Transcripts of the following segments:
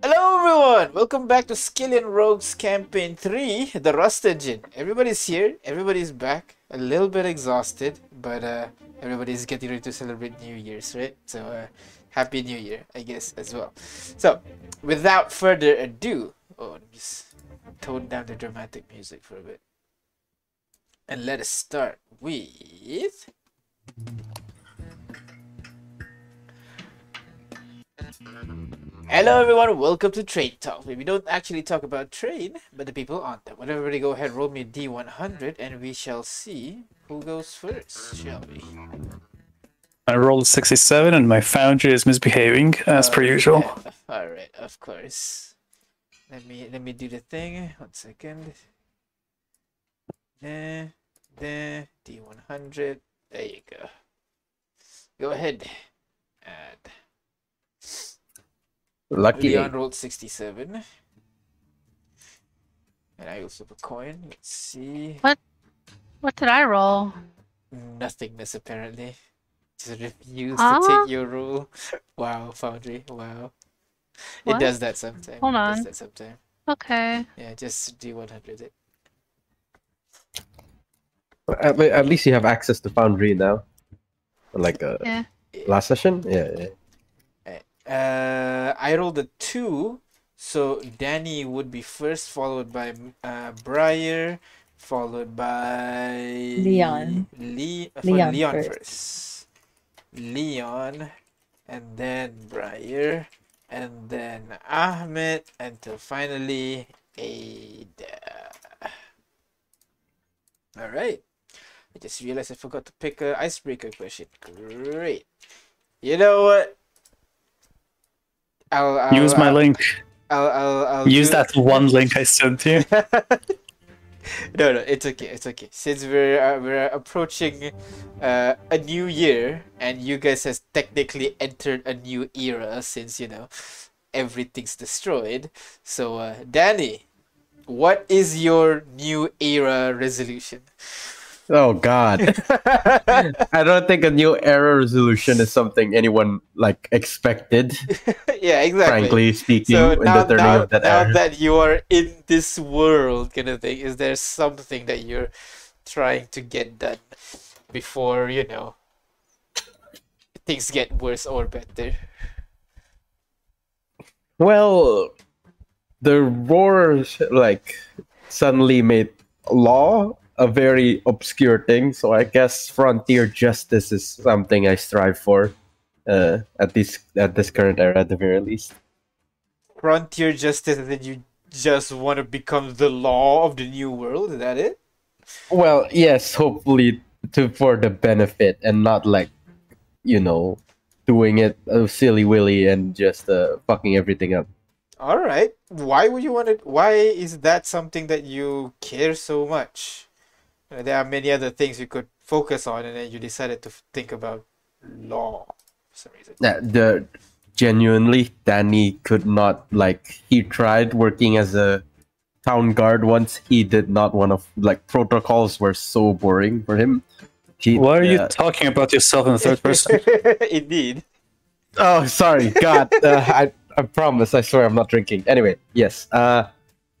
Hello everyone! Welcome back to Skillion Rogues Campaign 3, the Rust Engine. Everybody's here, everybody's back, a little bit exhausted, but uh, everybody's getting ready to celebrate New Year's, right? So, uh, Happy New Year, I guess, as well. So, without further ado, oh, let me just tone down the dramatic music for a bit. And let us start with... Hello everyone, welcome to Trade Talk, we don't actually talk about trade, but the people on them. Well, everybody go ahead, roll me a D100, and we shall see who goes first, shall we? I rolled 67 and my foundry is misbehaving as per oh, usual. Alright, of course. Let me let me do the thing. One second. There, there, D100. There you go. Go ahead. Add. Lucky. Leon rolled 67. And I also have a coin. Let's see. What What did I roll? Nothingness apparently. Just refuse Huh? to take your rule. Wow, Foundry. Wow. It does that sometimes. Hold It does on. that sometimes. Okay. Yeah, just D100 it. At, le- at least you have access to Foundry now. Like uh, Yeah. last session? Yeah, yeah. Uh, I rolled a two, so Danny would be first, followed by uh, Briar, followed by Leon. Le- uh, Leon Leon first. first. Leon, and then Briar, and then Ahmed, until finally Ada. All right. I just realized I forgot to pick an icebreaker question. Great. You know what? I'll, I'll Use my I'll, link. I'll, I'll, I'll Use that one link I sent you. no, no, it's okay, it's okay. Since we're uh, we're approaching uh, a new year, and you guys has technically entered a new era since you know everything's destroyed. So, uh, Danny, what is your new era resolution? Oh god. I don't think a new era resolution is something anyone like expected, yeah, exactly. frankly speaking, So in now, the now, of that now that you are in this world, kind of thing, is there something that you're trying to get done before you know things get worse or better? Well, the roar like suddenly made law a very obscure thing, so I guess frontier justice is something I strive for. Uh, at this at this current era, at the very least. Frontier justice, and then you just want to become the law of the new world. Is that it? Well, yes, hopefully to for the benefit and not like, you know, doing it uh, silly willy and just uh, fucking everything up. All right. Why would you want it? Why is that something that you care so much? There are many other things you could focus on, and then you decided to think about law for some reason. Uh, the genuinely, Danny could not like. He tried working as a town guard once. He did not want to like protocols were so boring for him. He, Why are you uh, talking about yourself in the third person? Indeed. Oh, sorry, God. Uh, I I promise. I swear, I'm not drinking. Anyway, yes. Uh,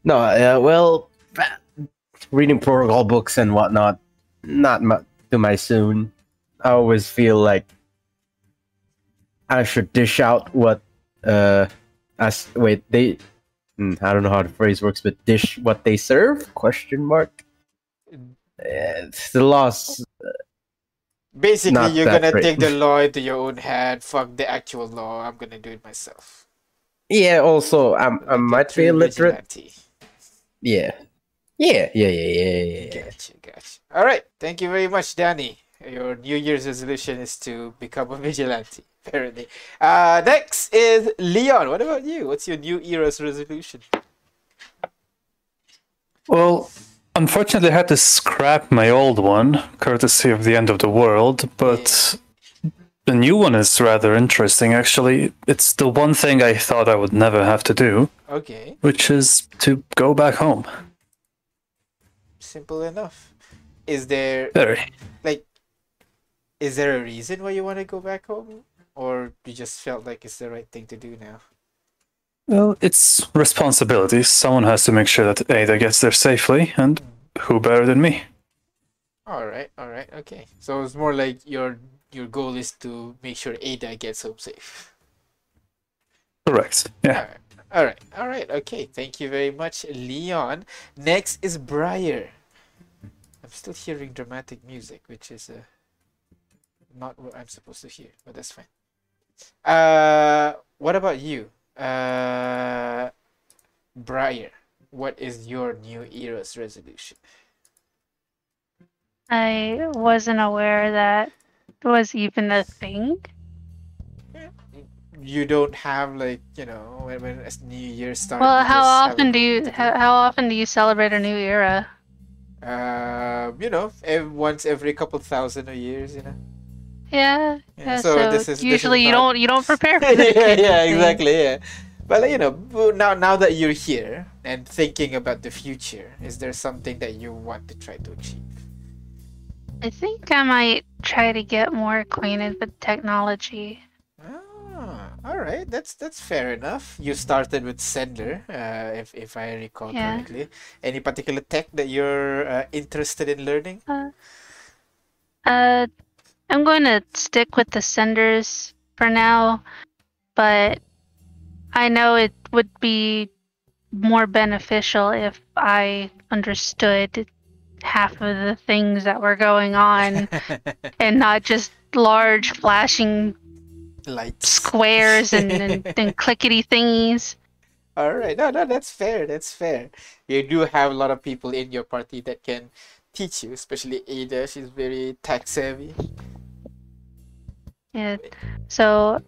no. Uh, well, reading protocol books and whatnot, not mu- to my soon. I always feel like I should dish out what uh, as wait they. hmm, I don't know how the phrase works, but dish what they serve? Question mark. Uh, the loss. Basically, Not you're gonna great. take the law into your own hand. Fuck the actual law. I'm gonna do it myself. Yeah. Also, I'm, I might be illiterate. Yeah. Yeah, yeah, yeah, yeah, yeah, yeah. Gotcha, gotcha. All right. Thank you very much, Danny. Your New Year's resolution is to become a vigilante. Apparently. Uh, next is Leon. What about you? What's your New Era's resolution? Well, unfortunately, I had to scrap my old one, courtesy of the end of the world, but the new one is rather interesting, actually. It's the one thing I thought I would never have to do, Okay. which is to go back home. Simple enough. Is there Very. like is there a reason why you want to go back home? or you just felt like it's the right thing to do now? Well, it's responsibility. Someone has to make sure that Ada gets there safely, and who better than me? All right, all right, okay. So it's more like your your goal is to make sure Ada gets home safe. Correct. Yeah. Alright, alright, alright, okay. Thank you very much, Leon. Next is Briar. I'm still hearing dramatic music, which is uh, not what I'm supposed to hear, but that's fine. Uh, what about you? Uh, Briar, what is your New Era's resolution? I wasn't aware that was even a thing. You don't have like you know when when New Year starts. Well, how often do you how, how often do you celebrate a new era? Uh, you know, ev- once every couple thousand of years, you know. Yeah. Yeah, yeah so so, this is- this is usually you don't you don't prepare for yeah, this of yeah, exactly, yeah. But you know, now now that you're here and thinking about the future, is there something that you want to try to achieve? I think I might try to get more acquainted with technology. Ah, all right, that's that's fair enough. You started with Sender, uh, if if I recall Yeah. correctly. Any particular tech that you're uh, interested in learning? Uh, I'm going to stick with the senders for now, but I know it would be more beneficial if I understood half of the things that were going on and not just large flashing Lights. squares and, and, and clickety thingies. All right, no, no, that's fair. That's fair. You do have a lot of people in your party that can teach you, especially Ada. She's very tech savvy. Yeah. So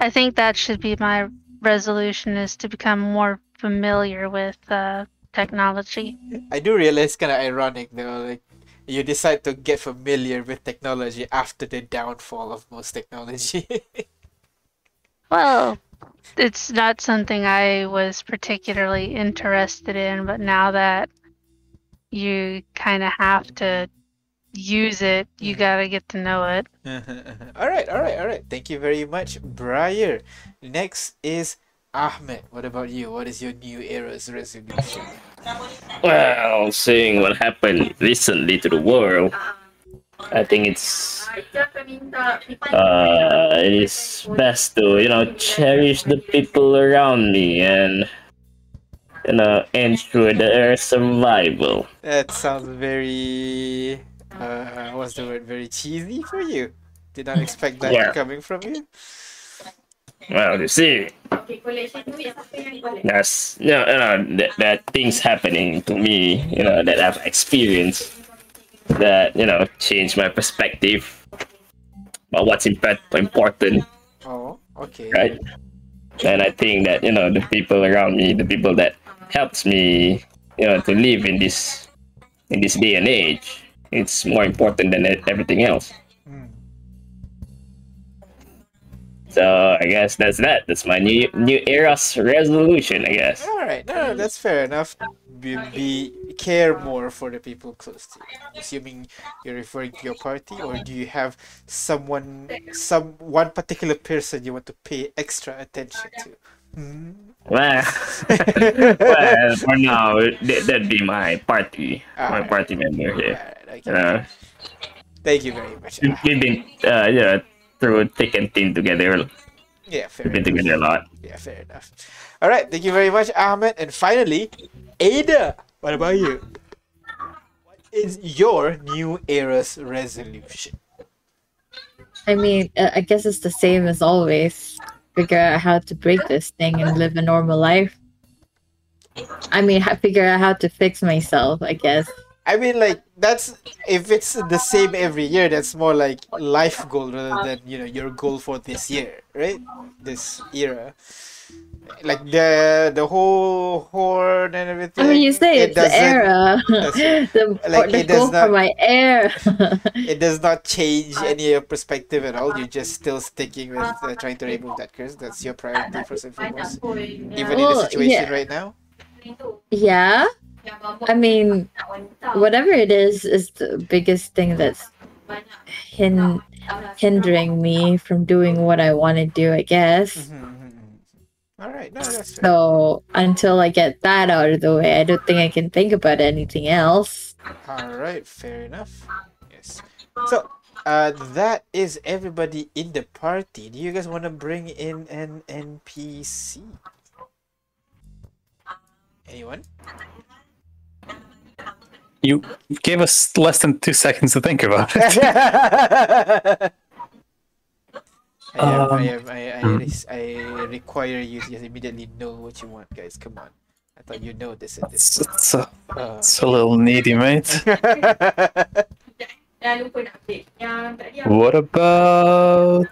I think that should be my resolution is to become more familiar with uh, technology. I do realize it's kind of ironic though, like you decide to get familiar with technology after the downfall of most technology. Well, it's not something I was particularly interested in, but now that you kind of have to use it, you mm. gotta get to know it. all right, all right, all right. Thank you very much, Briar. Next is Ahmed. What about you? What is your new era's resolution? Well, seeing what happened recently to the world, I think it's uh, it is best to you know cherish the people around me and you know ensure their survival. That sounds very uh what's the word? Very cheesy for you. Did not expect that Yeah. coming from you. Well, you see, there's you know, you know that, that things happening to me, you know, that I've experienced that you know change my perspective about what's imp- important Oh, okay. right? And I think that you know the people around me, the people that helps me, you know, to live in this in this day and age, it's more important than everything else. Hmm. So I guess that's that. That's my new new era's resolution. I guess. All right, no, that's fair enough. Be, be care more for the people close to you. Assuming you're referring to your party, or do you have someone, some one particular person you want to pay extra attention to? Hmm? Well, well, for now, that, that'd be my party, my Alright. party member here. Alright, You okay. Thank you very much. we've been, uh, you know, through thick and thin together. yeah, fair We've been enough. together a lot. Yeah, fair enough. All right, thank you very much, Ahmed. And finally, Ada. What about you? What is your new era's resolution? I mean, uh, I guess it's the same as always. Figure out how to break this thing and live a normal life. I mean, ha- figure out how to fix myself, I guess. I mean, like that's if it's the same every year, that's more like life goal rather than you know your goal for this year, right? This era, like the the whole horn and everything. I mean, you say it it's the doesn't- era. the like, the it does goal not- for my era. It does not change any of your perspective at all. You're just still sticking with uh, trying to remove that curse. That's your priority first and foremost, even in the situation yeah. right now. yeah. I mean, whatever it is, is the biggest thing that's hin- hindering me from doing what I want to do, I guess. Mhm, mhm, mhm. All right, no, that's fair. So until I get that out of the way, I don't think I can think about anything else. All right, fair enough. Yes. So, uh, that is everybody in the party. Do you guys want to bring in an NPC? Anyone? You gave us less than two seconds to think about it. I am, I Um, am, I, I, hmm. I require you to just immediately know what you want, guys. Come on. I thought you know this at this. It's, a, Uh, it's a little needy, mate. Dah lupa nak update. Yang tadi aku What about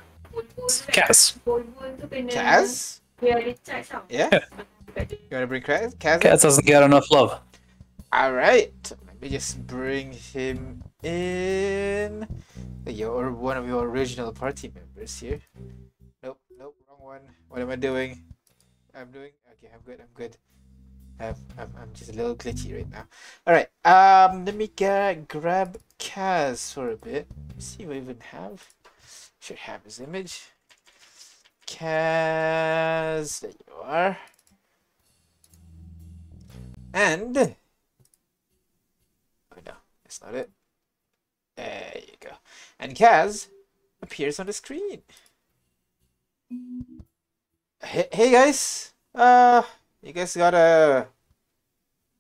Kaz? phone-phone tu kena Kaz? Biar recharge tau. Yeah? You want to bring Kaz? Kaz? Doesn't get enough love. All right. Let me just bring him in. Your one of your original party members here. Nope, nope, wrong one. What am I doing? I'm doing okay. I'm good. I'm good. I'm, I'm, I'm just a little glitchy right now. All right. Um, let me get grab Kaz for a bit. see if I even have. Should have his image. Kaz, there you are. And oh no, that's not it. There you go. And Kaz appears on the screen. Hey, hey guys. Uh, you guys got a.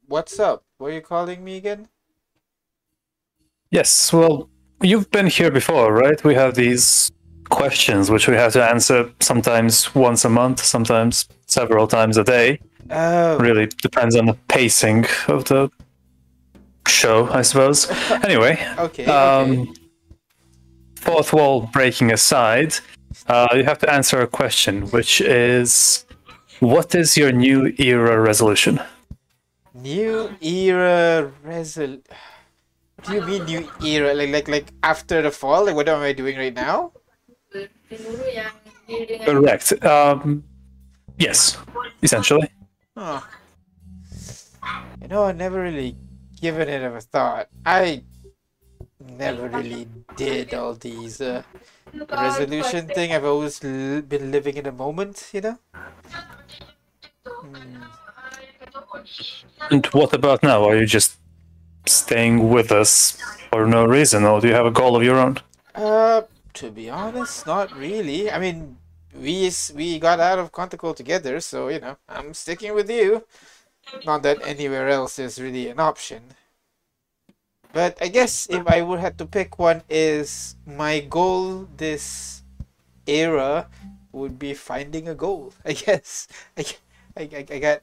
What's up? What are you calling me again? Yes, well, you've been here before, right? We have these questions which we have to answer sometimes once a month, sometimes several times a day. Oh, Really depends on the pacing of the show, I suppose. Anyway, okay. okay. Fourth wall breaking aside, uh, you have to answer a question, which is what is your new era resolution? New era resol. What do you mean new era? Like like like after the fall? Like what am I doing right now? Penuru yang dia dengan Correct. Um, yes, essentially. Oh. You know, I never really given it a thought. I never really did all these uh, resolution thing. I've always l- been living in the moment, you know. Hmm. And what about now? Are you just staying with us for no reason, or do you have a goal of your own? Uh, to be honest, not really. I mean, we we got out of Quantico together, so you know, I'm sticking with you. Not that anywhere else is really an option. But I guess if I would have to pick one, is my goal this era would be finding a goal. I guess. I, I, I, I got.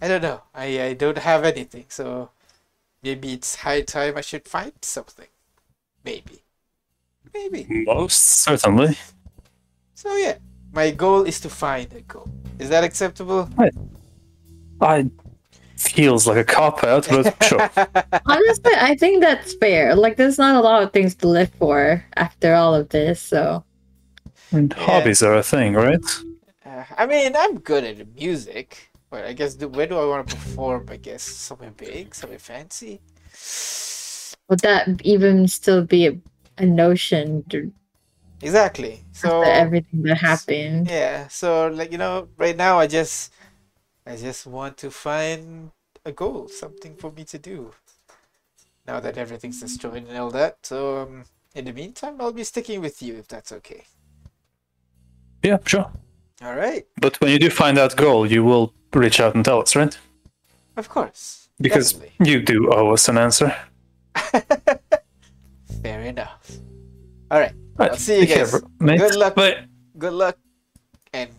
I don't know. I, I don't have anything, so maybe it's high time I should find something. Maybe. Maybe. Most certainly. So yeah, my goal is to find a goal. Is that acceptable? I feels like a cop out, but sure. Honestly, I think that's fair. Like, there's not a lot of things to live for after all of this, so. And Yeah. hobbies are a thing, right? Uh, I mean, I'm good at music, but I guess where do I want to perform? I guess somewhere big, somewhere fancy. Would that even still be a, a notion to, Exactly. So after everything that happened? yeah, so like you know, right now I just, I just want to find a goal, something for me to do. Now that everything's destroyed and all that, so um, in the meantime, I'll be sticking with you if that's okay. Yeah, sure. All right, But when you do find that goal, you will reach out and tell us, right? of course. Because definitely. you do owe us an answer. Fair enough. All right. Right. I'll see you care, guys. mate. Good luck. Bye. Good luck. And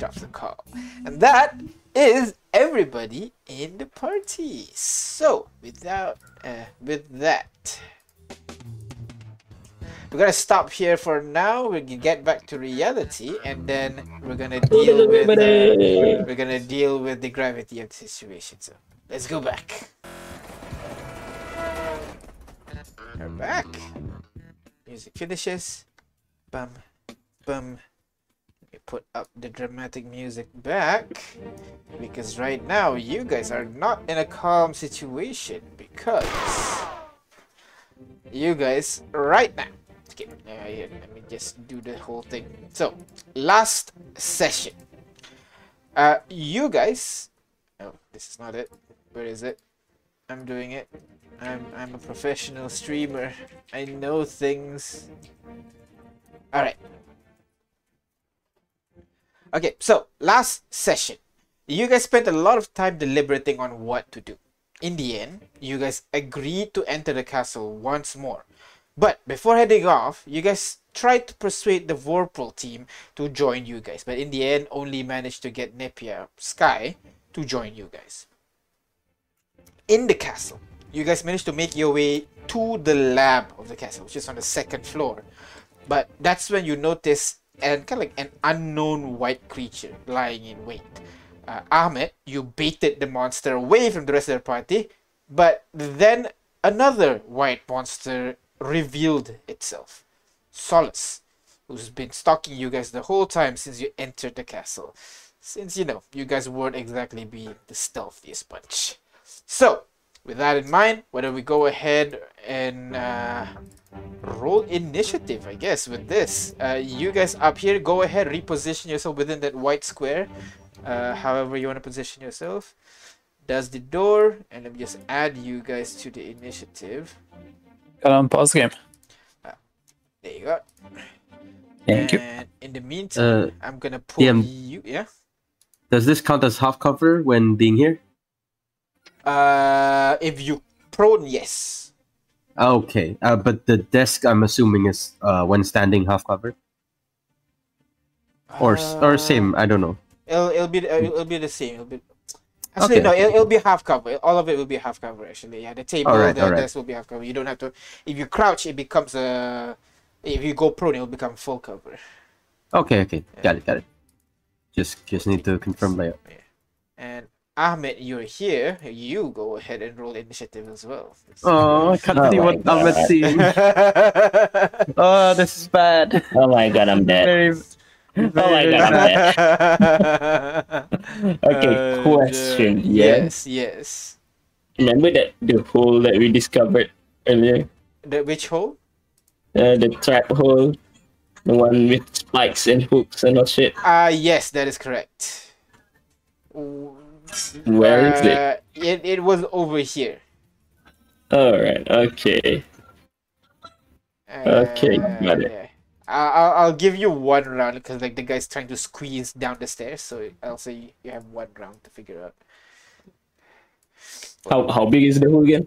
drops the call. And that is everybody in the party. So without uh, with that. We're gonna stop here for now. We can get back to reality, and then we're gonna deal with uh, we're gonna deal with the gravity of the situation. So let's go back. We're back. Music finishes. Bum, bum. Put up the dramatic music back. Because right now, you guys are not in a calm situation. Because you guys, right now. Okay, Yeah, yeah, let me just do the whole thing. So, last session. Uh, you guys. Oh, this is not it. Where is it? I'm doing it. I'm I'm a professional streamer. I know things. All right. Okay, so last session, you guys spent a lot of time deliberating on what to do. In the end, you guys agreed to enter the castle once more. But before heading off, you guys tried to persuade the Vorpal team to join you guys. But in the end, only managed to get Nepia Sky to join you guys. In the castle, you guys managed to make your way to the lab of the castle, which is on the second floor. But that's when you notice and kind of like an unknown white creature lying in wait. Uh, Ahmed, you baited the monster away from the rest of the party, but then another white monster revealed itself. Solace, who's been stalking you guys the whole time since you entered the castle. Since you know, you guys weren't exactly being the stealthiest bunch. So, with that in mind, why don't we go ahead and uh, roll initiative, I guess, with this. Uh, you guys up here, go ahead, reposition yourself within that white square, uh, however you want to position yourself. Does the door, and let me just add you guys to the initiative. Got on pause game. There you go. Thank you. and in the meantime, Uh, I'm gonna pull DM. you. Yeah. does this count as half cover when being here? Uh, if you prone, yes. Okay, uh, but the desk I'm assuming is uh, when standing half cover or s- or Uh, same. I don't know. It'll, it'll be uh, it'll be the same. It'll be actually Okay, no. okay. It'll, it'll be half cover. All of it will be half cover. Actually, yeah. The table, Alright, the alright. desk will be half cover. You don't have to. If you crouch, it becomes a. If you go prone, it'll become full cover. Okay, okay, got it, got it. Just just need to confirm layout. Yeah. And Ahmed, you're here. You go ahead and roll initiative as well. Oh, I can't Oh see what I'm seeing. Oh, this is bad. Oh my god, I'm dead. Very, Oh my god, I'm dead. Okay, Uh, question. the- Yeah. Yes, yes. Remember that the hole that we discovered earlier? The which hole? Uh, the trap hole? The one with spikes and hooks and all shit. Ah, yes, that is correct. Where is it? Uh, It it was over here. Alright, okay. Okay, got it. Uh, yeah. I- I'll, I'll give you one round because like the guy's trying to squeeze down the stairs, so I'll say you, have one round to figure out. How how big is the hole again?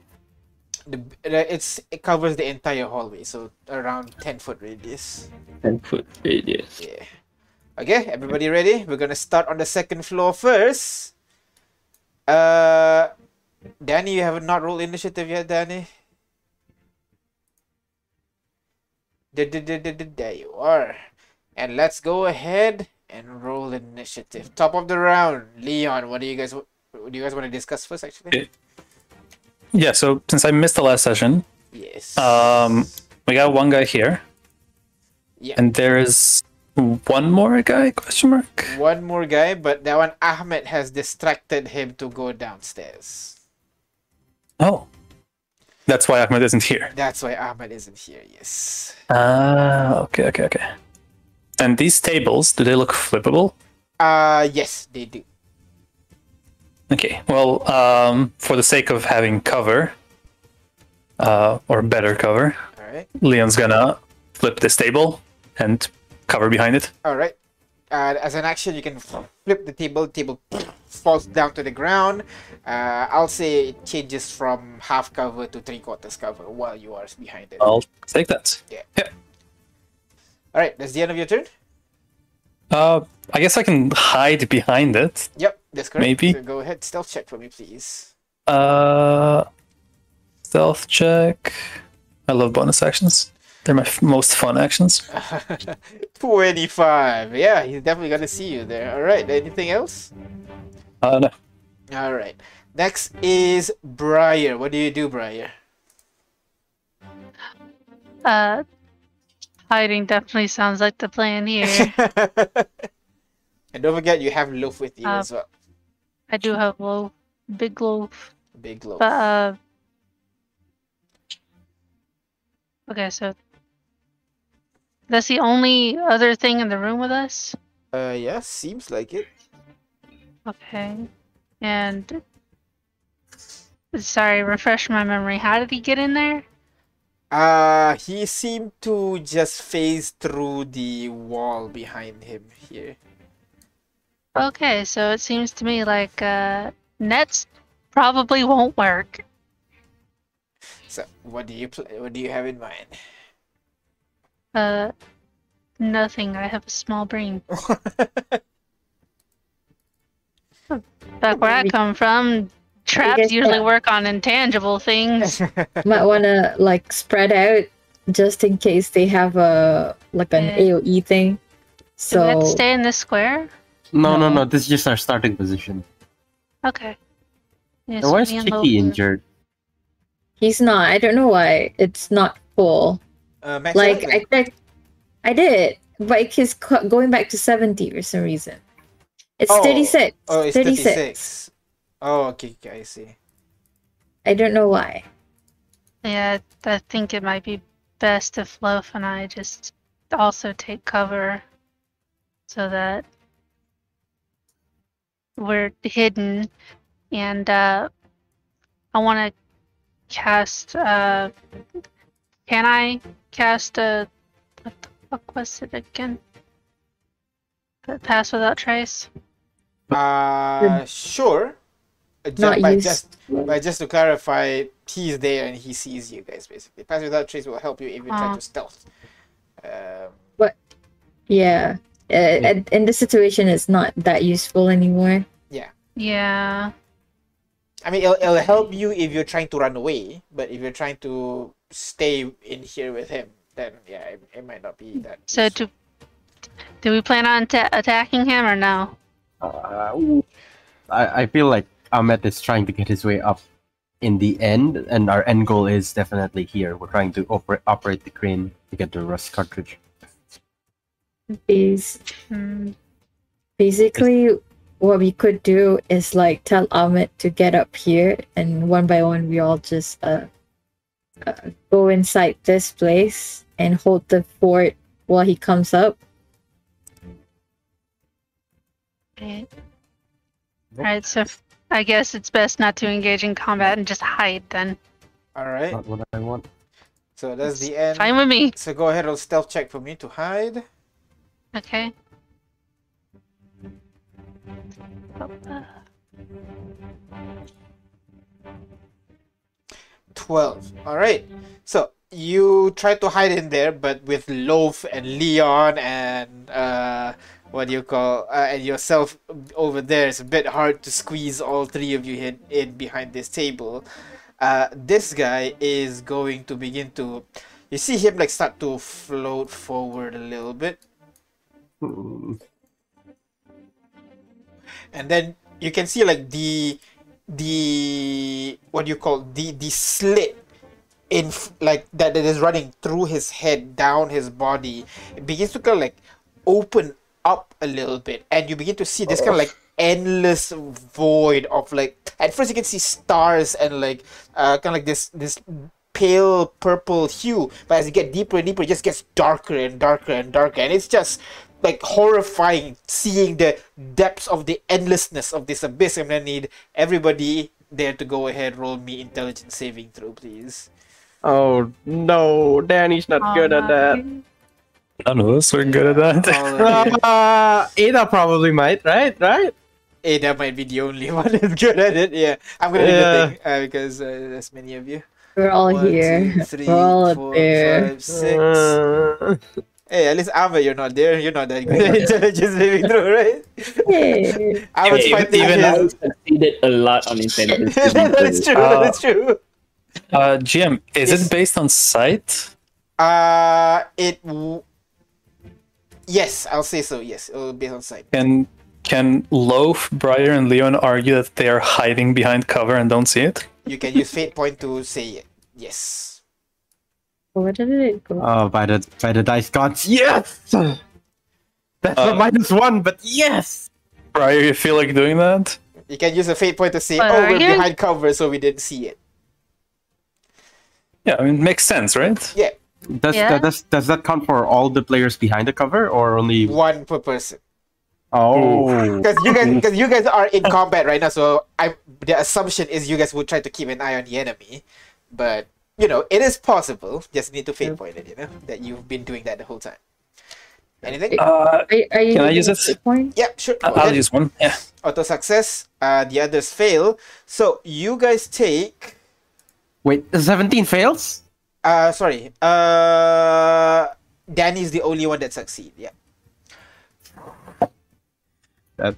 The, the- it's it covers the entire hallway, so around ten foot radius. Ten foot radius. Yeah. Okay, everybody ready? We're gonna start on the second floor first. Uh, Danny, you have not rolled initiative yet, Danny. There, you are. And let's go ahead and roll initiative. Top of the round, Leon. What do you guys? What do you guys want to discuss first? Actually, Yeah, so since I missed the last session, yes. um, we got one guy here, yeah. and there is one more guy? Question mark. One more guy, but that one Ahmed has distracted him to go downstairs. Oh, that's why Ahmed isn't here. That's why Ahmed isn't here. Yes. Ah, okay, okay, okay. And these tables, do they look flippable? Uh yes, they do. Okay, well, um, for the sake of having cover, uh, or better cover, All right. Leon's gonna flip this table and cover behind it. All right. Uh, as an action, you can flip the table. Table falls down to the ground. Uh, I'll say it changes from half cover to three quarters cover while you are behind it. I'll take that. Yeah. All right. That's the end of your turn. Uh, I guess I can hide behind it. Yep, that's correct. Maybe. So go ahead, stealth check for me, please. Uh, stealth check. I love bonus actions. They're my f- most fun actions. 25. Yeah, he's definitely gonna see you there. All right. Anything else? Uh, no. All right. Next is Briar. What do you do, Briar? Uh, hiding definitely sounds like the plan here. and don't forget, you have loaf with you Uh, as well. I do have low, big loaf, Big loaf. but uh. Okay, so That's the only other thing in the room with us? Uh, yeah, seems like it. Okay. And sorry, refresh my memory. How did he get in there? Uh, he seemed to just phase through the wall behind him here. Okay, so it seems to me like uh nets probably won't work. So, what do you pl- what do you have in mind? Uh nothing. I have a small brain. Back where I come from, traps usually that- work on intangible things. Might want to like spread out just in case they have a like an Yeah. AOE thing. Do we have to So stay in this square? No, no, No. no. This is just our starting position. Okay. Yes, And why is me. Chicky injured? he's not. I don't know why it's not full. Uh, Like health? I checked, I did, but he's co- going back to seventy for some reason. It's Oh. thirty six. oh, it's 36. 36. Oh, okay, okay, I see. I don't know why. Yeah, I think it might be best if Loaf and I just also take cover so that we're hidden and uh I want to cast uh can I cast a what the fuck was it again? Pass without trace? Uh, sure. Uh, ju- Not but used. just, but just to clarify, he's there and he sees you guys basically. Pass without trace will help you if you try Ah. to stealth. Um, but Yeah. Uh, and in this situation, it's not that useful anymore. Yeah. Yeah. I mean, it'll, it'll help you if you're trying to run away, but if you're trying to stay in here with him, then yeah, it, it might not be that. So useful. do do we plan on ta attacking him or no? Uh, I, I feel like Ahmed is trying to get his way up in the end, and our end goal is definitely here. We're trying to operate operate the crane to get the rust cartridge. Bas- Hmm. basically, what we could do is like tell Ahmed to get up here, and one by one, we all just uh, uh go inside this place and hold the fort while he comes up. Right. Alright, so I guess it's best not to engage in combat and just hide then. All right. Not what I want. So that's the end. Fine with me. So go ahead, and stealth check for me to hide. Okay. Uh, 12. All right. So you try to hide in there, but with Loaf and Leon and uh, what do you call uh, and yourself over there, it's a bit hard to squeeze all three of you in, in behind this table. Uh, this guy is going to begin to. You see him like start to float forward a little bit, Hmm. and then you can see like the the what do you call the the slit in like that that is running through his head down his body it begins to kind of like open up a little bit and you begin to see this kind of like endless void of like at first you can see stars and like uh kind of like this this pale purple hue but as you get deeper and deeper it just gets darker and darker and darker and it's just like horrifying seeing the depths of the endlessness of this abyss i'm gonna need everybody there to go ahead roll me intelligence saving throw please Oh no, Danny's not good at that. None of us are good at that. All. Uh, Ada probably might, right? Right? Ada might be the only one that's good at it. Yeah, I'm gonna do the thing uh, because uh, there's many of you. We're all One, here. two, three, We're all up there. five, six. Uh, Hey, at least Ava, you're not there. You're not that good at intelligence saving throw, right? Yay. Ava's Hey, fighting even I his... succeeded a lot on intelligence. That's true. Uh, That's true. Uh, GM, is Yes. it based on sight? Uh, it. W- yes, I'll say so. Yes, it'll be on sight. Can can Loaf, Briar, and Leon argue that they are hiding behind cover and don't see it? You can use fate point to say it. Yes. Where did it go? oh, by the by the dice gods, yes. That's Uh, a minus one, but yes. Briar, you feel like doing that? You can use a fate point to say, But "Oh, we're you- behind cover, so we didn't see it." Yeah, I mean, makes sense, right? Yeah. Does Yeah. that, does does that count for all the players behind the cover or only? One per person. Oh, Because you guys, because you guys are in combat right now, so I the assumption is you guys would try to keep an eye on the enemy, but you know it is possible. Just need to fate point it, you know, that you've been doing that the whole time. Anything? Uh, Are, are Can I use a this? point? yeah, sure. I'll, I'll use one. Yeah. Auto success. Uh, the others fail. So you guys take. wait, seventeen fails. Uh, sorry. Uh, Danny's the only one that succeed. Yeah. That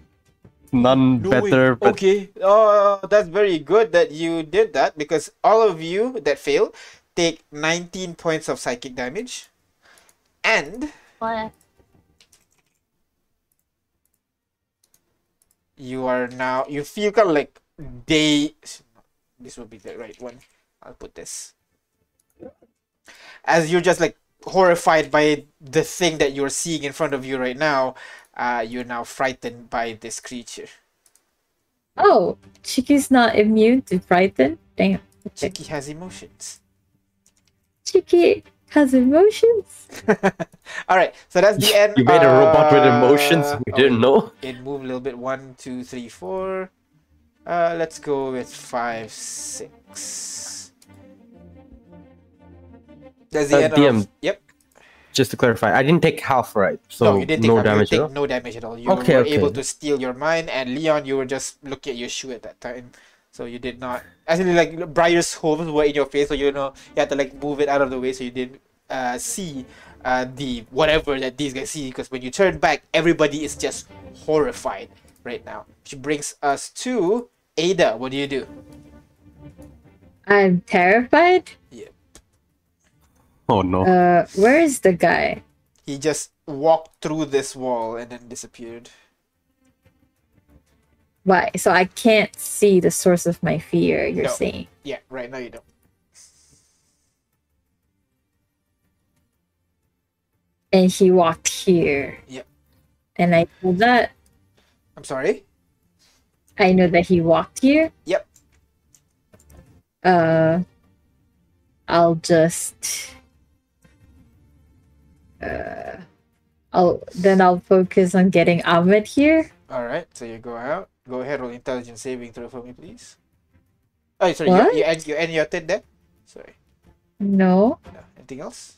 none better, but okay. Oh, that's very good that you did that because all of you that fail take 19 points of psychic damage. And What? you are now, you feel kind of like they. This will be the right one. I'll put this. As you're just like horrified by the thing that you're seeing in front of you right now, uh, you're now frightened by this creature. Oh, Chiki's not immune to frighten. Damn. Okay. Chiki has emotions. Chiki has emotions. All right, so that's the end. you made a robot with emotions. We oh, didn't know. It moved a little bit. One, two, three, four. Uh, let's go with five, six. That's the Uh, end DM. of. Yep. Just to clarify, I didn't take half, right? So no, you didn't take no half, you damage take at all. No damage at all. You Okay, were okay. able to steel your mind, and Leon, you were just looking at your shoe at that time, so you did not. Actually, like Briar's hooves were in your face, so you know you had to like move it out of the way, so you didn't uh, see uh, the whatever that these guys see. Because when you turn back, everybody is just horrified right now. Which brings us to Ada. What do you do? I'm terrified. Oh no. Uh, where is the guy? He just walked through this wall and then disappeared. Why? So I can't see the source of my fear. You're No. saying? Yeah, right now you don't. And he walked here. Yep. And I know that. I'm sorry. I know that he walked here. Yep. Uh, I'll just. Uh, I'll then I'll focus on getting Ahmed here. All right, so you go out. Go ahead, roll intelligence saving throw for me, please. Oh, sorry, What? you, you end you end your turn there. Sorry. No. No. Anything else?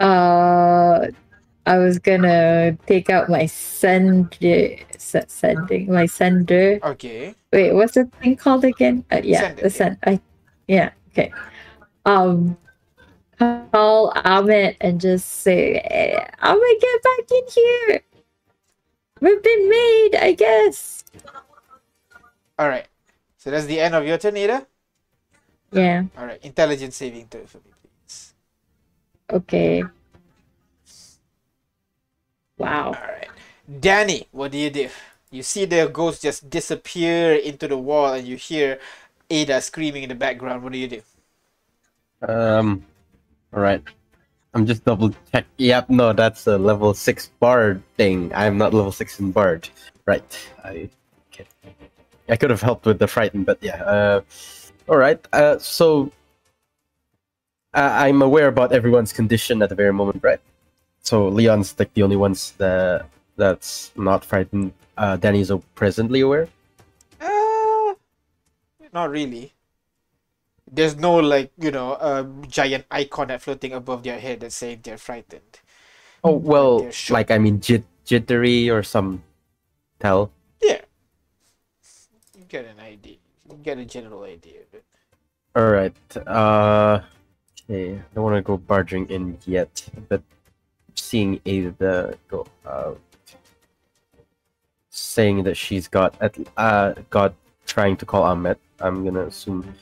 Uh, I was gonna take out my sender, se- sending my sender. Okay. Wait, what's the thing called again? Uh, yeah, Send it, the send. I, yeah, okay. Um, call Ahmed and just say, "Eh, Ahmed, get back in here. We've been made, I guess. All right. So that's the end of your turn, Ada. Yeah. All right. Intelligence saving throw for me, please. Okay. Wow. All right. Danny, what do you do? You see the ghost just disappear into the wall, and you hear Ada screaming in the background. What do you do? Um, all right. I'm just double check. Yep, no, that's a level six bard thing. I'm not level six in bard. Right. I. Okay. I could have helped with the frighten, but yeah. Uh, all right. Uh, so. I I'm aware about everyone's condition at the very moment, right? So Leon's like the only ones that that's not frightened. Uh, Danny's uh, presently aware. Uh, not really. There's no like you know a giant icon that floating above their head that saying they're frightened. Oh well, like I mean, jit- jittery or some tell. Yeah, you get an idea. You get a general idea. of it. All right. Uh, okay. I don't want to go barging in yet, but seeing Ada go, uh, saying that she's got at uh got trying to call Ahmed. I'm gonna assume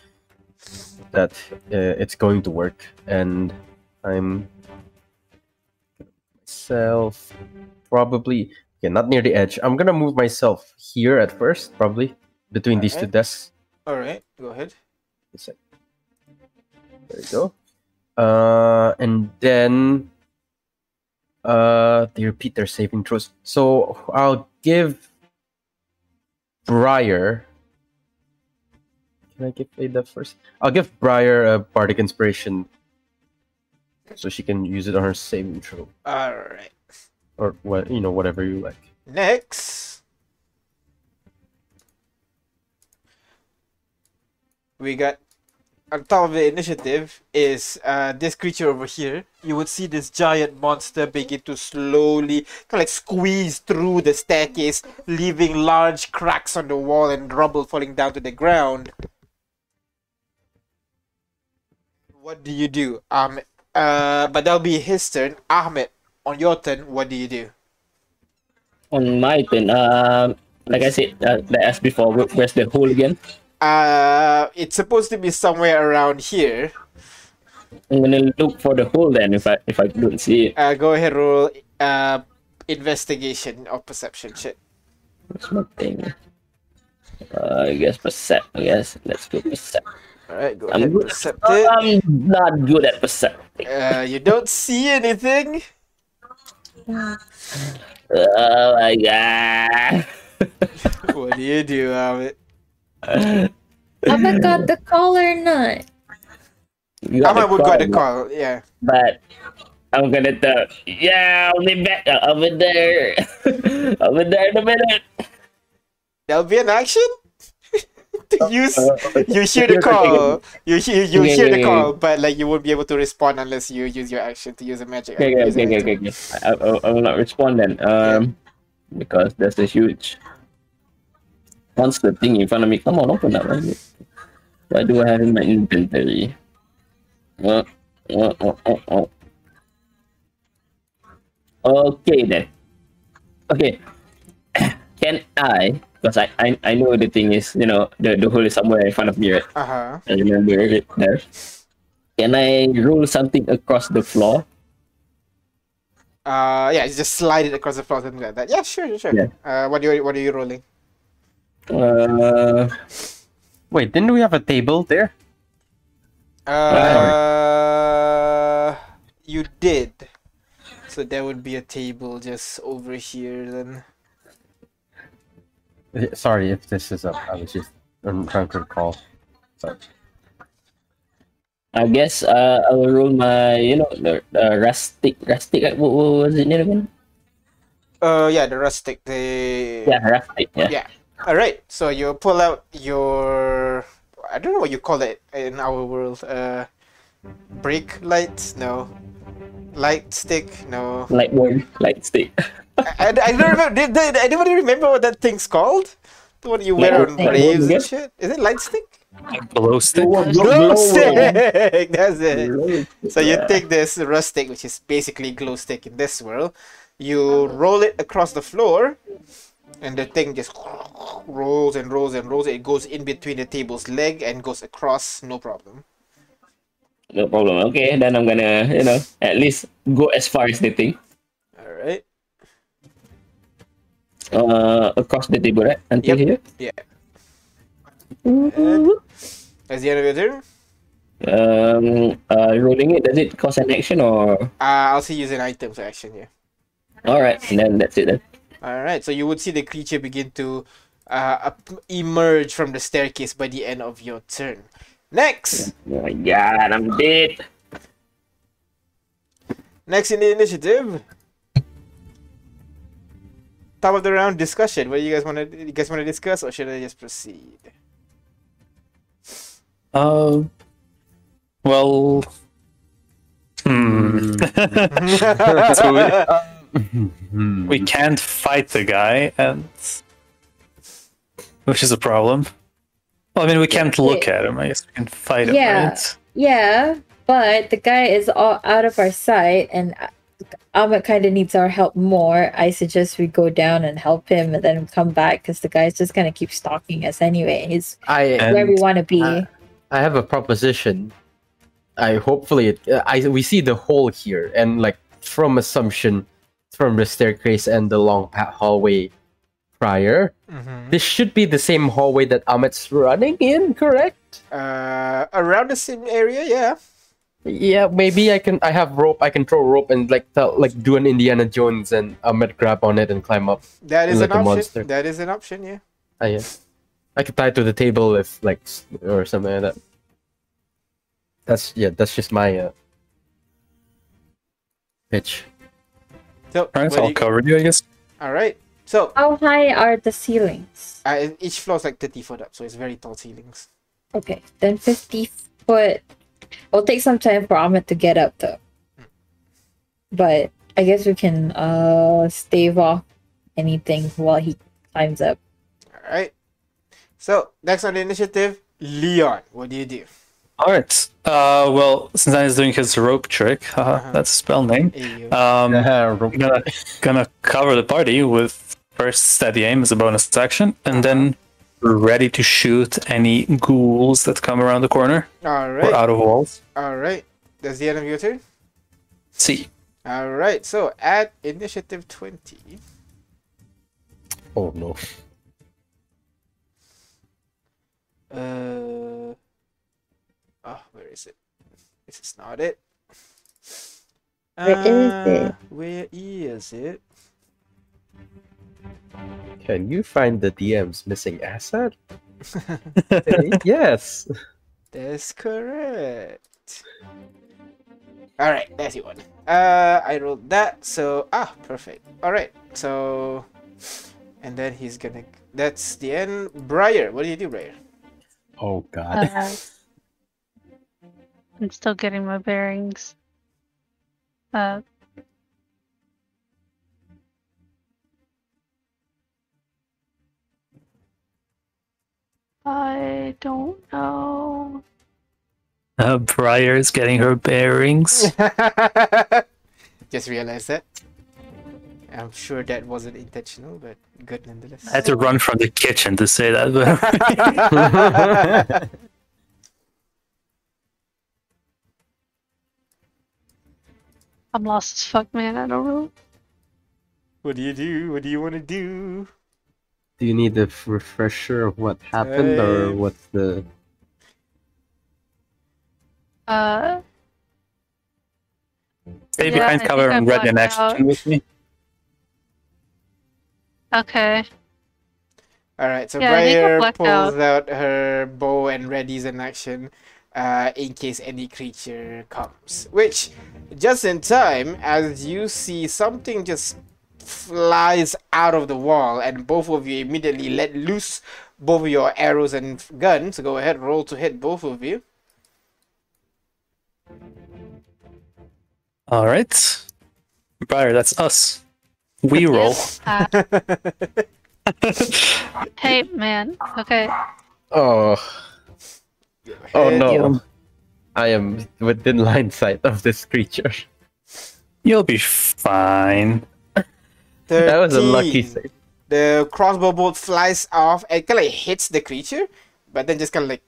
that uh, it's going to work, and I'm myself probably okay, not near the edge. I'm gonna move myself here at first, probably between these two desks. all right, go ahead. There you go. Uh, and then uh, they repeat their saving throws. So I'll give Briar. Can I give Ada first? I'll give Briar a bardic inspiration so she can use it on her saving throw All right. or what you know whatever you like. Next, we got on top of the initiative is uh, this creature over here. You would see this giant monster begin to slowly kind of like squeeze through the staircase, leaving large cracks on the wall and rubble falling down to the ground. What do you do? Um, uh, but that'll be his turn. Ahmed, on your turn, what do you do? On my turn, um, like I said, uh, like as before, where's the hole again? Uh, it's supposed to be somewhere around here. I'm gonna look for the hole then if I if I don't see it. Uh, go ahead, roll uh, investigation or perception shit. What's my thing? Uh, I guess percept. I guess let's go percept. All right, go I'm ahead, good. percept it. I'm not good at percepting. Uh, you don't see anything. Oh my god. What do you do, Ahmed? Oh my god, the collar nut. You got Ahmed would got the call, call. Yeah. But I'm gonna tell. Yeah, I'll be back uh, over there. over there in a minute. That'll be an action. Uh, you hear the call. You hear, you hear the call, but like you won't be able to respond unless you use your action to use a magic. Okay, okay, okay, okay, okay. I, I, I will not respond then. Um, because there's a huge monster thing in front of me. Come on, open up. Right? What do I have in my inventory? Uh, uh, uh, uh, uh. Okay then. Okay. Can I? Because I, I I know the thing is, you know, the, the hole is somewhere in front of me, right? Uh huh. I remember it there. Can I roll something across the floor? Uh, yeah, just slide it across the floor, something like that. Yeah, sure, sure. Yeah. Uh, what are you, what are you rolling? Uh, Wait, didn't we have a table there? Uh, you did. So there would be a table just over here then. Uh, Sorry if this is up. I was just I'm trying to recall. So I guess uh, I will roll my, you know, the, the rustic, rustic. uh, What, what was it name again? Uh, yeah, the rustic. The Yeah, rustic. Yeah. Yeah. All right. So you pull out your I don't know what you call it in our world. Uh, brake lights? No. Light stick? No. Light worm, light stick. I, I, I don't remember. Did, did anybody remember what that thing's called? The one you wear Light on stick. graves Yeah. and shit. Is it light stick? Glow stick. Glow stick. That's it. Glow So you Yeah. take this rustic, which is basically glow stick in this world, you roll it across the floor, and the thing just rolls and rolls and rolls. It goes in between the table's leg and goes across, no problem. No problem. Okay, then I'm gonna, you know, at least go as far as the thing. All right. Uh, across the table, right? Until Yep. here. Yeah. And that's the end of your turn. Um, uh, rolling it. Does it cost an action or? Uh, I'll see using items action here. All right, then that's it then. All right. So you would see the creature begin to uh, emerge from the staircase by the end of your turn. Next. Oh my god, I'm dead. Next in the initiative. Top of the round discussion. What do you guys want to you guys want to discuss, or should I just proceed? Uh, well, hmm. So we, Hmm. we can't fight the guy, and which is a problem. Well, I mean, we can't look at him. I guess we can fight him, Yeah. right? Yeah, but the guy is all out of our sight, and Ahmed kind of needs our help more. I suggest we go down and help him, and then come back because the guy's just gonna keep stalking us anyway. He's I where we want to be. uh, I have a proposition. I hopefully it, uh, I we see the hole here and like from assumption from the staircase and the long pa- hallway prior. Mm-hmm. This should be the same hallway that Ahmed's running in, correct? Uh, around the same area, yeah. Yeah, maybe I can. I have rope. I can throw rope and like tell, like do an Indiana Jones and Ahmed grab on it and climb up. That is Like an a option. monster. That is an option, yeah. Ah, yeah. I could tie it to the table if like or something like that. That's yeah. That's just my uh, pitch. So, Alright, so I'll you- cover you, I guess. all right. So, How high are the ceilings? uh, each floor is like 30 foot up, so it's very tall ceilings. Okay, then 50 foot. It'll take some time for Ahmed to get up though. But I guess we can uh stave off anything while he climbs up. All right. So, next on the initiative, Leon. What do you do? Alright. Uh, well, since I was doing his rope trick, haha, Uh-huh. that's a spell name. Hey, you- Um, Rope- gonna gonna cover the party with first steady aim as a bonus action, and then ready to shoot any ghouls that come around the corner all or out of walls. All right. That's the end of your turn. See. All right. So, at initiative 20. oh no. Uh. Oh, where is it? This is not it. Where is Uh, it? Where is it? Can you find the DM's missing asset? yes. That's correct. All right, that's the one. Uh, I rolled that, so ah, perfect. All right, so, and then he's gonna. That's the end. Briar, what do you do, Briar? Oh god. Uh, I'm still getting my bearings. Uh, I don't know. Uh, Briar's getting her bearings. Just realized that. I'm sure that wasn't intentional, but good nonetheless. I had to run from the kitchen to say that. But I'm lost as fuck, man. I don't know. what do you do? What do you want to do? Do you need a f- refresher of what happened or Um, what's the Uh, stay Yeah, behind I cover and ready an blacked action out. with me. okay. All right, so Yeah, I think I Briar pulls out. out her bow and readies an action uh, in case any creature comes. Which, just in time, as you see something just flies out of the wall, and both of you immediately let loose both of your arrows and guns. Go ahead, roll to hit both of you. All right, Briar, that's us. We roll. Uh, hey, man. Okay. Oh Oh Hit. no. I am within line sight of this creature. You'll be fine. That was a lucky 13. save. the crossbow bolt flies off and kind of like hits the creature, but then just kind of like,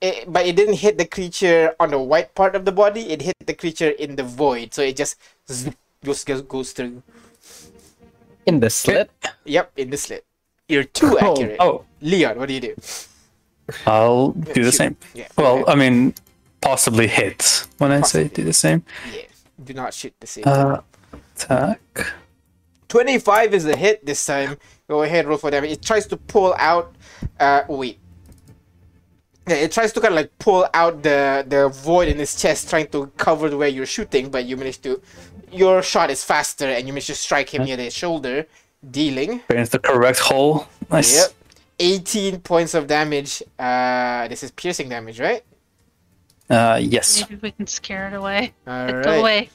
it, but it didn't hit the creature on the white part of the body. It hit the creature in the void, so it just zzz, goes goes, goes through. In the slit? Yep, in the slit. You're too Oh, accurate. Oh, Leon, what do you do? I'll do the same. Yeah. Well. I mean, possibly hit when I say do the same. yeah. Do not shoot the same. Uh, attack. 25 is a hit this time. Go ahead, roll for damage. It tries to pull out. Uh, wait. Yeah, it tries to kind of like pull out the the void in his chest, trying to cover the where you're shooting, but you manage to. Your shot is faster, and you manage to strike him near the shoulder, dealing. It's the correct hole. Nice. Yep. 18 points of damage. Uh, this is piercing damage, right? Uh, yes. Maybe we can scare it away. All Get right. away.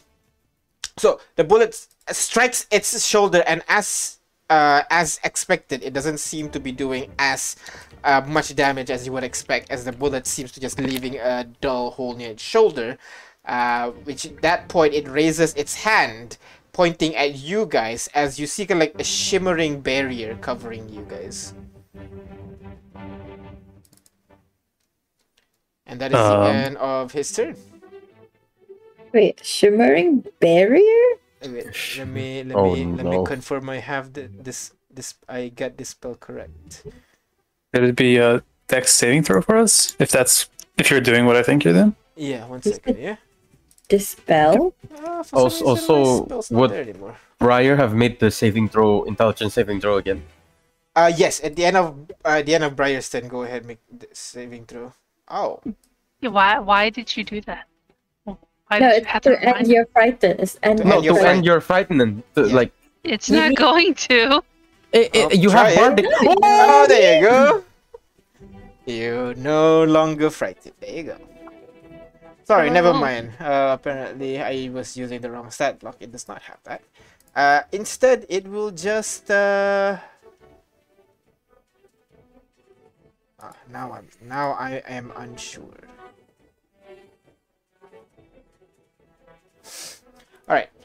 So the bullet strikes its shoulder, and as uh, as expected, it doesn't seem to be doing as uh, much damage as you would expect, as the bullet seems to just leaving a dull hole near its shoulder. Uh, which at that point it raises its hand, pointing at you guys, as you see like a shimmering barrier covering you guys. And that is the Um. end of his turn. Wait, shimmering barrier? Wait, let me let Oh, me let me confirm I have the, this this I got this spell correct. Could it be a dex saving throw for us? If that's if you're doing what I think you're doing. Yeah, one Is second. it- Yeah. Dispel? Uh, Also- reason, also, spell's not what- there. Briar have made the saving throw, intelligence saving throw again. Uh, yes. At the end of uh, at the end of Briar's turn, go ahead make the saving throw. Oh, Yeah, Why? Why did you do that? Why No, did you it's to to end me? your frightened. End No, to end your frightening. To, Yeah. Like It's not going to. eh, eh, Oh, you try have it. bardic. Oh, there you go. You're no longer frightened. There you go. Sorry, never Oh. mind. Uh, apparently, I was using the wrong stat block. It does not have that. Uh, instead, it will just. Uh... Ah, now I'm now I am unsure.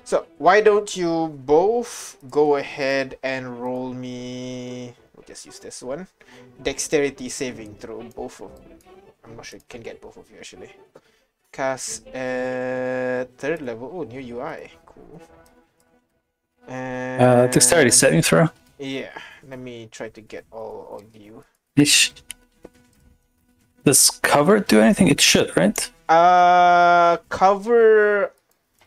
So why don't you both go ahead and roll me? We'll just use this one. Dexterity saving throw, both of. I'm not sure. You can get both of you actually. Cast at third level. Oh, new UI. Cool. And Uh, dexterity saving throw. Yeah. Let me try to get all of you. Ish. Does cover do anything? It should, right? Uh, cover.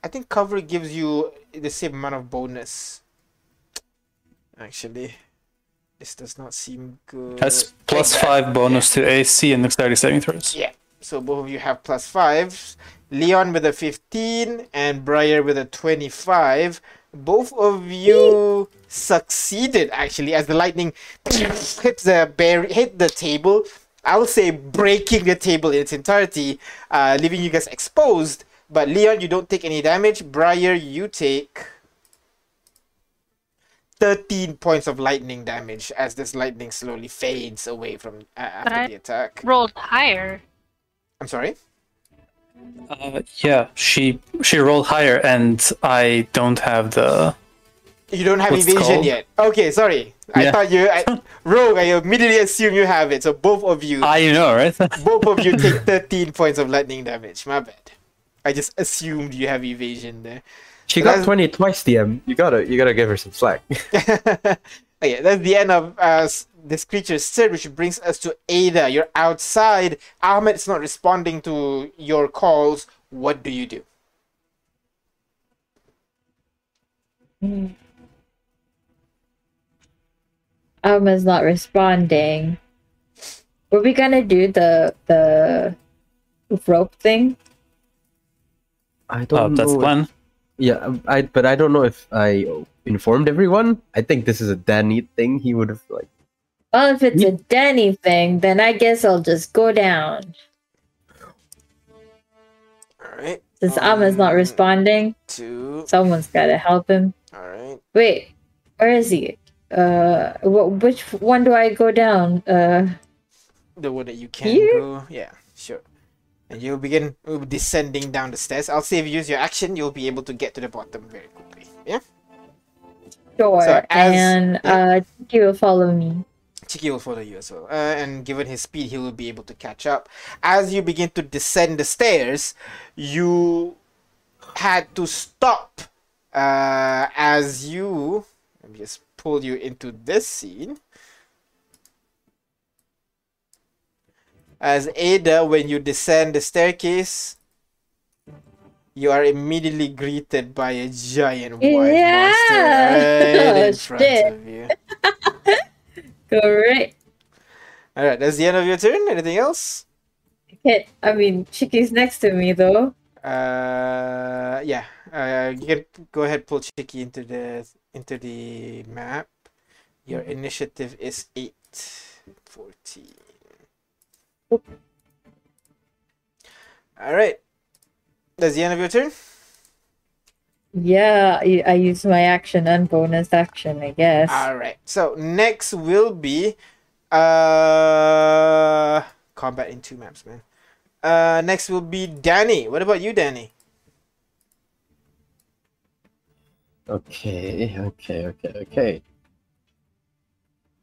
I think cover gives you the same amount of bonus. Actually, this does not seem good. Has plus Like that. five bonus to AC and dexterity saving throws. Yeah. So both of you have plus five. Leon with a 15 and Briar with a 25. Both of you succeeded actually as the lightning hits the bar- hit the table. I'll say breaking the table in its entirety, uh, leaving you guys exposed. But Leon, you don't take any damage. Briar, you take 13 points of lightning damage as this lightning slowly fades away from uh, after I- the attack. Rolled higher. I'm sorry. Uh, yeah, she she rolled higher, and I don't have the. You don't have What's it evasion called? yet. Okay, sorry. I thought you, I, Rogue. I immediately assume you have it. So both of you, I know, right? both of you take 13 points of lightning damage. My bad. I just assumed you have evasion there. She So got that's- twenty twice, DM. You gotta, you gotta give her some slack. okay, that's the end of uh, s- this creature's turn, which brings us to Ada. You're outside. Ahmed is not responding to your calls. What do you do? Alma's not responding. Were we gonna do the the rope thing? I Oh, don't that's know. the plan. Yeah, um, I but I don't know if I informed everyone. I think this is a Danny thing. He would have like. Well, if it's a Danny thing, then I guess I'll just go down. All right. Since Alma's not Um, responding, Two. someone's gotta help him. All right. Wait, where is he? Uh, wh- which one do I go down? Uh, The one that you can Here? go. Yeah, sure. And you'll begin descending down the stairs. I'll say if you use your action, you'll be able to get to the bottom very quickly. Yeah? sure. So, as- and uh, he will follow me. Chiki will follow you as well. Uh, and given his speed, he will be able to catch up. As you begin to descend the stairs, you had to stop uh, as you. Let me just pull you into this scene. As Ada, when you descend the staircase, you are immediately greeted by a giant white Yeah! monster right in Oh, front shit. of you. Great. All right, that's the end of your turn. Anything else? Hit. I mean, Chiki's next to me though. Uh, yeah. Uh, you can go ahead pull Chicky into the into the map. Your initiative is eight. 14. All right. That's the end of your turn. Yeah, I, I use my action and bonus action, I guess. All right. So next will be uh combat in two maps, man. Uh, next will be Danny. What about you, Danny? Okay, okay, okay, okay.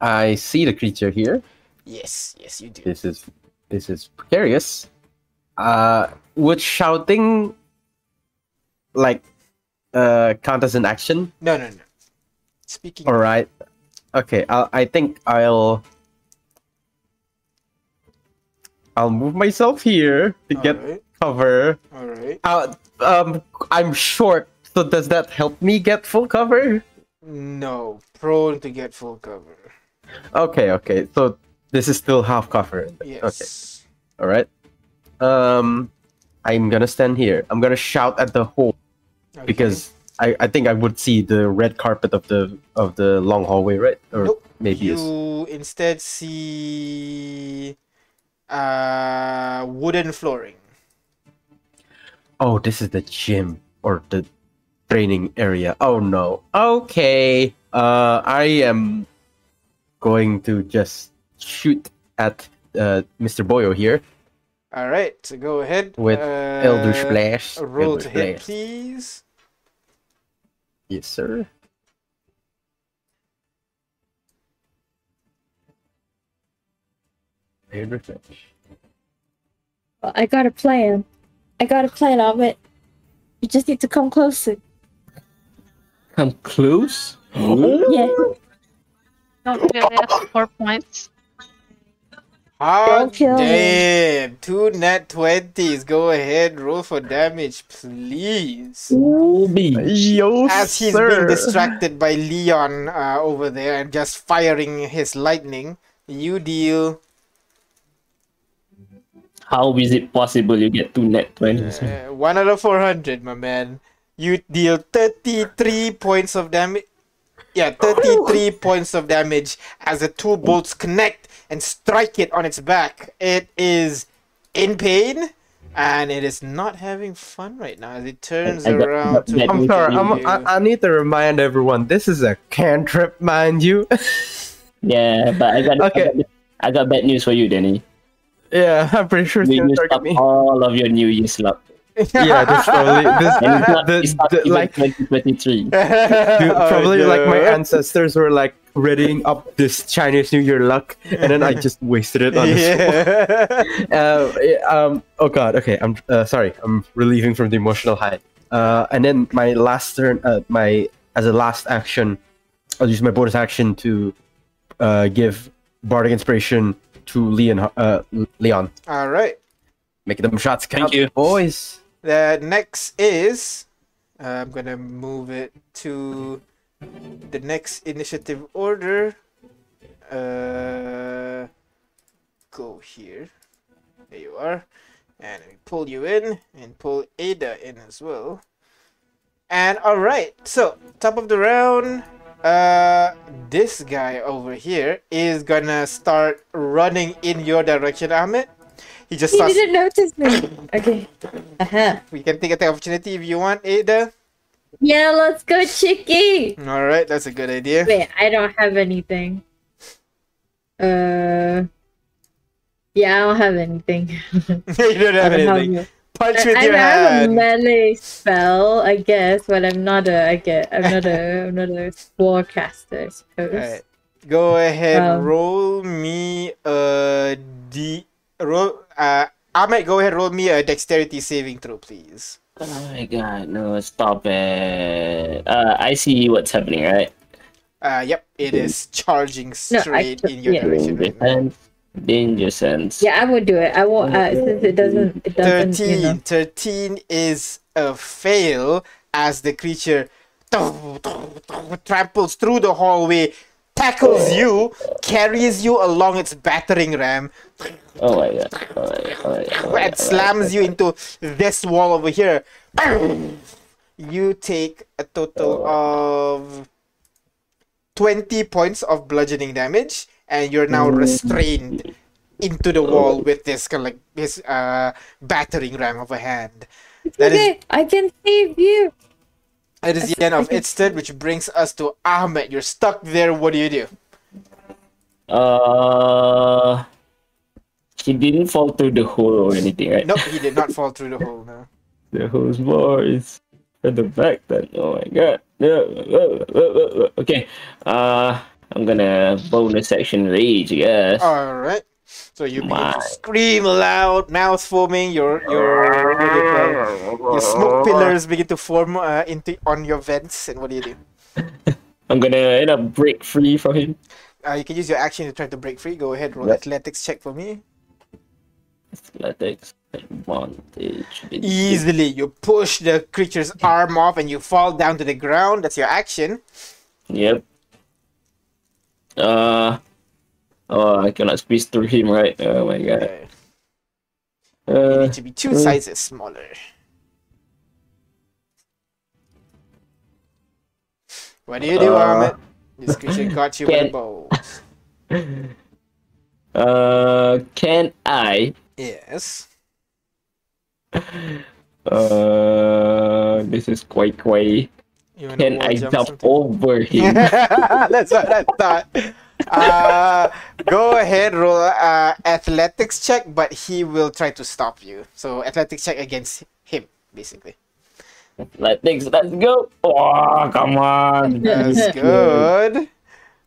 I see the creature here. Yes, yes, you do. This is this is precarious. Uh, would shouting like uh count as an action? No, no, no. Speaking. All right. Okay. I'll, I think I'll I'll move myself here to All get right. cover. All right. Uh, um, I'm short, so does that help me get full cover? No, prone to get full cover. Okay, okay. So this is still half cover. Okay. All right. Um, I'm gonna stand here. I'm gonna shout at the hole Okay. because I, I think I would see the red carpet of the of the long hallway, right? Or Nope. maybe you it's instead see uh wooden flooring. oh, this is the gym or the training area. Oh no. Okay. Uh, I am going to just shoot at uh, Mr. Boyo here All right, so go ahead with uh, Eldritch Blast. Roll Eldritch to hit, please. Yes, sir. Eldritch Blast. I got a plan. I got a plan of it. You just need to come closer. Come close. Yeah. Don't give it four points. Hot Don't kill me. damn! Two nat twenties. Go ahead, roll for damage, please. Ruby. Yo, As he's sir. being distracted by Leon uh, over there and just firing his lightning, you deal How is it possible you get two nat 20s? uh, one out of four hundred, my man. You deal thirty-three points of damage. Yeah, thirty-three points of damage as the two bolts connect and strike it on its back. It is in pain. And it is not having fun right now as it turns I got- around got to that I'm sorry. I'm. I, I need to remind everyone this is a cantrip, mind you. Yeah, but I got, Okay. I got I got bad news for you, Danny. yeah, I'm pretty sure it's You gonna used up me. all of your New Year's luck. Yeah, that's probably this, And it's not, the- it's not the- even like 2023. dude, Oh, probably like my ancestors were like readying up this Chinese New Year luck, and then I just wasted it on this. yeah. Uh, um. Oh God. Okay. I'm uh, sorry. I'm relieving from the emotional high. Uh, and then my last turn. Uh, my as a last action, I'll use my bonus action to uh give bardic inspiration to Leon. Uh, Leon. All right. Make them shots count, you. boys. The next is uh, I'm gonna move it to the next initiative order. Uh, go here. There you are, and we pull you in and pull Ada in as well. And all right, so top of the round. Uh, this guy over here is gonna start running in your direction, Ahmed. He just He starts didn't notice me. Okay. Uh-huh. we can take the opportunity if you want, Ada. Yeah, let's go, Chicky. All right, that's a good idea. Wait, I don't have anything. Uh. Yeah, I don't have anything. you don't have don't anything. have- Punch I, with I your have a melee spell, I guess, but I'm not a. I get. I'm not a. I'm not a warcaster, I suppose. Alright. Go ahead, Um, roll me a d. Roll. Uh, I might go ahead, roll me a dexterity saving throw, please. Oh my god, no, stop it. Uh, I see what's happening, right? Uh, yep, it is charging No, I straight took- in your yeah. direction. Danger right now. sense. Danger sense. Yeah, I would do it. I won't. Uh, since it doesn't. It doesn't. 13. You know. 13 is a fail as the creature tramples through the hallway, tackles you, carries you along its battering ram, Oh my god. Oh my god. Oh my god. Oh my and slams you into this wall over here. You take a total of 20 points of bludgeoning damage, and you're now restrained into the wall with this kind of like this uh battering ram of a hand. That is okay, I can save you. It is the end of its turn, which brings us to Ahmed. You're stuck there. What do you do? Uh, he didn't fall through the hole or anything, right? Nope, he did not fall through the hole. No. The hole's more is at the back then. Oh my god. No. uh, uh, uh, Okay. Uh, I'm gonna bonus action rage, I guess. All right. So you begin to scream loud, mouth foaming. Your your what do you call it? your smoke pillars begin to form uh, into on your vents. And what do you do? I'm gonna end up break free from him. Uh, you can use your action to try to break free. Go ahead, roll Yep. athletics check for me. Athletics advantage. Easily, you push the creature's arm off, and you fall down to the ground. That's your action. Yep. Uh. Oh, I cannot squeeze through him, right? Oh my god. Okay. You Uh, need to be two uh. sizes smaller. What do you do, Uh, Ahmed? This creature got you with a can- bow. uh, can I? Yes. Uh, this is quite quite. You wanna Can I jump jump over him? That's what I thought. Uh, go ahead, roll uh, athletics check, but he will try to stop you. So athletics check against him, basically. Athletics, let's go. Oh, come on. That's good.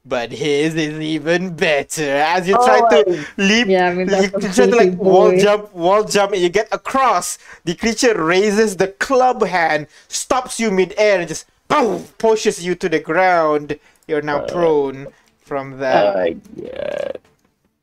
But his is even better. As you try Oh, to leap, Yeah, I mean, you try to like big wall jump, wall jump, and you get across. The creature raises the club hand, stops you mid air, and just boom, pushes you to the ground. You're now prone from Oh that. my god.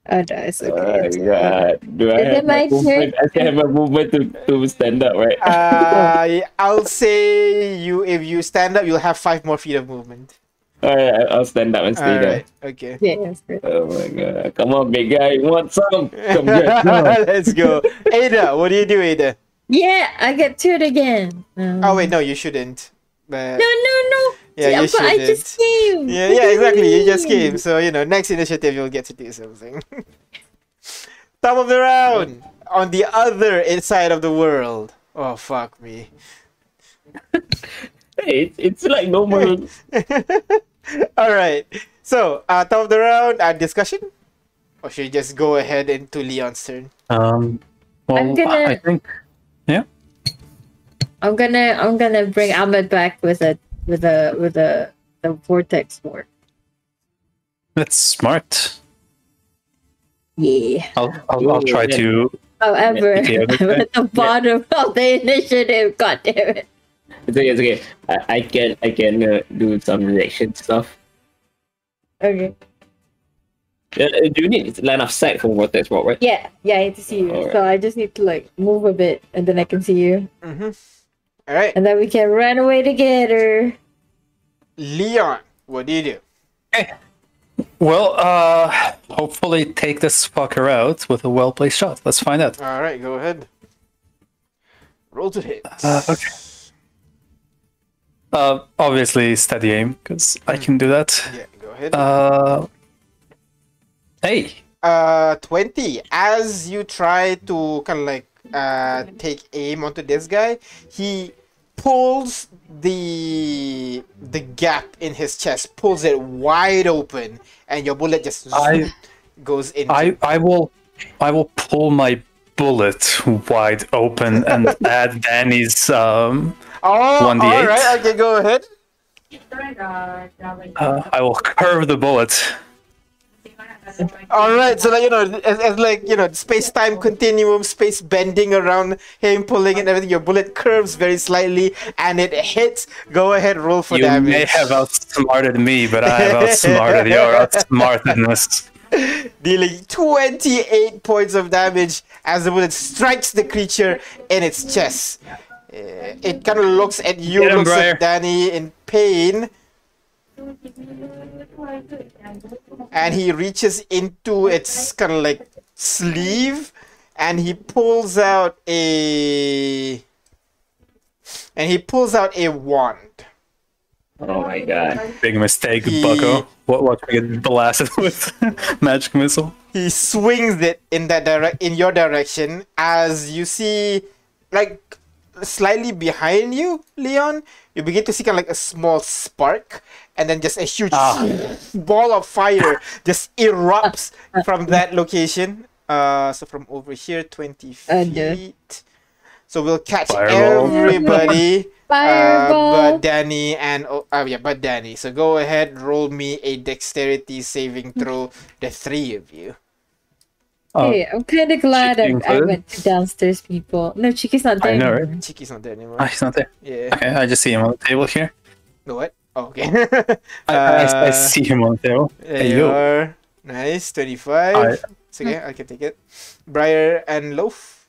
Oh, no, it's Oh okay. my it's okay. god. Do I Is have my a movement? I can have a movement to, to stand up, right? Uh, I'll say you if you stand up, you'll have five more feet of movement. Alright, I'll stand up and stay All there. okay. Yeah, that's good. Oh my god. Come on, big guy. You want some? Come get some. Let's go. Ada, what do you do, Ada? Yeah, I get to it again. Um, Oh wait, no, you shouldn't. But No, no, no. Yeah, you but I just came. Yeah, yeah, exactly. You just came, so you know, next initiative you'll get to do something. Top of the round on the other side of the world. Oh fuck me. Hey, it's, it's like normal. All right. So, uh, top of the round, uh, discussion, or should we just go ahead into Leon's turn? Um, well, I'm gonna- I think I'm gonna I'm gonna bring Ahmed back with a with a with a the vortex sword. that's smart. Yeah. I'll I'll, I'll try Yeah. to. However, I'm at the bottom of the initiative. God damn it. It's okay, it's okay. I, I can I can uh, do some reaction stuff. Okay. Uh, uh, do you need line of sight for Vortex Warp, right? Yeah, yeah, I need to see you. Alright. So I just need to like move a bit and then I can see you. Mm-hmm. All right, And then we can run away together. Leon, what do you do? Hey. Well, uh, hopefully take this fucker out with a well placed shot. Let's find out. All right, go ahead. Roll to hit. Uh, okay. Uh, obviously steady aim because I can do that. Yeah, go ahead. Uh, hey, uh 20 as you try to kind of like uh take aim onto this guy he pulls the the gap in his chest pulls it wide open and your bullet just I- goes in I I will I will pull my bullet wide open and add Danny's um oh 1d8. all right okay go ahead uh, I will curve the bullet. All right so like you know as, as like you know space-time continuum space bending around him pulling and everything your bullet curves very slightly and it hits go ahead roll for you damage You may have outsmarted me, but I have outsmarted your outsmartedness. dealing 28 points of damage as the bullet strikes the creature in its chest. Uh, it kind of looks at you, him, looks Briar. at Danny in pain, and he reaches into its kind of like sleeve and he pulls out a. And he pulls out a wand. Oh my god. Big mistake, He- Bucko. What what can get blasted with magic missile? he swings it in that direct in your direction as you see like slightly behind you leon you begin to see kind of like a small spark and then just a huge ball of fire just erupts from that location uh so from over here 20 yeah. feet so we'll catch Fireball. everybody uh, but Danny and oh, uh, yeah, but Danny. So go ahead, roll me a dexterity saving throw, the three of you. Oh, hey, I'm kind of glad I, I went to downstairs people. No, Chiki's not there. I know, right? Chiki's not there anymore. ah, he's not there. Yeah. Okay, I just see him on the table here. No what? Oh, okay. I, I, I Uh, see him on the table. There Hey, you yo. are. Nice. Twenty-five. I- It's okay. I can take it. Briar and Loaf.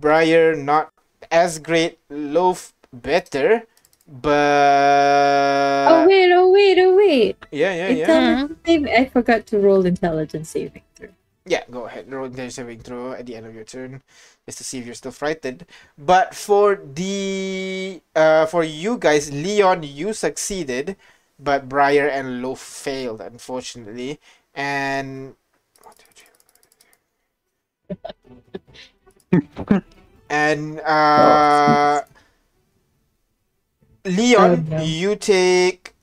Briar not as great. Loaf better. But oh wait! Oh wait! Oh wait! yeah, yeah, yeah. Intelligence saving. I forgot to roll intelligence saving through. Yeah, go ahead. Roll intelligence saving throw at the end of your turn, just to see if you're still frightened. But for the uh for you guys, Leon, you succeeded, but Briar and Loaf failed, unfortunately. And and uh Leon, Oh, no. you take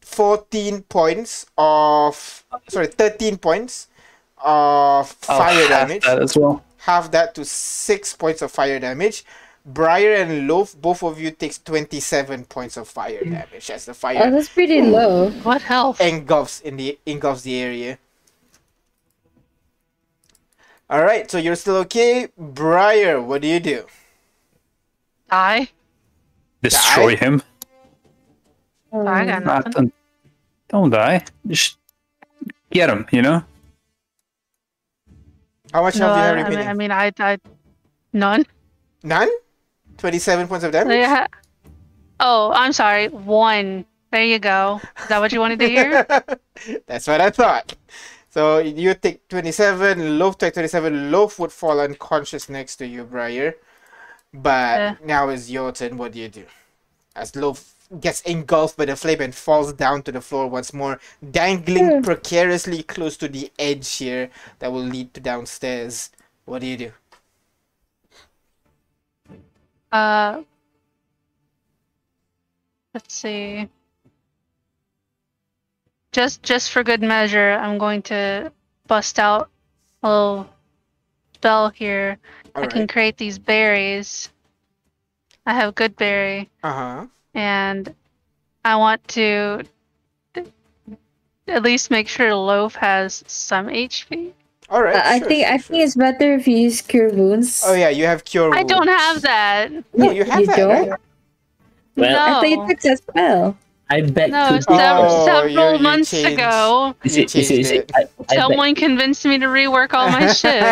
14 points of sorry 13 points of I'll fire half damage that as well. half that to 6 points of fire damage briar and loaf both of you takes 27 points of fire mm. damage as the Oh, fire that's pretty low. What health? engulfs in the engulfs the area all right so you're still okay briar what do you do Die? Destroy him. I got Not, nothing. don't die. Just get him, you know? How much No, health do you have I mean, remaining I mean, I, I, none. none 27 points of damage Yeah. Oh, I'm sorry. One. There you go. Is that what you wanted to hear? That's what I thought. So you take 27, Loaf take 27. Loaf would fall unconscious next to you, Briar. But now is your turn. What do you do? As Loaf gets engulfed by the flame and falls down to the floor once more, dangling precariously close to the edge here that will lead to downstairs. What do you do? Uh, let's see. Just, just for good measure, I'm going to bust out a little spell here. I can create these berries. I have Goodberry, Uh huh. And I want to at least make sure Loaf has some HP. Alright. Uh, I sure, think sure, I sure. think it's better if you use cure wounds. Oh, yeah, you have cure. Wounds. I don't have that. No, you have that, don't? right? Well, I thought you No. took that spell. I beg No, to sev- Oh, several you- you months changed. ago, You see, You you see, you changed see, it. I, I beg, someone convinced me to rework all my shit.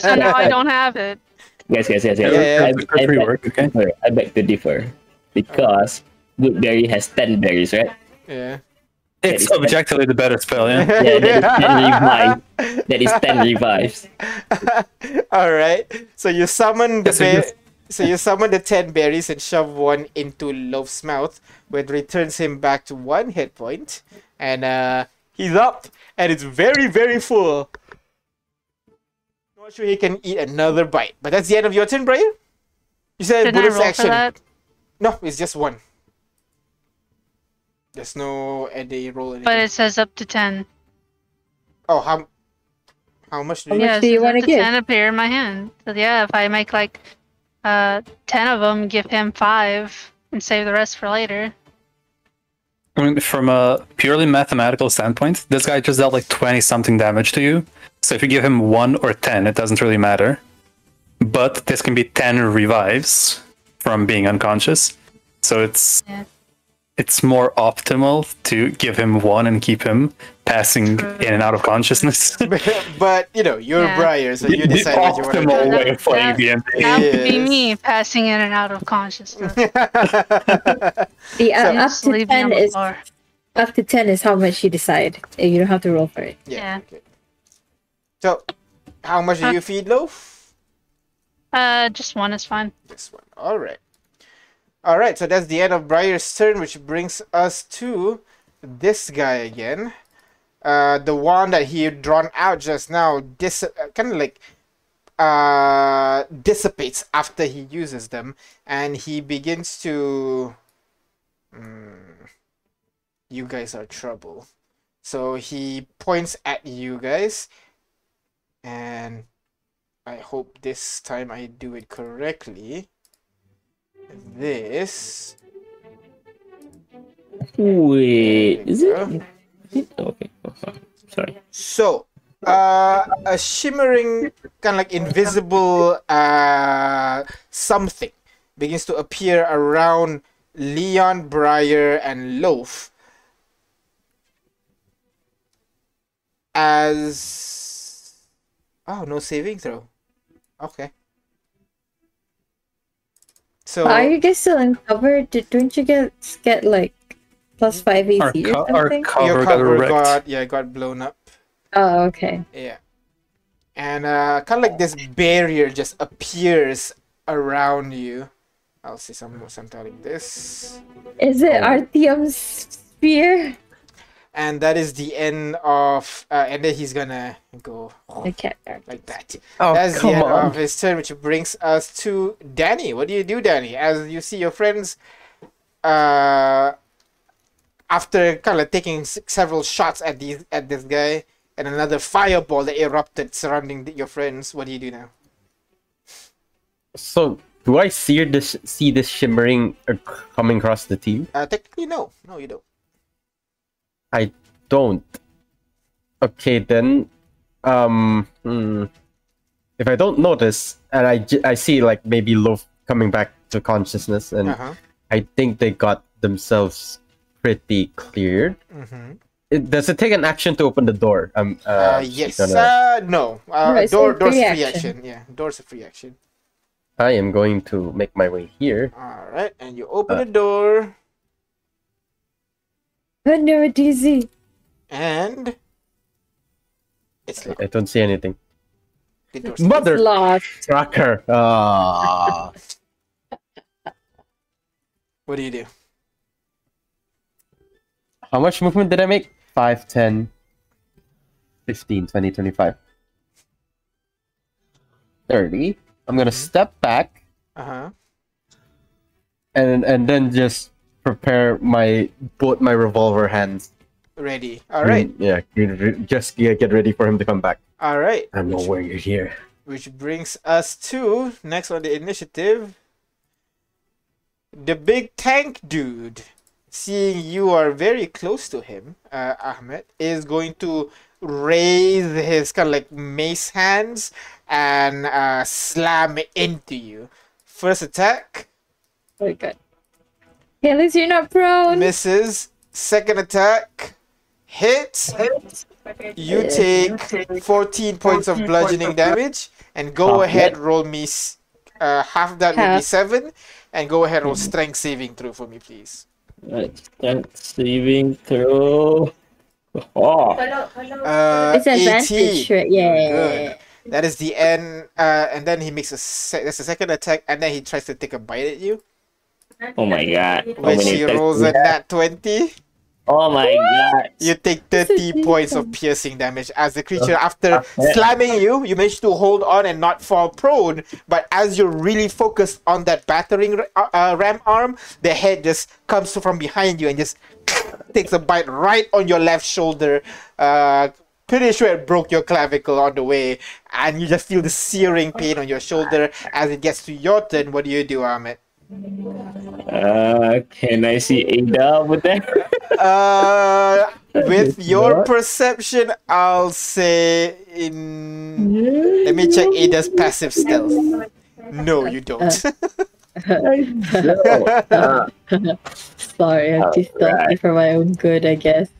so now I don't have it. Yes, yes, yes, yes. Yeah, yeah, I, Good I, beg, rework, okay? differ. I beg to differ because Goodberry has ten berries, right? Yeah. It's is bad. objectively the better spell, yeah? Yeah, that is ten revive. That is ten revives. All right. So you summon the Yes, it bear- is. so you summon the ten berries and shove one into Loaf's mouth, which returns him back to one hit point, and uh, he's up, and it's very very full. Not sure he can eat another bite, but that's the end of your turn, Brian. You said Didn't I bonus action. For that? No, it's just one. There's no any roll. Anything. But it says up to 10. oh, how how much do How you? yeah, it do you wanna up to give? 10 appear in my hand. So yeah, if I make like uh 10 of them, give him 5 and save the rest for later. I mean, from a purely mathematical standpoint, this guy just dealt like 20 something damage to you. So if you give him 1 or 10, it doesn't really matter. But this can be 10 revives from being unconscious. So it's Yeah. it's more optimal to give him 1 and keep him passing True. in and out of consciousness. but you know, you're Yeah. Briar, so you The decide what you want to do. optimal do. way of playing That- D&D. That would be me passing in and out of consciousness. The uh, So- up to leave me on ten is floor. up to ten is how much you decide. Uh, You don't have to roll for it. yeah. Yeah. Okay. So, how much do you feed Loaf? Uh, just one is fine. This one. All right. All right. So that's the end of Briar's turn, which brings us to this guy again. Uh, the one that he had drawn out just now, dis- uh, kind of like uh, dissipates after he uses them, and he begins to. Hmm, you guys are trouble. So he points at you guys, and I hope this time I do it correctly. This. Wait, is it? There we go. is it? Okay. oh, Sorry. So, uh, a shimmering, kind of like invisible uh, something begins to appear around Leon, Briar, and Loaf. As. Oh, no saving throw. Okay. So. Are you guys still in cover? Did, don't you get get like plus five AC Our, or co- our something? cover your got cover wrecked. got yeah I got blown up. Oh, okay. Yeah. and uh, kind of like this barrier just appears around you. I'll see some something like this, Is it Otiluke's sphere? And that is the end of. Uh, and then he's gonna go I can't. like that. Oh, That's the end on. of his turn, which brings us to Danny. What do you do, Danny? As you see your friends, uh, after kind of taking several shots at these at this guy, and another fireball that erupted surrounding the, your friends. What do you do now? So, do I see this see this shimmering uh, coming across the team? Uh, technically, no, no, you don't. I don't. Okay, then. Um. hmm. If I don't notice, and I, j- I see like maybe Loaf coming back to consciousness, and Uh huh. I think they got themselves pretty cleared. Mm-hmm. It, does it take an action to open the door? Um. Uh, Uh, yes. gonna- Uh, no. Uh, No, door. a Door's free free action. action. Yeah. Door's a free action. I am going to make my way here. All right, and you open Uh. the door, Oh no, DZ. and it's locked. I don't see anything. Mother Locked. trucker. Ah. What do you do? How much movement did I make? 5, 10, 15, 20, 25. 30. I'm gonna step back Uh huh. and and then just prepare my both my revolver hands. Ready. All right. Mm, Yeah, get- get- just get, get ready for him to come back. All right. I know where you're here. Which brings us to next on the initiative. The big tank dude, seeing you are very close to him, uh, Ahmed, is going to raise his kind of like mace hands and uh, slam into you. First attack Oh god. Okay, at least you're not prone. misses. Second attack hits. You take 14 points of bludgeoning damage and go Half ahead roll me uh, half that will be 7 and go ahead roll strength saving throw for me please. Right, strength saving throw. Oh, Kalau kalau Uh, it's advantage, right? Yeah. Good. That is the end uh, and then he makes a se- that's the second attack and then he tries to take a bite at you oh my god. How which many he attacks rolls a nat 20. Oh my god. You take 30 points of piercing damage as the creature, after slamming you, you manage to hold on and not fall prone. But as you're really focused on that battering uh, uh, ram arm, the head just comes from behind you and just takes a bite right on your left shoulder. Uh, pretty sure it broke your clavicle on the way, and you just feel the searing pain on your shoulder as it gets to your turn. What do you do, Ahmed? Uh, can I see Ada over there? Uh, with your What? perception, I'll say in. Let me check Ada's passive stealth. No, you don't. Uh, Sorry, I'm too stealthy Alright. for my own good, I guess.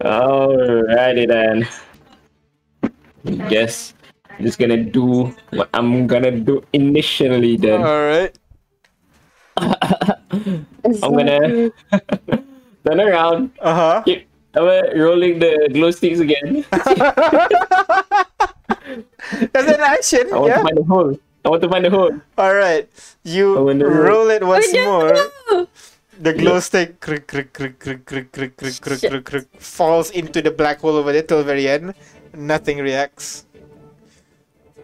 Alrighty then. Guess I'm just gonna do what I'm gonna do initially then. All right. I'm gonna turn around, Uh huh. keep I'm uh, rolling the glow sticks again. That's an action. I want Yeah. to find the hole. I want to find the hole. All right. You no. roll it once Oh, more. no! The glow stick crick, crick, crick, crick, crick, crick, crick, crick, crick, crick, falls into the black hole over there till the very end. Nothing reacts.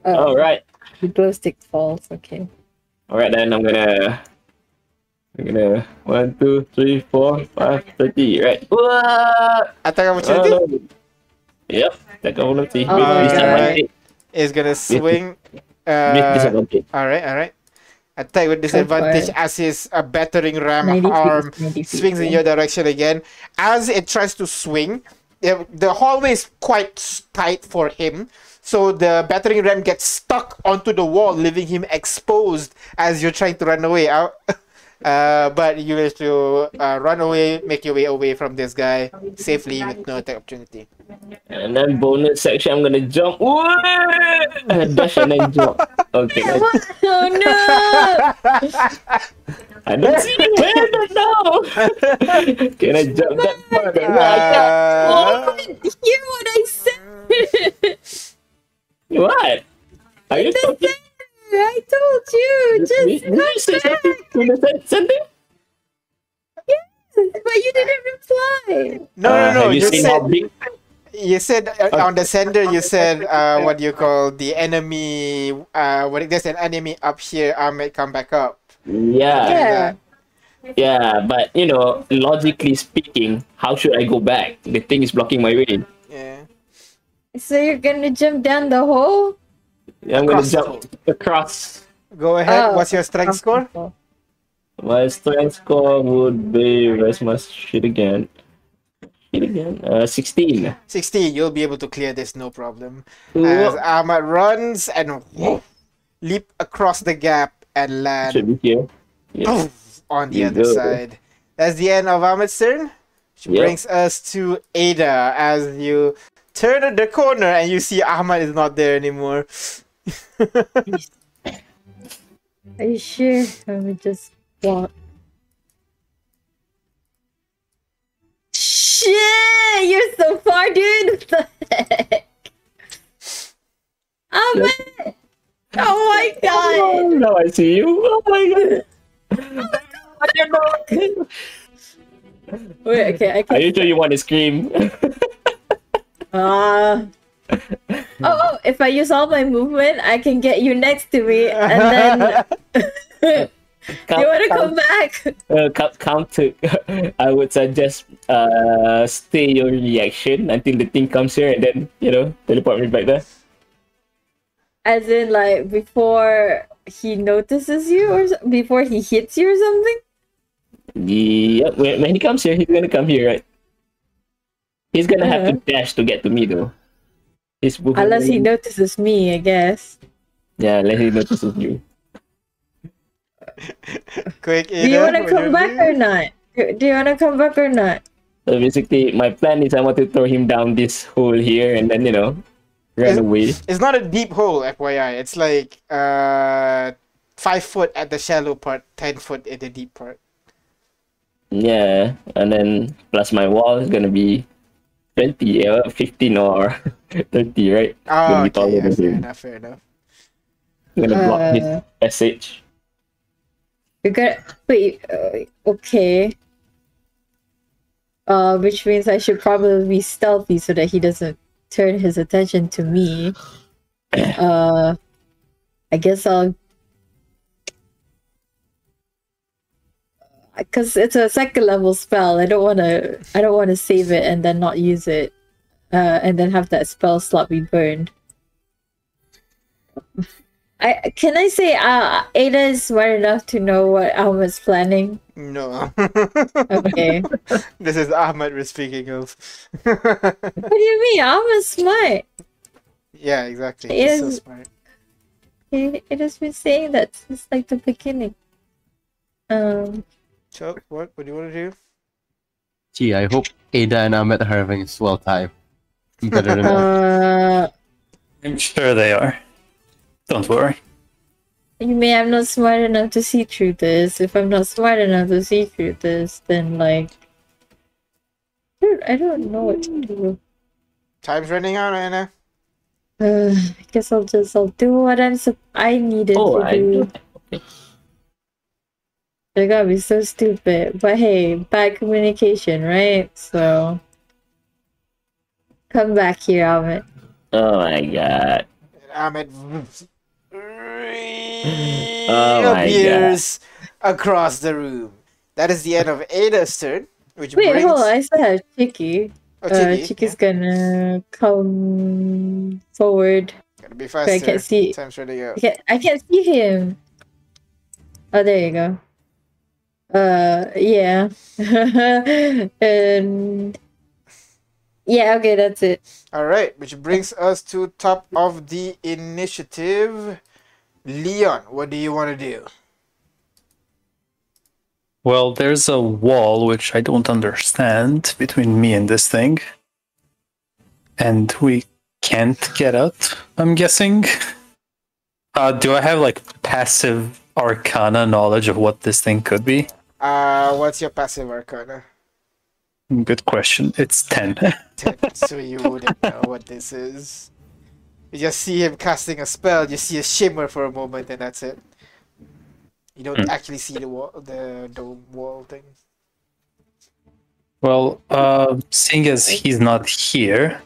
Oh, Alright. the glow stick falls. Okay. Alright then I'm gonna I'm gonna one, two, three, four, five, thirty, right. Wah! Attack opportunity Oh. Yep, attack opportunity. With Alright. disadvantage. is gonna swing. Uh, disadvantage. all right, all right. Attack with disadvantage as his uh, battering ram arm swings in your direction again. As it tries to swing, the, the hallway is quite tight for him. So the battering ram gets stuck onto the wall, leaving him exposed as you're trying to run away. Out. Uh, but you manage to uh, run away, make your way away from this guy safely with no attack opportunity. And then bonus section I'm gonna jump. Wah! Dash and then jump. Okay. I, Oh no! I don't see the hand now. Can I jump that far? Uh, oh, hear what I said! What? Are you talking? I told you, Did you just say come something back. to the sen- sender? But you didn't reply. No, Uh, no, no. You, You seen said big? you said uh, on the sender. You said uh, what you call the enemy. Uh, what there's an enemy up here. Ahmed, come back up. Yeah, Yeah. yeah, but you know, logically speaking, how should I go back? The thing is blocking my way. Yeah. So you're gonna jump down the hole? I'm gonna Across. jump across. Go ahead. Oh. What's your strength score? My strength score would be where's my shit again? Shit again. Uh, sixteen. 16. You'll be able to clear this, no problem. Ooh, As Ahmed runs and leap across the gap and land should be here. Yeah. poof, on the You other go. side. That's the end of Ahmed's turn. She Yep. brings us to Ada as you turn the corner and you see Ahmed is not there anymore. Are you sure? Let me just walk. Shit! You're so far, dude! What the heck? Oh my! Oh my god! Oh, now I see you. Oh my god. Oh Wait, okay, I Are you sure you want to scream? Ah. oh, oh, if I use all my movement, I can get you next to me, and then. Count- you want to come back? uh, count, count to, I would suggest uh stay your reaction until the thing comes here and then you know teleport me back there. As in, like, before he notices you, or before he hits you, or something? Yeah, when, when he comes here, he's gonna come here, right? He's gonna have to dash to get to me though. He's Unless he notices me, I guess. Yeah, unless he notices you. Quick, Do you want to come back do? or not? Do you want to come back or not? So basically, my plan is I want to throw him down this hole here and then you know run Is- away. It's not a deep hole, FYI. It's like uh five foot at the shallow part, ten foot at the deep part. Yeah, and then plus my wall is gonna be twenty, uh, fifteen or thirty, right? Oh, Gonna okay, taller yeah, fair enough, fair enough. I'm gonna block Uh, his passage. You're gonna wait. Uh, okay. Uh, which means I should probably be stealthy so that he doesn't turn his attention to me. Uh, I guess I'll. Because it's a second level spell, I don't want to. I don't want to save it and then not use it, uh, and then have that spell slot be burned. I can I say uh Ada is smart enough to know what Ahmed's planning. No. Okay. this is Ahmed we're speaking of. what do you mean? Ahmed's smart. yeah, exactly. He's so Is- smart. He, it has been saying that since like the beginning. Um So, what? What do you want to do? Gee, I hope Ada and Ahmed are having a swell time. Better than us. uh I'm sure they are. Don't worry. you mean I'm not smart enough to see through this. If I'm not smart enough to see through this, then like I don't, I don't know what to do. Time's running out, Anna. Uh, I guess I'll just I'll do what I'm sup- I needed Oh, to I do. They're gonna be so stupid. But hey, bad communication, right? So come back here, Ahmed. Oh my god. Ahmed Oh my appears across the room. That is the end of Ada's turn, which Wait, brings. hold on. I still have Chicky. Oh, Uh, Chiggy, Chicky's gonna come forward. Gotta be But I can't see. Time's running out. I can't, I can't see him. Oh, there you go. Uh, yeah. and yeah, okay, that's it. All right, which brings us to top of the initiative. Leon, what do you want to do? Well, there's a wall which I don't understand between me and this thing. And we can't get out, I'm guessing. Uh, do I have like passive arcana knowledge of what this thing could be? Uh, what's your passive arcana? Good question. It's 10. Ten, so you wouldn't know what this is. You just see him casting a spell. You see a shimmer for a moment, and that's it. You don't Hmm. actually see the wall, the dome wall thing. Well, uh, seeing as he's not here,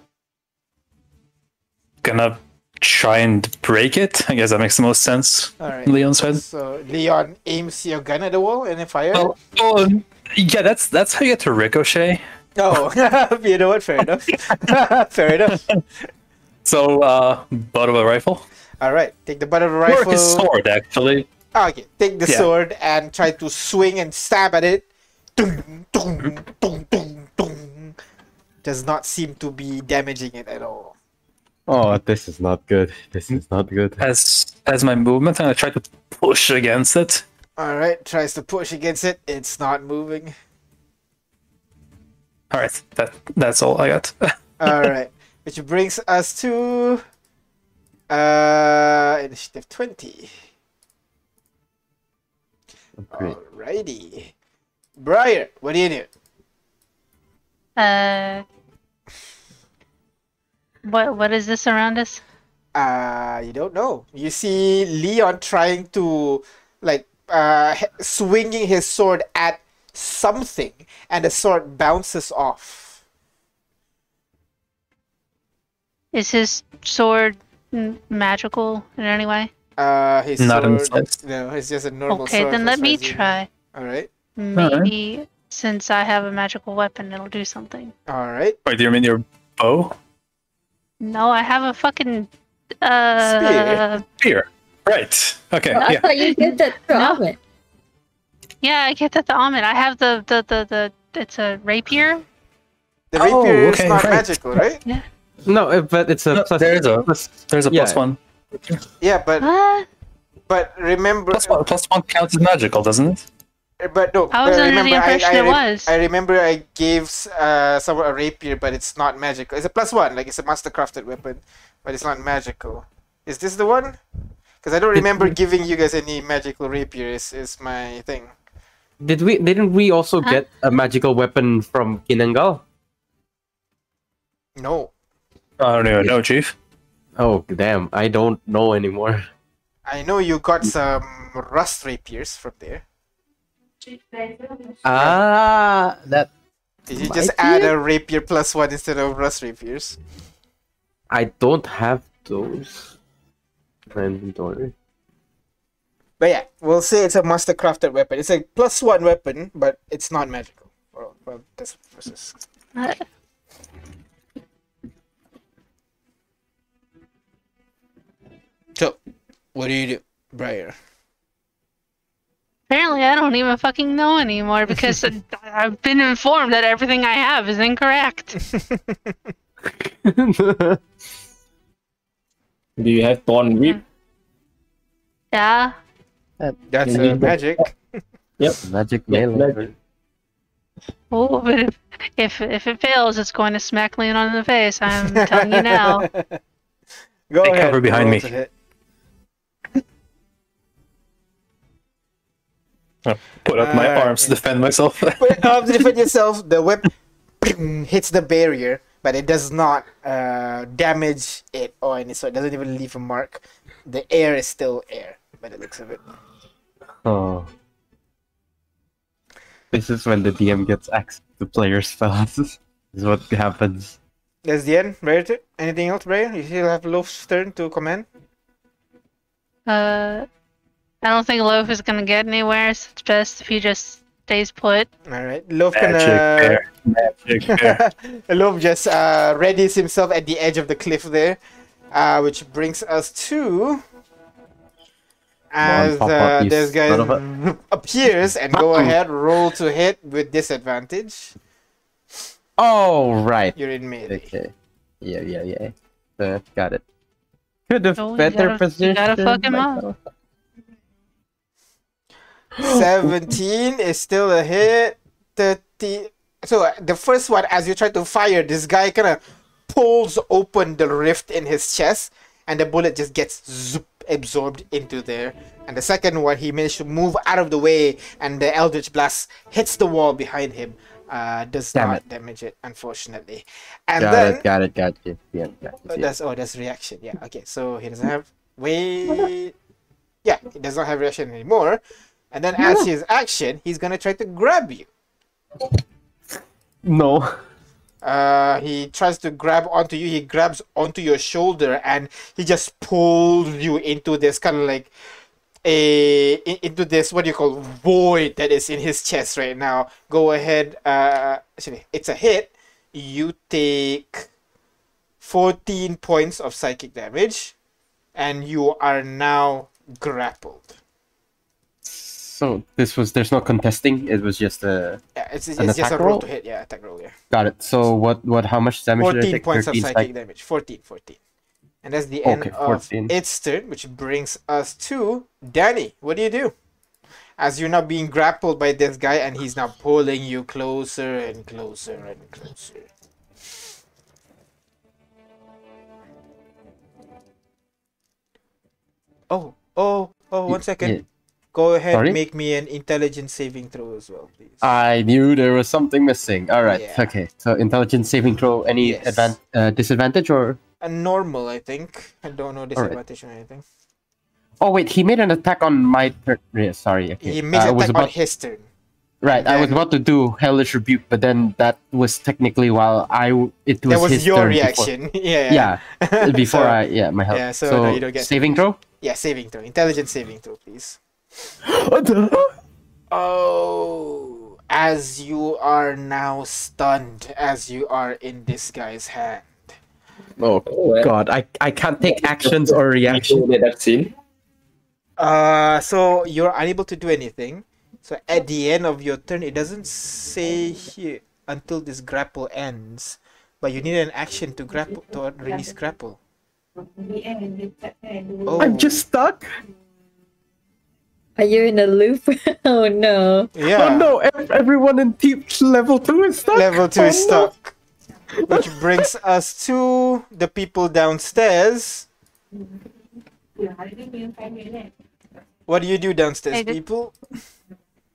gonna try and break it. I guess that makes the most sense. All right. Leon's head. So Leon aims your gun at the wall and then fire. Well, oh, yeah, that's that's how you get to ricochet. Oh, you know what? Fair enough. Fair enough. So, uh, butt of a rifle, All right, take the butt of or rifle. his sword, actually. Okay, take the Yeah. sword and try to swing and stab at it. Dun, dun, dun, dun, dun. Does not seem to be damaging it at all. Oh, this is not good. This is not good. As as my movement, I'm try to push against it. All right, tries to push against it. It's not moving. All right, that that's all I got. All right, which brings us to uh initiative twenty. Great. Alrighty, Briar, what do you do? Uh, what what is this around us? Uh, you don't know. You see Leon trying to, like, uh, swinging his sword at something, and the sword bounces off. Is his sword magical in any way? Uh, his Not in sword. slightest. No, it's just a normal Okay, sword. Okay, then let me as you know. try. All right, Maybe since I have a magical weapon, it'll do something. all right. Wait, do you mean your bow? No, I have a fucking uh Spear. Right. Okay. I Yeah. thought you did that for No. Amit. yeah, I get that the almond. I have the the the the it's a rapier. The Oh, rapier is okay, not right. magical, right? No, uh, but it's a No, plus. there's a- plus- There's a Yeah. plus one. Yeah, but What? but remember, Plus one. Plus one counts as magical, doesn't it? But no. I was but under the remember, impression I, I, it was. I remember I gave uh someone a rapier, but it's not magical. It's a plus one, like it's a master crafted weapon, but it's not magical. Is this the one? Because I don't remember giving you guys any magical rapier. Is is my thing. Did we? Didn't we also Huh? get a magical weapon from Kinangal? No, I don't even know, Chief. Oh damn! I don't know anymore. I know you got some rust rapiers from there. Ah, that Did you just add a rapier plus one instead of rust rapiers? I don't have those. in My inventory. But yeah, we'll say it's a master crafted weapon. It's a plus one weapon, but it's not magical. Well, well this versus Uh, So, what do you do, Briar? Apparently, I don't even fucking know anymore because I- I've been informed that everything I have is incorrect. Do you have Thorn Whip? Yeah. That's Can uh, magic. Yep. Magic Yep, mail. magic. Oh, but if, if if it fails, it's going to smack Leon on the face. I'm telling you now. Go Take ahead. cover behind roll me. Put up my Uh, arms to defend myself. But um, to defend yourself, the whip hits the barrier, but it does not uh, damage it or any so it doesn't even leave a mark. The air is still air by the looks of it. Oh. This is when the DM gets access to player spells. this is what happens. That's the end. Briar, t- anything else, Briar? You still have Loaf's turn to comment? Uh, I don't think Loaf is going to get anywhere, so it's best if he just stays put. All right, Loaf can. Magic Uh, bear. Magic bear. Loaf just uh, readies himself at the edge of the cliff there, uh, which brings us to. As uh, this guy son of a- appears and go ahead, roll to hit with disadvantage. Oh, right. You're in melee. Okay. Yeah, yeah, yeah. Uh, got it. Could have Oh, better gotta- you position. gotta fuck him up. Myself. 17 is still a hit. 30. So uh, the first one, as you try to fire, this guy kind of pulls open the rift in his chest, and the bullet just gets zoop, absorbed into there. And the second one, he managed to move out of the way, and the Eldritch Blast hits the wall behind him. Uh, does Damn not damage it, unfortunately. And got then it, got it, got it. Yeah, got Oh, that's oh, that's reaction. Yeah. Okay. So he doesn't have wait. Yeah, he does not have reaction anymore. And then as his action, he's gonna try to grab you. No. Uh, he tries to grab onto you. He grabs onto your shoulder, and he just pulls you into this kind of like a in- into this what do you call void that is in his chest right now. Go ahead. Uh, actually, it's a hit. You take fourteen points of psychic damage, and you are now grappled. So this was there's no contesting. It was just a Yeah, it's, it's just a roll roll? to hit. Yeah, attack roll. Yeah. got it. So what what how much damage did I 14 take? points of psychic psych- damage 14 14 and that's the end Okay, of 14. its turn which brings us to danny what do you do as you're now being grappled by this guy and he's now pulling you closer and closer and closer oh oh oh one second. Go ahead Sorry? make me an intelligence saving throw as well please I knew there was something missing. All right. Yeah. Okay. So intelligence saving throw. Any Yes. advan- uh, disadvantage or? a normal i think i don't know disadvantage or anything Oh wait, he made an attack on my turn. Yeah, sorry. Okay. he made Uh, an attack about on his turn right. I was about to do hellish rebuke, but then that was technically while I w- it was, that was your turn before- reaction. yeah. Yeah. Before So, I yeah my help. yeah, so no, you don't get saving throw. Yeah, saving throw. Intelligence saving throw, please. What the? Oh, as you are now stunned, as you are in this guy's hand. Oh Oh, god, I I can't take actions or reactions. that I've. Uh, so you're unable to do anything. So at the end of your turn, it doesn't say here until this grapple ends, but you need an action to grapple to release grapple. Oh, I'm just stuck. Are you in a loop? oh no. yeah. Oh no, everyone in team level two is stuck. Level two is Oh, no. stuck. Which brings us to the people downstairs. What do you do downstairs, Hey, people?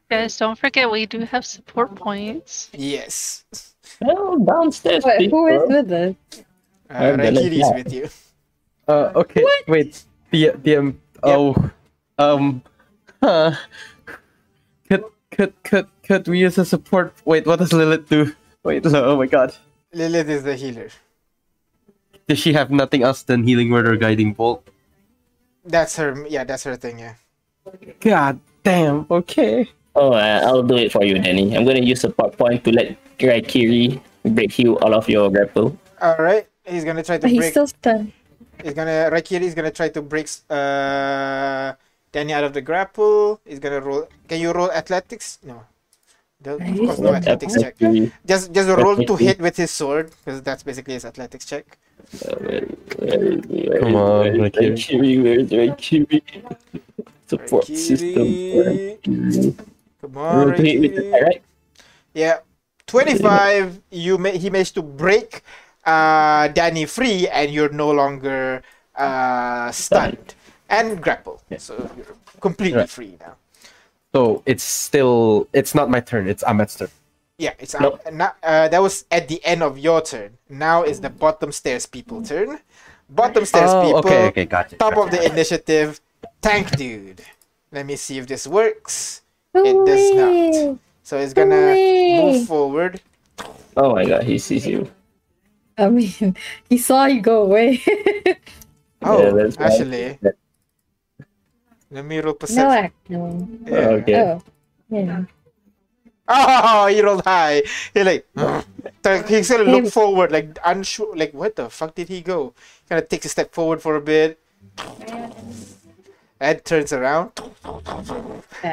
Guys, don't forget we do have support points. Yes. Oh, downstairs. Wait, who is with us? Uh, I'm gonna with you. Uh, okay, wait. The the um oh um huh. Could could could could we use a support? Wait, what does Lilith do? Wait, no, oh my god. Lilith is the healer. Does she have nothing else than healing word or guiding bolt? That's her. Yeah, that's her thing. Yeah. God damn. Okay. Oh, uh, I'll do it for you, Danny. I'm gonna use support point to let Raikiri break you all of your grapple. All right. He's gonna try to But he's break. still stunned. He's gonna Raikiri is gonna try to break uh Danny out of the grapple. He's gonna roll. Can you roll athletics? No. The- Of course, no athletics check. Raikiri, Just just roll to hit with his sword because that's basically his athletics check. uh, where, where is? Where Come is- on, where is Raikiri. Raikiri, where's Raikiri? Support system. Raikiri. Raikiri. Come on, Roll to hit with Raikiri. attack, right? Yeah, twenty-five. You ma- he managed to break uh Danny free, and you're no longer uh stunned and grapple. So you're completely Right. free now. So it's still it's not my turn. It's Ahmed's turn. Yeah, it's Nope. uh, not, uh, that was at the end of your turn. Now is the bottom stairs people turn. Bottom stairs Oh, people. okay, okay, gotcha. Top of the initiative, tank dude. Let me see if this works. It does not. So it's gonna move forward. Oh my god, he sees you. I mean, he saw you go away. Oh, Yeah, that's right. Actually, let me roll no, perception. actually. Yeah. Okay. Oh. Yeah. Oh, he rolled high. He like, so he's gonna look forward, like unsure, like what the fuck did he go? Kind of takes a step forward for a bit, and turns around,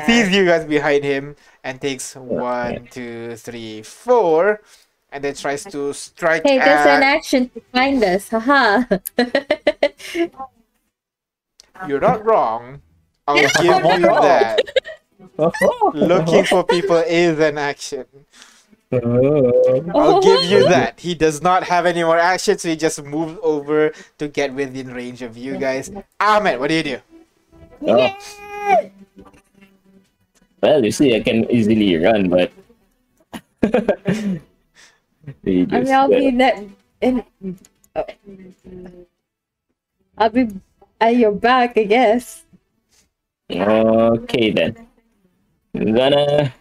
sees you guys behind him, and takes one, two, three, four, and then tries to strike Hey, there's an action to find us. Haha. You're not wrong. I'll give you that. Looking for people is an action. Uh. I'll give you that. He does not have any more action, so he just moves over to get within range of you guys. Ahmed, what do you do? Oh. Well, you see, I can easily run, but We I mean, I'll get- be ne- in. oh. I'll be at your back, I guess. Okay then. I'm gonna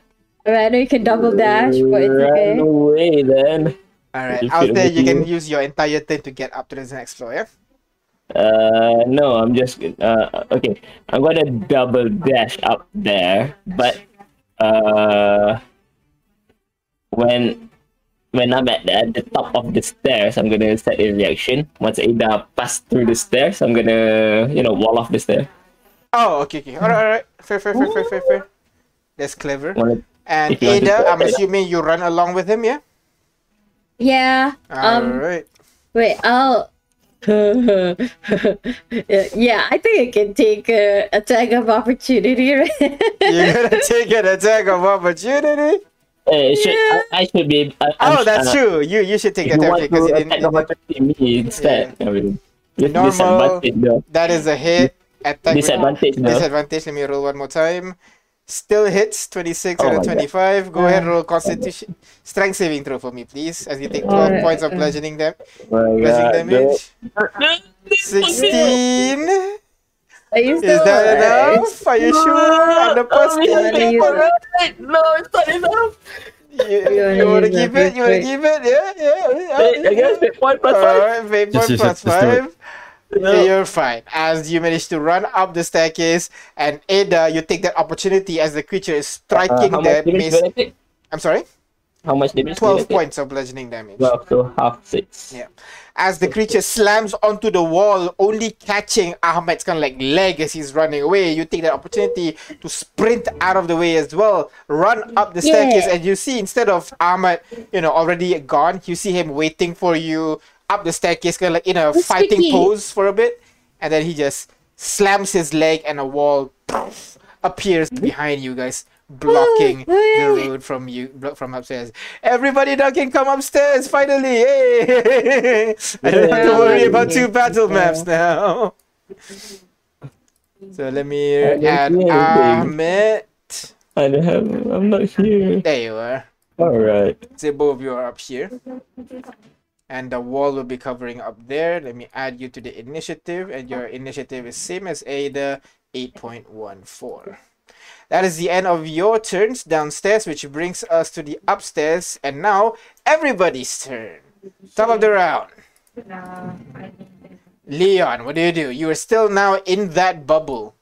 I mean, I know you can double dash, but it's run okay. away then. All right, You out feel there, you can use your entire turn to get up to the next floor. Yeah. Uh, no, I'm just uh okay. I'm gonna double dash up there, but uh, when when I'm at the, at the top of the stairs, I'm gonna set a reaction. Once Ada pass through the stairs, I'm gonna you know wall off the stair. Oh, okay, okay. All right, all right. Fair, fair, fair, fair, fair, fair. That's clever. And If you want to Ada, I'm assuming you run along with him, yeah? Yeah. All Um. right. Wait. I'll. yeah, I think I can take a attack of opportunity. Right? You're gonna take an attack of opportunity. Uh, should, I, I should be. I, I'm- Oh, that's uh, true. You you should take If that you attack want because to it attack didn't. opportunity me instead, I mean, Normal. That is a hit. Attack with Disadvantage though. disadvantage. Let me roll one more time. Still hits 26 Oh out of my God. 25. Go ahead, roll Constitution strength saving throw for me, please. As you take 12 Alright, points of uh, bludgeoning dam- My bludgeoning God, damage. no. 16. Are you Is that alive? enough? Are you sure? On the plus Oh, two? yeah, You, yeah. No, it's not enough. you, You wanna wanna keep it? You wanna first, keep it? Yeah, yeah. Hey, I guess it point plus five. Alright, fate Just point use plus it, just do it. five. Okay, you're fine. As you manage to run up the staircase, and Ada, you take that opportunity as the creature is Uh, striking how the much damage mace. I take? I'm sorry, How much damage? twelve points of bludgeoning damage. Twelve, so half six. Yeah. As the creature slams onto the wall, only catching Ahmed's kind of like leg as he's running away, you take that opportunity to sprint out of the way as well. Run up the staircase, Yeah. and you see instead of Ahmed, you know, already gone, you see him waiting for you up the staircase, kind of like in a That's fighting tricky. pose for a bit, and then he just slams his leg, and a wall poof, appears mm-hmm. behind you guys. Blocking oh, the road from you blo- from upstairs. Everybody now can come upstairs finally. Hey! I don't have to worry about two battle maps now. So let me add see. Ahmed. I don't have. I'm not here. There you are. All right. So both of you are up here. And the wall will be covering up there. Let me add you to the initiative. And your initiative is same as Ada, 8.14. That is the end of your turns downstairs, which brings us to the upstairs. And now, everybody's turn. Top of the round. Uh, Leon, what do you do? You are still now in that bubble.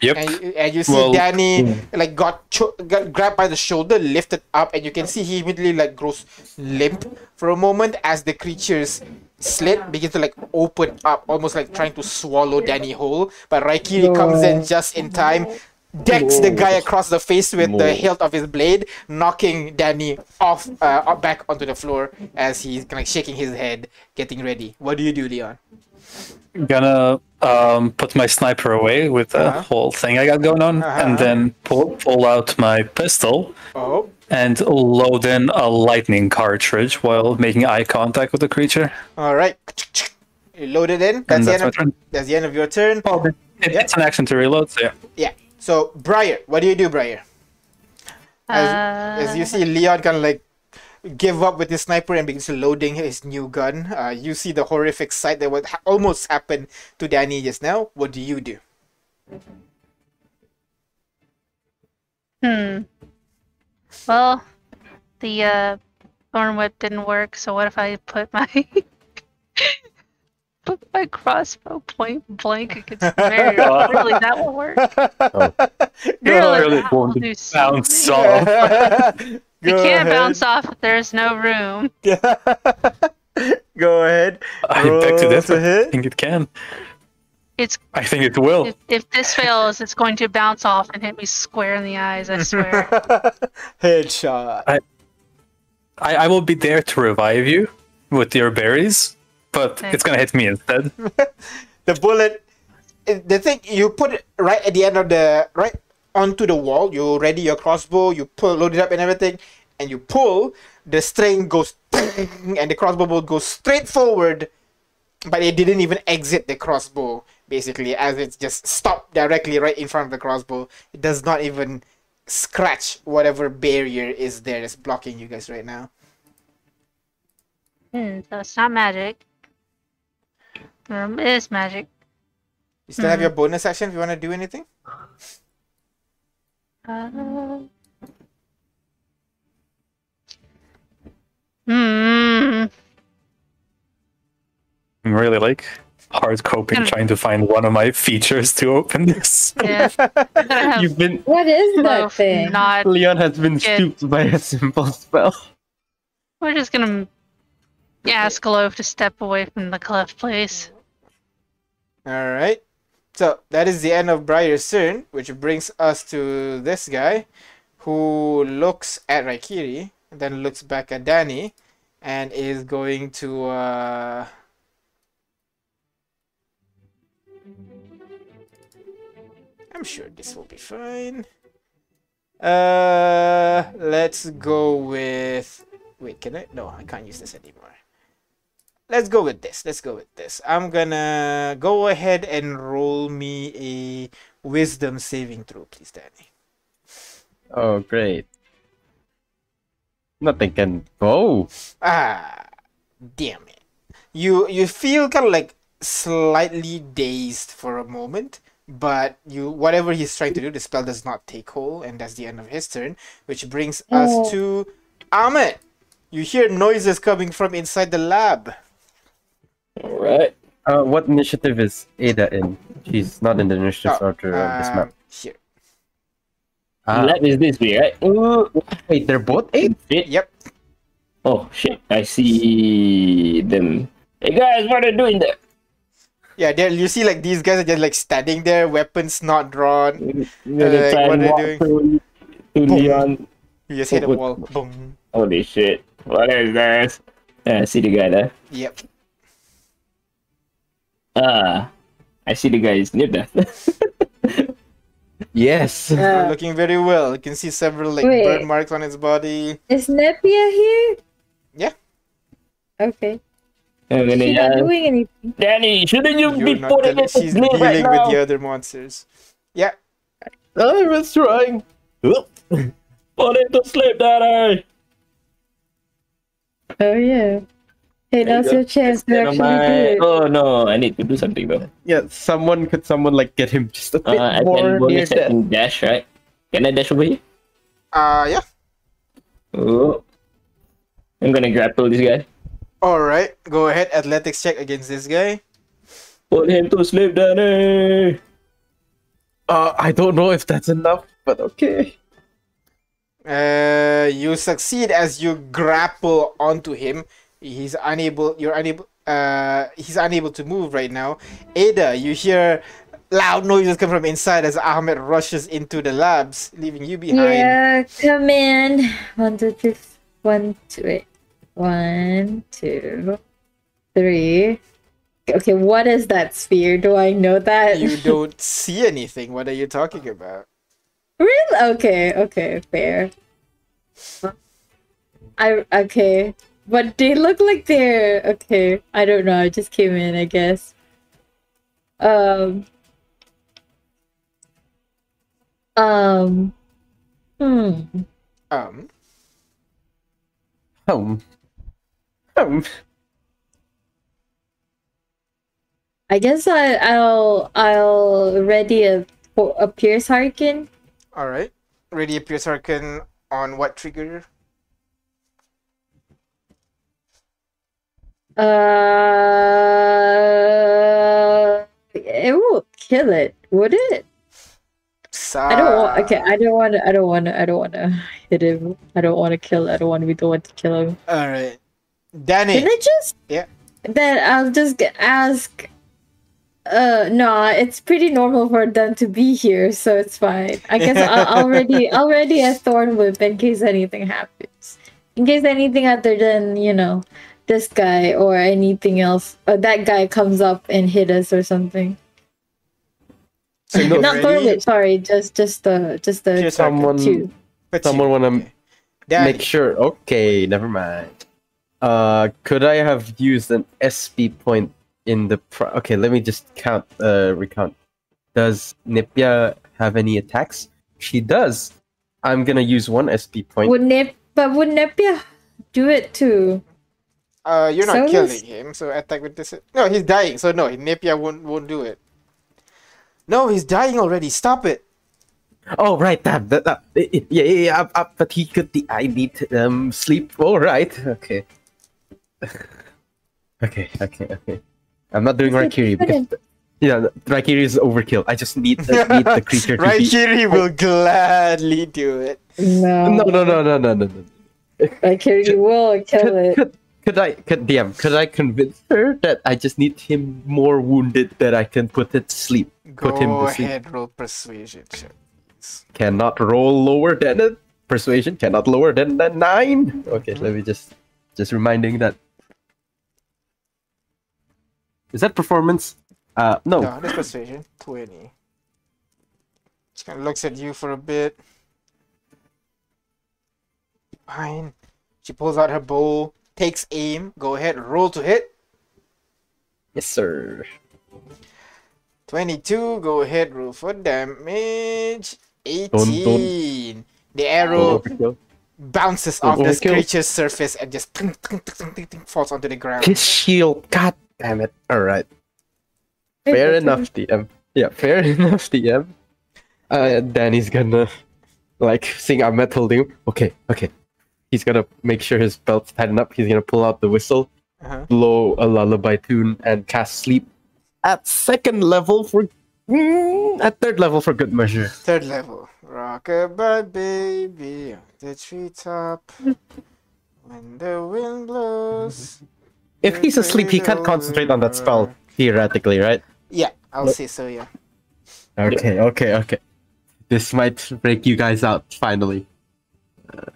Yep. And you, and you see Well, Danny like got, cho- got grabbed by the shoulder, lifted up, and you can see he immediately like grows limp for a moment as the creature's slit begins to like open up, almost like trying to swallow Danny whole. But Raikiri comes in just in time, decks the guy across the face with the hilt of his blade, knocking Danny off uh, back onto the floor as he's kind of shaking his head, getting ready. What do you do, Leon? Gonna um, put my sniper away with the Uh-huh. whole thing I got going on, Uh-huh. and then pull, pull out my pistol Oh, and load in a lightning cartridge while making eye contact with the creature. all right. You load it in. That's, and the that's end my of, turn. that's the end of your turn. Oh, it, Yeah. it's an action to reload, so yeah. Yeah. So, Briar, what do you do, Briar? As, Uh, as you see Leon kind of like give up with his sniper and begins loading his new gun, uh, you see the horrific sight that would ha- almost happen to Danny just now. What do you do? Hmm. Well, the uh, thorn whip didn't work, so what if I put my put my crossbow point blank against Mary? Really, that will work. Really, really that will won't do bounce something. off. You can't bounce off there's no room. Go ahead. I beg to Roll to hit. I think it can. It's I think it will. if, if this fails, it's going to bounce off and hit me square in the eyes. I swear. Headshot. I, I will be there to revive you with your berries, but Okay. it's gonna hit me instead. the bullet eh, the thing you put it right at the end of the right onto the wall you ready your crossbow you pull load it up and everything and you pull the string goes and the crossbow bolt goes straight forward but it didn't even exit the crossbow basically as it's just stopped directly right in front of the crossbow it does not even scratch whatever barrier is there that's blocking you guys right now. Hmm, so it's not magic. Um, it is magic. You still have your bonus action if you want to do anything. Uh, hmm. I'm really like hard coping Hmm. trying to find one of my features to open this. Yeah. I'm gonna have You've been What is that thing? not. Leon has been Good. stooped by a simple spell. We're just gonna ask Loaf to step away from the cliff, please. All right. So that is the end of Briar's turn, which brings us to this guy, who looks at Raikiri, then looks back at Danny, and is going to. Uh... I'm sure this will be fine. Uh, let's go with. Wait, can I? No, I can't use this anymore let's go with this. Let's go with this. I'm gonna go ahead and roll me a wisdom saving throw, please, Danny. Oh, great. Nothing can go. Ah, damn it. You you feel kind of like slightly dazed for a moment, but you whatever he's trying to do, the spell does not take hold, and that's the end of his turn. Which brings us Oh. to Ahmed. You hear noises coming from inside the lab. All right. Uh, what initiative is Ada in? She's not in the initiative Oh, order of this map. Here. Ah, Lab is this way, right? Ooh, wait, they're both eight? shit. Yep. Oh shit! I see them. Hey guys, what are you doing there? Yeah, there you see like these guys are just like standing there, weapons not drawn. You gonna Uh, try what and are walk they through to Boom. Leon. You just hit a wall. Boom. Holy shit! What is this? Yeah, I see the guy there. Yep. Ah, I see the guy is near death. Yes. Uh, looking very well. You can see several like Wait. burn marks on his body. is Nepia here? Yeah. Okay. I'm gonna She's not doing anything. Danny, shouldn't you You're be putting telling- it to she's dealing right with the other monsters. Yeah. I was trying. Put it to sleep, Danny. Oh yeah. Hey, There you your chance to Never actually do it. Oh no, I need to do something though. Yeah, someone could someone like get him just a bit Uh, I more can near bonus death. and dash, right? Can I dash over here? Uh yeah. Oh. I'm gonna grapple this guy. Alright. Go ahead, athletics check against this guy. Put him to sleep, Danny. Uh, I don't know if that's enough, but okay. Uh you succeed as you grapple onto him. He's unable you're unable uh he's unable to move right now. Ada, you hear loud noises come from inside as Ahmed rushes into the labs, leaving you behind. Yeah, come in. One, two, three. One, two, wait. One, two, three. Okay, what is that sphere? Do I know that? You don't see anything. What are you talking about? really? Okay, okay, fair. I okay, but they look like they're okay. I don't know. I just came in, I guess. Um. Um. Hmm. Um Home. Um. I guess I, I'll I'll ready a a Pierce Harkin. alright. Ready a Pierce Harkin on what trigger? Uh, it will kill it, would it? I don't want. Okay, I don't want to. I don't want to. I don't want to hit him. I don't want to kill. I don't want to be the one to kill him. Alright. Danny. Can I just? Yeah. Then I'll just ask. Uh, no, it's pretty normal for them to be here, so it's fine. I guess I'll already already a thorn whip in case anything happens. In case anything other than you know, this guy or anything else, or that guy comes up and hit us or something. So you're Not thorn. Sorry, just just the just the Pierce Harkin. Someone, two. Someone wanna okay. Make sure. Okay, never mind. Uh, could I have used an SP point in the? Pro- okay, let me just count. Uh, recount. Does Nepia have any attacks? She does. I'm gonna use one SP point. Would Nep but would Nepia do it too? Uh, you're not So killing this- him, so attack with this. No, he's dying, so no, Nepia won't won't do it. No, he's dying already. Stop it. Oh right, that, that, that yeah yeah yeah. Up, up, but he could. The, I need um sleep. All right. Okay. okay. Okay. Okay. I'm not doing Raikiri because yeah, Raikiri is overkill. I just need, I need the creature to be. Raikiri will gladly do it. No. No no no no no no no. I carry you will kill Could, it. Could, I could DM could I convince her that I just need him more wounded that I can put it to sleep? Put him Go to sleep. ahead, roll persuasion check. Cannot roll lower than a persuasion. Cannot lower than a nine. Okay, let me just just reminding that. Is that performance? Uh no. No, that's persuasion. Twenty. Just kind of looks at you for a bit. Fine. She pulls out her bow, takes aim. Go ahead, roll to hit. Yes sir. 22, go ahead, roll for damage. 18. don't- The arrow bounces off this overkill. creature's surface and just falls onto the ground. His shield. God damn it. Alright. Fair enough, DM. Yeah, fair enough, DM. Uh, Danny's gonna like sing our metal doom. Okay, okay. He's gonna make sure his belt's tightened up. He's gonna pull out the whistle, Uh-huh. blow a lullaby tune, and cast sleep at second level for mm, at third level for good measure. Third level. Rockabye baby on the treetop. When the wind blows. If he's asleep, he can't concentrate on that spell theoretically, right? Yeah, I'll say so, yeah. Okay, okay, okay. This might break you guys out finally. Uh,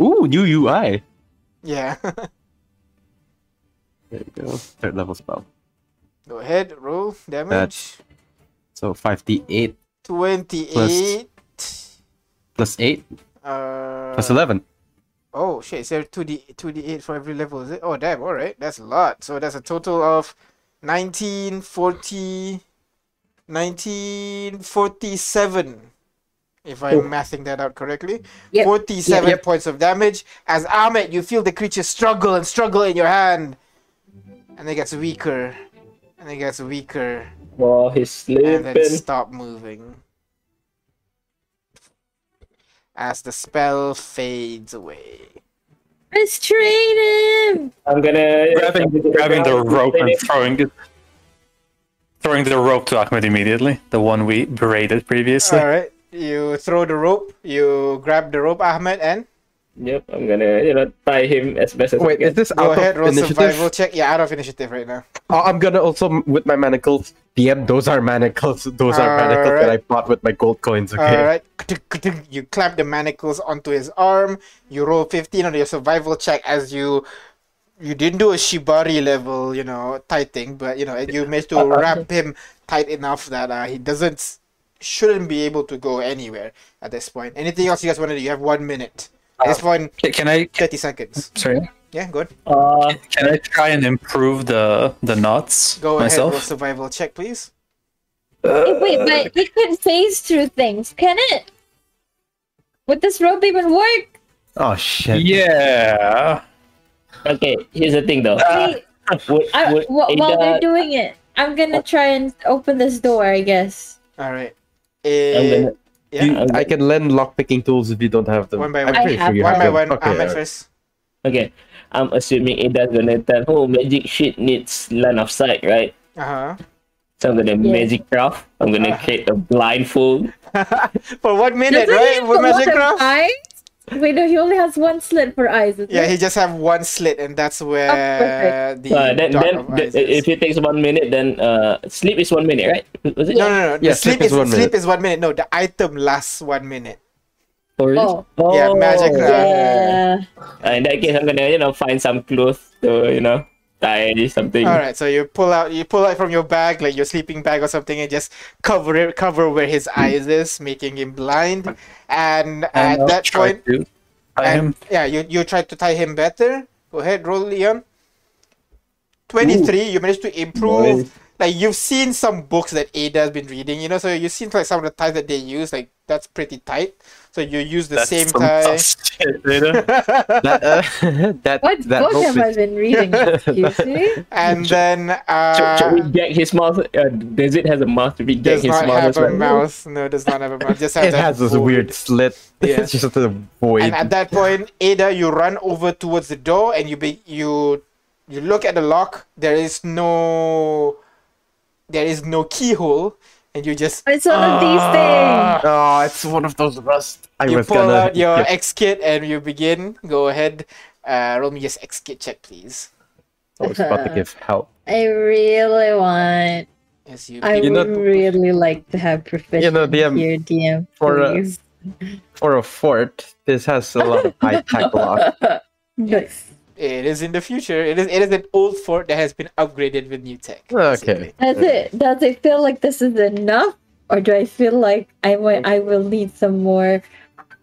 ooh, new UI. Yeah. There you go. Third level spell. go ahead, roll damage. So 5d8 28. plus 8 Uh, plus 11. Oh shit, is there 2d 2d8 for every level, is it? Oh damn, alright, that's a lot. So that's a total of 19, 40, 1947. If I'm oh. mathing that out correctly. Yep. 47 Yep. points of damage. As Ahmed, you feel the creature struggle and struggle in your hand. And it gets weaker. And it gets weaker. While he's sleeping. And then stop moving. As the spell fades away. Let's train him. I'm gonna grabbing, grabbing the rope and throwing it, throwing the rope to Ahmed immediately. The one we berated previously. Alright. You throw the rope, you grab the rope, Ahmed, and Yep, I'm gonna you know tie him as best as I Wait, can. is this go out ahead, of roll initiative? survival check. Yeah, out of initiative right now. Oh, I'm gonna also with my manacles. DM, those are manacles. Those are manacles that I bought with my gold coins. Okay. Alright. You clamp the manacles onto his arm. You roll 15 on your survival check as you. You didn't do a Shibari level, you know, tight thing, but you know, you managed to uh, uh, wrap him tight enough that uh, he doesn't, shouldn't be able to go anywhere at this point. Anything else you guys want to do? You have one minute. At this point, Ca- Can I? 30 seconds. Sorry. Yeah, good. Uh, Can I try and improve the the knots Go ahead, myself? survival check, please. Uh, oh, wait, but it can phase through things, can it? Would this rope even work? Oh shit. Yeah. okay, here's the thing though. Wait, uh, Would, I, would wh- while they're doing it, I'm gonna try and open this door, I guess. Alright. I'm Uh, yeah, You- I can lend lockpicking tools if you don't have them. One by I'm one. I have sure you one have by one. Okay, Ahmed alright. first. okay, I'm assuming Ada's gonna tell, oh, magic shit needs line of sight, right? Uh huh. So I'm gonna Yeah. magic craft. I'm gonna Uh-huh. create a blindfold. For one minute, Doesn't right? have With magic craft? eyes? Wait, no, he only has one slit for eyes. isn't Yeah, it? he just have one slit, and that's where perfect. the Uh, then, then of the- if it takes one minute, then uh, sleep is one minute, right? Was it? no, no, no. Yeah, the sleep, sleep is is one sleep minute. is one minute. No, the item lasts one minute. Oh, really? Oh. Yeah, magic craft. Yeah. Uh, in that case, I'm gonna you know find some clothes to you know tie something. All right, so you pull out, you pull out from your bag, like your sleeping bag or something, and just cover it, cover where his eyes is, making him blind. And at I'll that point, and yeah, you you try to tie him better. Go ahead, roll, Leon. Twenty-three. You managed to improve like you've seen some books that Ada has been reading, you know, so you've seen like some of the ties that they use, like that's pretty tight. So you use the That's same some tie. tough shit, Ada. that, uh, that, What that book hope have I been reading? Excuse me. and then Should, should we get his mouth? Uh, does it has a mouth? Should we get does his not mouth have as a well? mouth. No, does not have a mouth. Just has It has this void. weird slit. Yeah. It's just a void. And at that point, Ada, you run over towards the door and you be you you look at the lock. There is no there is no keyhole, and you just It's one of these things. oh, it's one of those rust. I you was pull gonna. out your yeah. X kit and you begin. Go ahead. Uh, roll me your X kit check, please. I was about to give help. I really want. As you I You would know- really like to have proficiency know, DM here, DM. for, Please. For a fort, this has a lot of high tech lock. nice. It is in the future. It is it is an old fort that has been upgraded with new tech. Okay. Does it? Does it feel like this is enough, or do I feel like I want? I will need some more.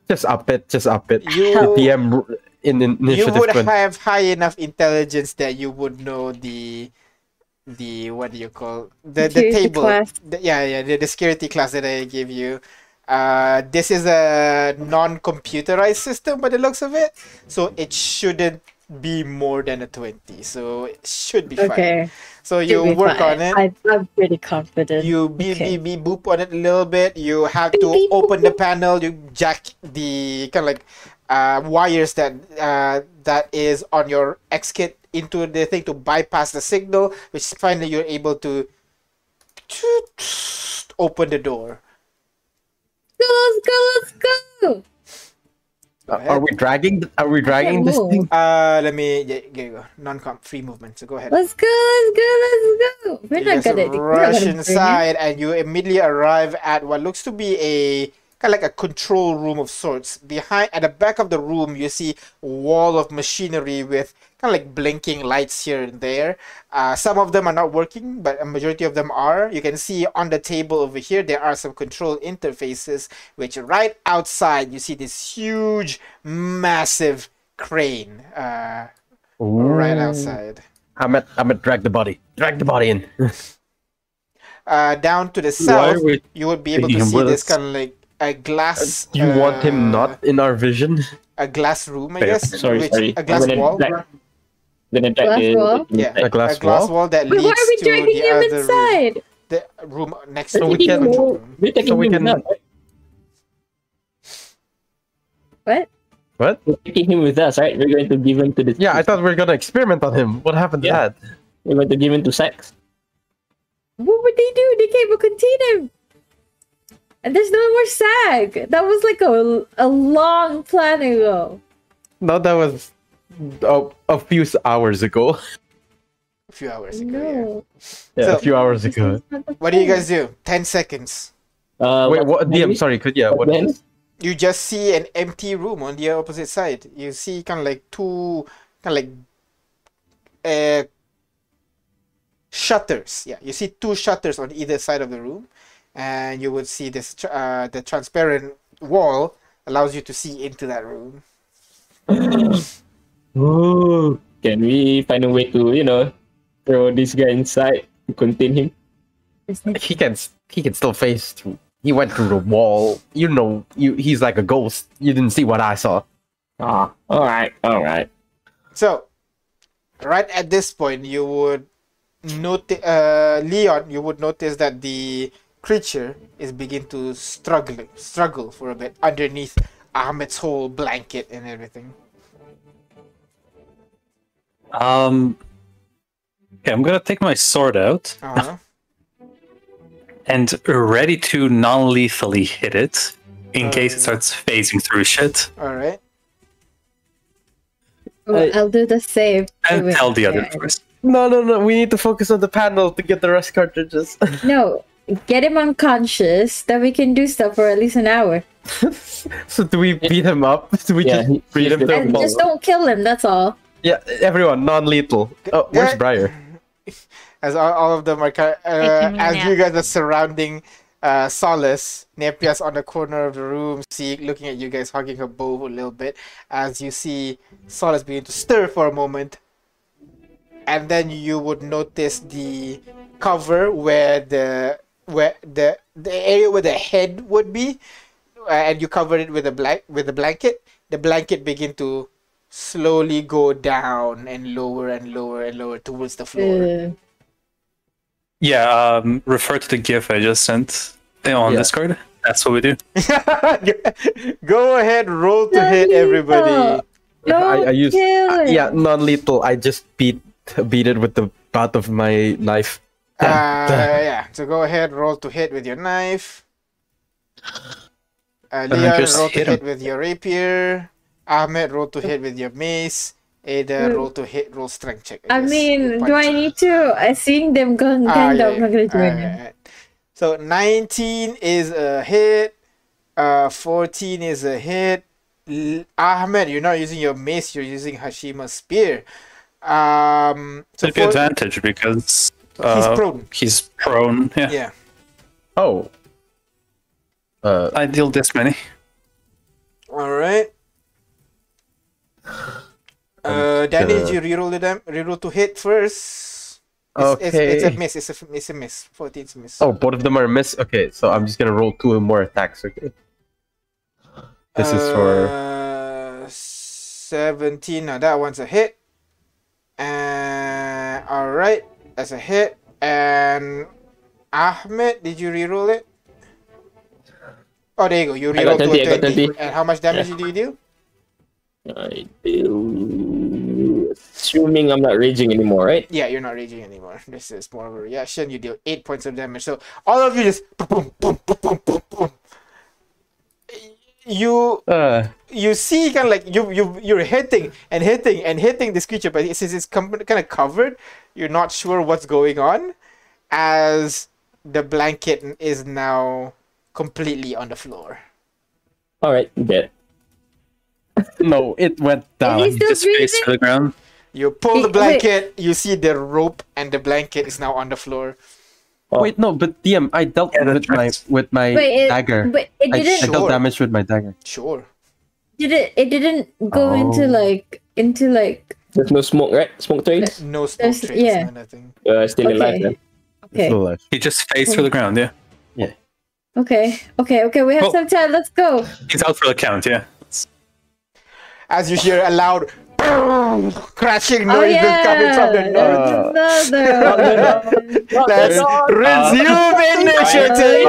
Just up it. Just up it. You PM r- in in you would when- have high enough intelligence that you would know the the what do you call the the Security table class. the- yeah yeah the, the security class that i gave you uh this is a non-computerized system by the looks of it so it shouldn't be more than a 20 so it should be fine Okay. so should you be work fine. on it I, I'm pretty confident. you beep Okay. beep beep boop on it a little bit. You have Beep, to beep, open the panel. You jack the kind of like uh, wires that uh, that is on your X kit into the thing to bypass the signal, which finally you're able to open the door. Go, let's go, let's go. Uh, are we dragging? Are we dragging this move. thing? Uh, let me yeah, here you go. Non-comp free movement. So go ahead. Let's go, let's go, let's go. We're You not guys gonna we're rush gonna bring it. inside, and you immediately arrive at what looks to be a kind of like a control room of sorts. Behind, at the back of the room, you see a wall of machinery with kind of like blinking lights here and there. Uh, some of them are not working, but a majority of them are. You can see on the table over here there are some control interfaces. Which right outside you see this huge, massive crane. Uh, right outside. I'm at. I'm at. Drag the body. Drag the body in. uh, down to the south, you would be able to see this kind of like a glass. Do you want him uh, not in our vision? a glass room? I guess. Sorry, which, sorry. A glass I'm gonna wall. drag- gonna Glass the- wall? Yeah, A glass a glass wall? wall that But leads why are we to dragging the him other room, inside? the room next So to we the can- control room. We're taking So we can- with us. right? What? What? We're taking him with us, right? We're going to give him to the. Yeah, I thought we were gonna experiment on him. What happened to Yeah. that? We're going to give him to sex. What would they do? They can't even contain him. And there's no more SAG. That was like a, a long plan ago. No, that was a, a few hours ago. A few hours ago. Yeah. No. Yeah, So- a few hours ago. What do you guys do? Ten seconds. Uh, Wait, what? movie? DM, sorry, could yeah, what Then- You just see an empty room on the opposite side. You see kind of like two, kind of like, uh, shutters. Yeah, you see two shutters on either side of the room, and you would see this. tr- Uh, the transparent wall allows you to see into that room. Oh, can we find a way to, you know, throw this guy inside to contain him? He can he can still face through. He went through the wall. You know, you he's like a ghost. You didn't see what I saw. Ah, all right, all right. So, right at this point, you would notice, uh, Leon, you would notice that the creature is begin to struggle, struggle for a bit underneath Ahmed's whole blanket and everything. Um. Okay, I'm gonna take my sword out Uh-huh. and ready to non-lethally hit it in case it starts phasing through shit, All right. Well, I'll do the save. and tell the other yeah. first. No, no, no. We need to focus on the panel to get the rest cartridges. No, get him unconscious. Then we can do stuff for at least an hour. so do we beat him up? Do we Yeah, just beat him to And just don't kill him. That's all. Yeah, everyone non-lethal. Oh, where's Yeah. Briar? As all, all of them are, uh, as nap. you guys are surrounding uh, Solace, Nepia's on the corner of the room, see, looking at you guys, hugging her bow a little bit, as you see Solace begin to stir for a moment, and then you would notice the cover where the where the the area where the head would be, uh, and you cover it with a blank with a blanket. The blanket begin to slowly go down and lower and lower and lower towards the floor. Uh, Yeah, um, refer to the GIF I just sent on Yeah. Discord. That's what we do. Go ahead, roll to hit everybody. no, I, I use kill uh, yeah non-lethal. I just beat beat it with the butt of my knife. Uh, yeah. So go ahead, roll to hit with your knife. Uh, then Leon, just roll to hit hit with your rapier. Ahmed, roll to hit with your mace. Ada, Mm. roll to hit, roll strength check. I guess. mean, do I need to? I seeing them going Ah, kind yeah, of. I'm not gonna do Alright, it. alright. So 19 is a hit. Uh, 14 is a hit. L- Ahmed, you're not using your mace. You're using Hashima's spear. Um, so It'd be advantage because he's uh, prone. he's prone. Yeah. Yeah. Oh. Uh, I deal this many. All right. Uh, Danny, did you reroll the dam- reroll to hit first? It's, it's, it's a miss. It's a, f- it's a miss. 14 is a miss. oh, both of them are miss. Okay, so I'm just gonna roll two more attacks. Okay. This is for Uh, 17. Now that one's a hit. And all right, that's a hit. And Ahmed, did you reroll it? Oh, there you go. You reroll to 20, I a 20. 20. And how much damage did you do? I do. Assuming I'm not raging anymore, right? Yeah, you're not raging anymore. This is more of a reaction. You deal eight points of damage. So all of you just boom, boom, boom, boom, boom, boom. You uh, you see kind of like you you you're hitting and hitting and hitting this creature, but since it's kind of covered, you're not sure what's going on, as the blanket is now completely on the floor. Alright, dead. no, it went down. Is he still Just face breathing? to the ground. You pull the Wait, wait. blanket, you see the rope, and the blanket is now on the floor. Wait, no, but DM, I dealt Yeah, that with my with my Wait, it, dagger. but it I, I didn't. dealt damage with my dagger. Sure. Did it? It didn't go into Oh. like into like. There's no smoke, right? Smoke trails? No smoke There's- trails, yeah. no nothing. Uh, still alive Okay. then. Okay. Still alive. He just face to the ground. Yeah. Yeah. Okay. Okay. Okay. We have Oh. some time. Let's go. He's out for the count. Yeah. As you hear a loud crashing Oh noise yeah. coming from the north. Uh, Another. Let's resume initiative.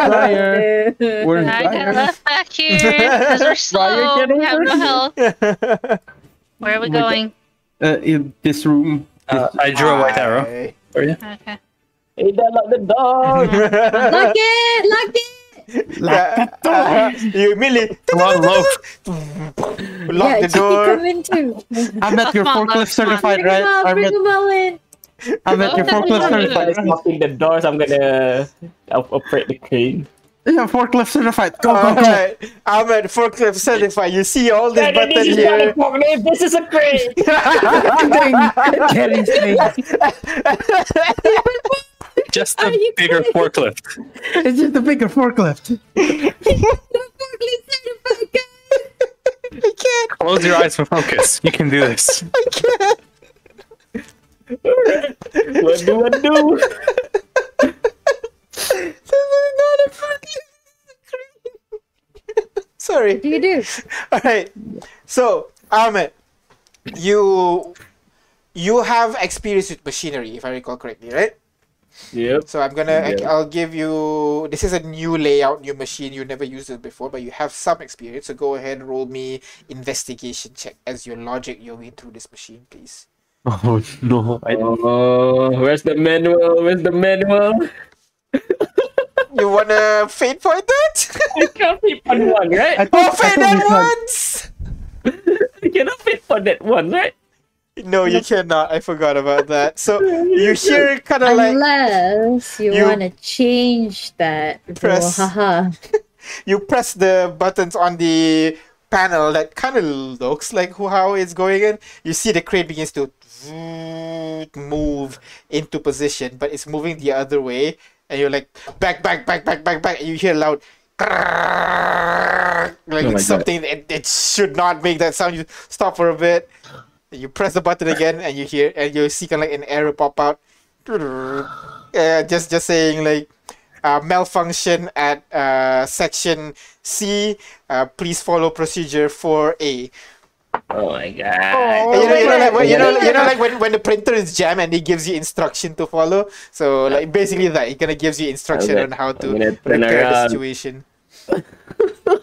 Fire. Where's I got left back here because we're slow. We have no health. Where are we Oh my God. going? Uh, in this room. Uh, I drew a white arrow Aye. for you. Okay. Hey, lock the door! Lock it. Lock it. Lock the Uh, you immediately Come on, loaf. Lock yeah, the door. come in too. I'm at your forklift certified, right? him Bring at, him out in. I'm at your forklift yeah. If certified. locking the doors, I'm gonna operate the crane. Yeah, forklift certified. Go, go, go. Alright, I'm at forklift certified. You see all this Dad, button this is not a here. forklift, this is a crane! Carry thing. Just Are a you bigger kidding? forklift. It's just a bigger forklift. I can't. Close your eyes for focus. You can do this. I can't. what do I do? This is not a forklift. Sorry. Do you do? All right. So, Ahmed, you you have experience with machinery, if I recall correctly, right? Yep. So I'm gonna Yeah. I'll give you this is a new layout, new machine. You never used it before, but you have some experience. So go ahead, roll me investigation check as your logic your way through this machine, please. Oh no! I don't. Oh, where's the manual? Where's the manual? You wanna fate point that? I can't fit on one, right? I oh, thought- I oh, fate thought that once! I cannot fit on that one, right? No, you cannot. I forgot about that. So you hear it kind of like Unless you, You- want to change that. Press. You press the buttons on the panel that kind of looks like how it's going in. You see the crane begins to move into position, but it's moving the other way, and you're like back, back, back, back, back, back. And you hear loud. Like Oh something it, it should not make that sound. You stop for a bit. You press the button again, and you hear, and you see kind of like an error pop out. Uh, just, just saying like, uh, malfunction at uh, section C. Uh, please follow procedure 4A. Oh my god. And you know, you know, like, when, you know, you know, like when, when the printer is jammed and it gives you instruction to follow. So like basically that it kind of gives you instruction Okay, on how to I'm gonna turn repair the situation.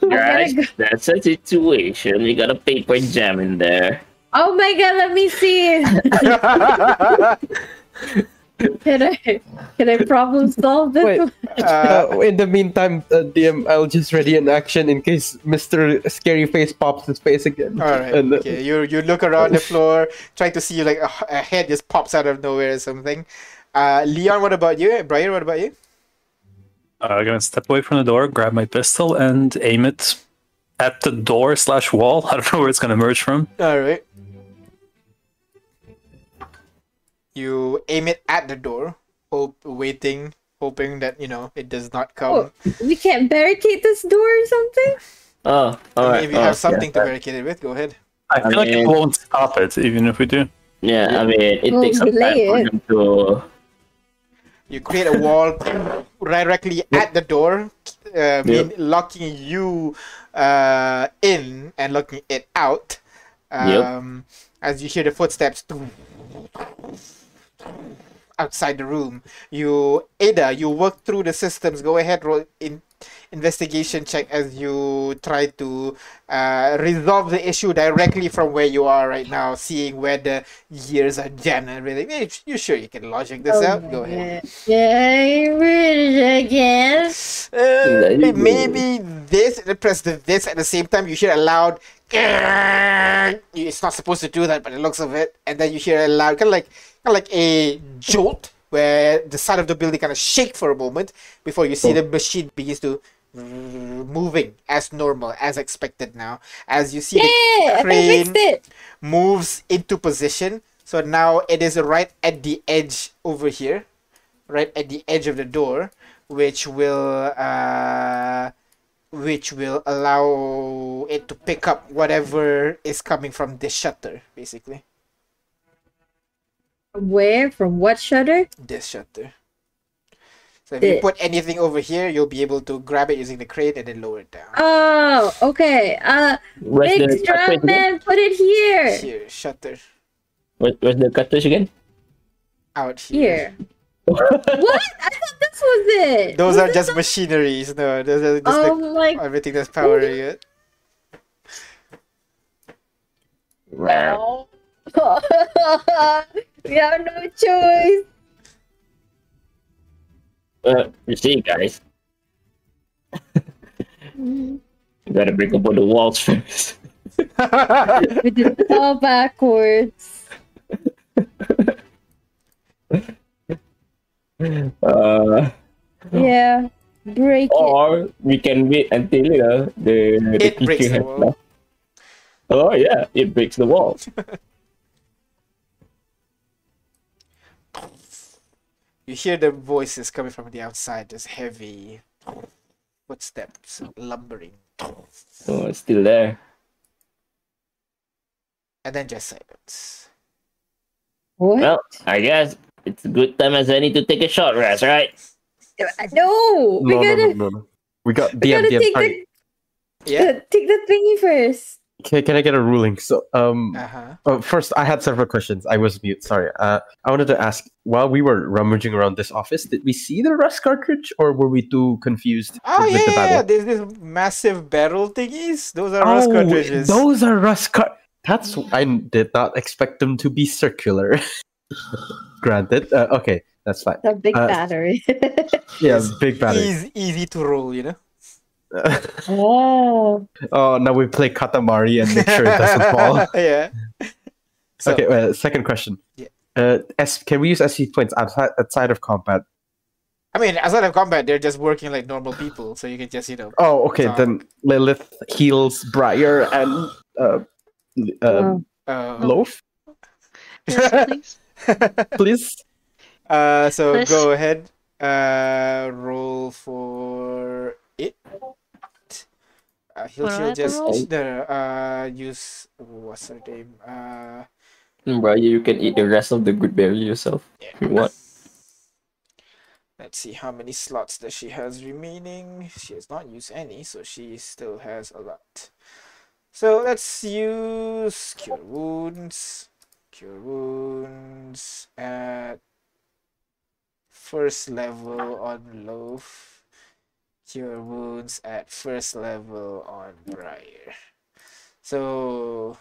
Guys, that's a situation. You got a paper jam in there. Oh my god, let me see. can I can I problem solve this? Wait. Uh, in the meantime, uh, DM, I'll just ready an action in case Mister Scary Face pops his face again. All right. And, uh, Okay. You you look around the floor, try to see like a, a head just pops out of nowhere or something. Uh, Leon, what about you? Briar, what about you? Uh, I'm gonna step away from the door, grab my pistol, and aim it at the door slash wall. I don't know where it's gonna emerge from. All right. You aim it at the door, hope waiting, hoping that you know it does not come. Oh, we can't barricade this door or something? Oh, I mean, alright. if you oh, have something yeah. to barricade it with, go ahead. I feel like it won't stop it, even if we do. Yeah, I mean, it Well, takes some time delay for it. to. You create a wall directly at the door, uh, mean, locking you uh, in and locking it out. Yep. Um, As you hear the footsteps outside the room, you Ada, you work through the systems. Go ahead, roll in investigation check as you try to uh, resolve the issue directly from where you are right now, seeing where the years are jammed and. Eh, You sure you can logic this out? Go ahead. Yeah, it again. Uh, maybe this press the this at the same time. You hear a loud. It's not supposed to do that, but it looks of it, and then you hear a loud, kind of like, like a jolt, where the side of the building kind of shake for a moment before you see the machine begins to moving as normal, as expected now. As you see the Yeah, I crane it. moves into position. So now it is right at the edge over here, right at the edge of the door, which will uh, which will allow it to pick up whatever is coming from this shutter, basically. Where? From what shutter? This shutter. So if you put anything over here, you'll be able to grab it using the crane and then lower it down. Oh, okay. Uh, Where's big the strong man, put it here. Here, shutter Where, where's the cartridge again? out here. Here. what? I thought this was it. Those Was are just not- machineries. No, those are just Oh the, my everything that's powering it. Wow. we have no choice. Uh, you see, guys, you gotta break up all the walls first. We did it all backwards. Uh, Yeah. Break it. or we can wait until you know the, the It teacher has left. Oh yeah, it breaks the wall. You hear the voices coming from the outside, just heavy footsteps, lumbering, Oh, it's still there. and then just silence. What? Well, I guess it's a good time as any to take a short rest, right? Uh, no, we no, no, gotta, no, no, no. We got we DM, gotta DM. take the, Yeah. the take the thingy first. Can, can I get a ruling? So, um, Uh huh. oh, first, I had several questions. I was mute. Sorry. Uh, I wanted to ask while we were rummaging around this office, did we see the rust cartridge, or were we too confused Oh with yeah, the yeah, battle? yeah. There's this massive barrel thingies. Those are rust Oh, cartridges. those are rust cart. That's I did not expect them to be circular. Granted. Uh, okay, that's fine. A big Uh, battery. Yeah, big battery. Easy, easy to roll, you know. Oh. oh, now we play Katamari and make sure it doesn't fall. yeah. So, okay, uh, second question. Yeah. Uh, S- can we use SC points outside outside of combat? I mean, outside of combat, they're just working like normal people, so you can just, you know. Oh, okay. So- Then Lilith heals Briar and uh, l- um, Uh, Loaf, Yes, please. please. uh, so Liz? go ahead. Uh, roll for it. Uh, he'll, she'll just roll? no, no, uh use what's her name? Uh, Bro, you can eat the rest of the Goodberry yourself. Yeah. If you want. Let's see how many slots that she has remaining. She has not used any, so she still has a lot. So let's use cure wounds. Cure wounds at first level on loaf. Cure wounds at first level on briar. So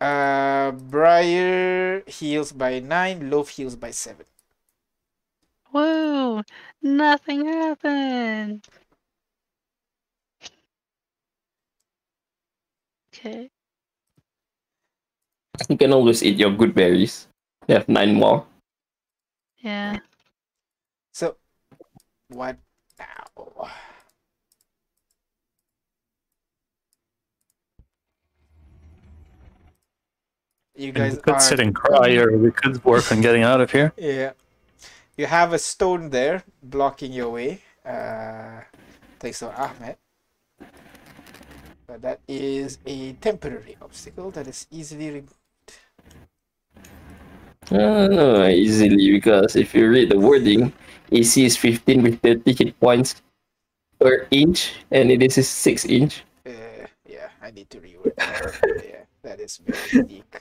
uh briar heals by nine, loaf heals by seven. Woo! Nothing happened. Okay. You can always eat your Goodberries. You have nine more. Yeah. What now? You We guys could are sit and cry, or we could work on getting out of here. yeah. You have a stone there blocking your way. Uh, thanks to Ahmed. But that is a temporary obstacle that is easily removed. Uh, no, easily because if you read the wording, AC is 15 with 30 hit points per inch, and it is 6 inch. Uh, yeah, I need to reword that. yeah, that is very unique.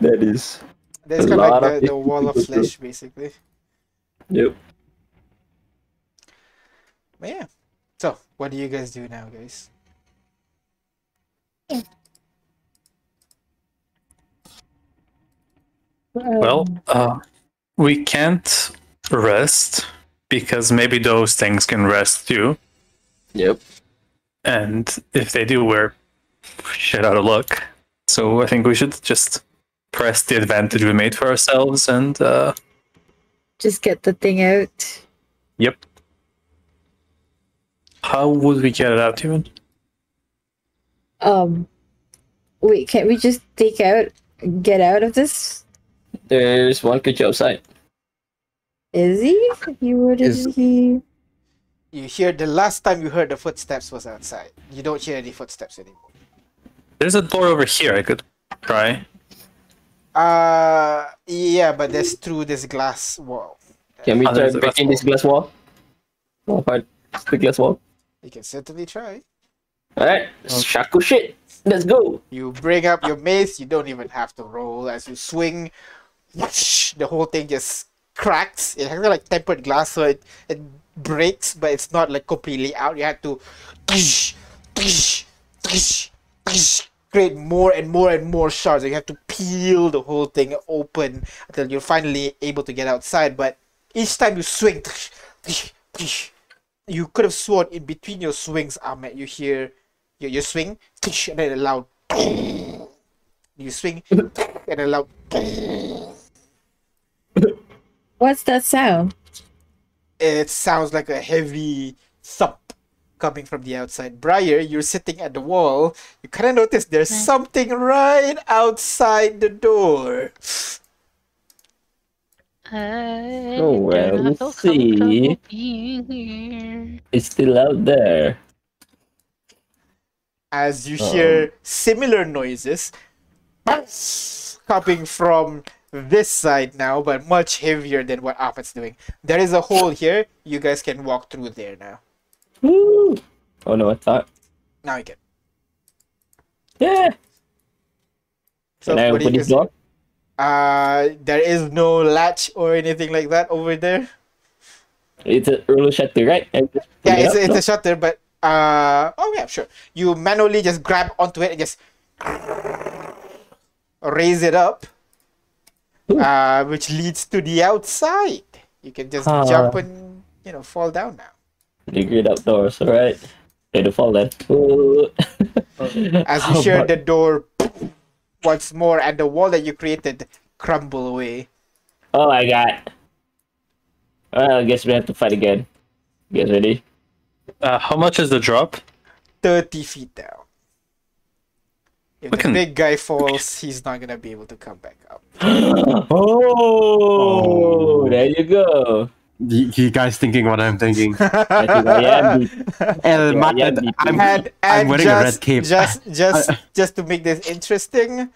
That is. There's A kind of lot like of the, the wall of people do. flesh, basically. Yep. But yeah. So, what do you guys do now, guys? Well, uh, we can't rest because maybe those things can rest too. Yep. And if they do, we're shit out of luck. So I think we should just press the advantage we made for ourselves and uh, Just get the thing out. yep. How would we get it out even? Um, wait, can't we just take out, get out of this? There's one creature outside. Is he? He would Is- he? You hear the last time you heard the footsteps was outside. You don't hear any footsteps anymore. There's a door over here I could try. Uh, yeah, but that's through this glass wall. Can we Oh, try there's glass breaking this glass wall? Oh, hard. The glass wall. You can certainly try. Alright, shaku shit. Let's go. You bring up your mace. You don't even have to roll. As you swing, whoosh, the whole thing just cracks. It has like tempered glass, so it, it breaks, but it's not like completely out. You have to tsh, tsh, tsh, tsh, create more and more and more shards. You have to peel the whole thing open until you're finally able to get outside. But each time you swing, tsh, tsh, tsh, you could have sworn in between your swings, Ahmed, you hear you, you swing tsh, and then a loud you swing and a loud What's that sound? it sounds like a heavy thump coming from the outside. Briar, you're sitting at the wall. You kind of notice there's Nice. something right outside the door. I Oh, well, do not let's see. comfortable being here. It's still out there. As you Uh-oh. hear similar noises coming from this side now, but much heavier than what Ahmed's doing. There is a hole here. You guys can walk through there now. Woo! Oh no, I thought. Now you can. Yeah. So Can I what open this door? Uh, there is no latch or anything like that over there. It's a roller shutter, right? Yeah, pull it it's, up, it's no? a shutter, but uh, oh yeah, sure. You manually just grab onto it and just raise it up, uh, which leads to the outside. You can just Ah. jump and you know fall down now. The great outdoors, alright. Okay, the fall then. As you How share the door once more, and the wall that you created crumble away. Oh my god. Well, I guess we have to fight again. You Guys ready? Uh, how much is the drop? 30 feet down. If We the big guy falls, he's not gonna be able to come back up. oh, there you go. You, you guys thinking what I'm thinking? I think I am deep. El Yeah, Mate, yeah, me too. I'm, and, I'm wearing just, a red cape. Just, just, just to make this interesting,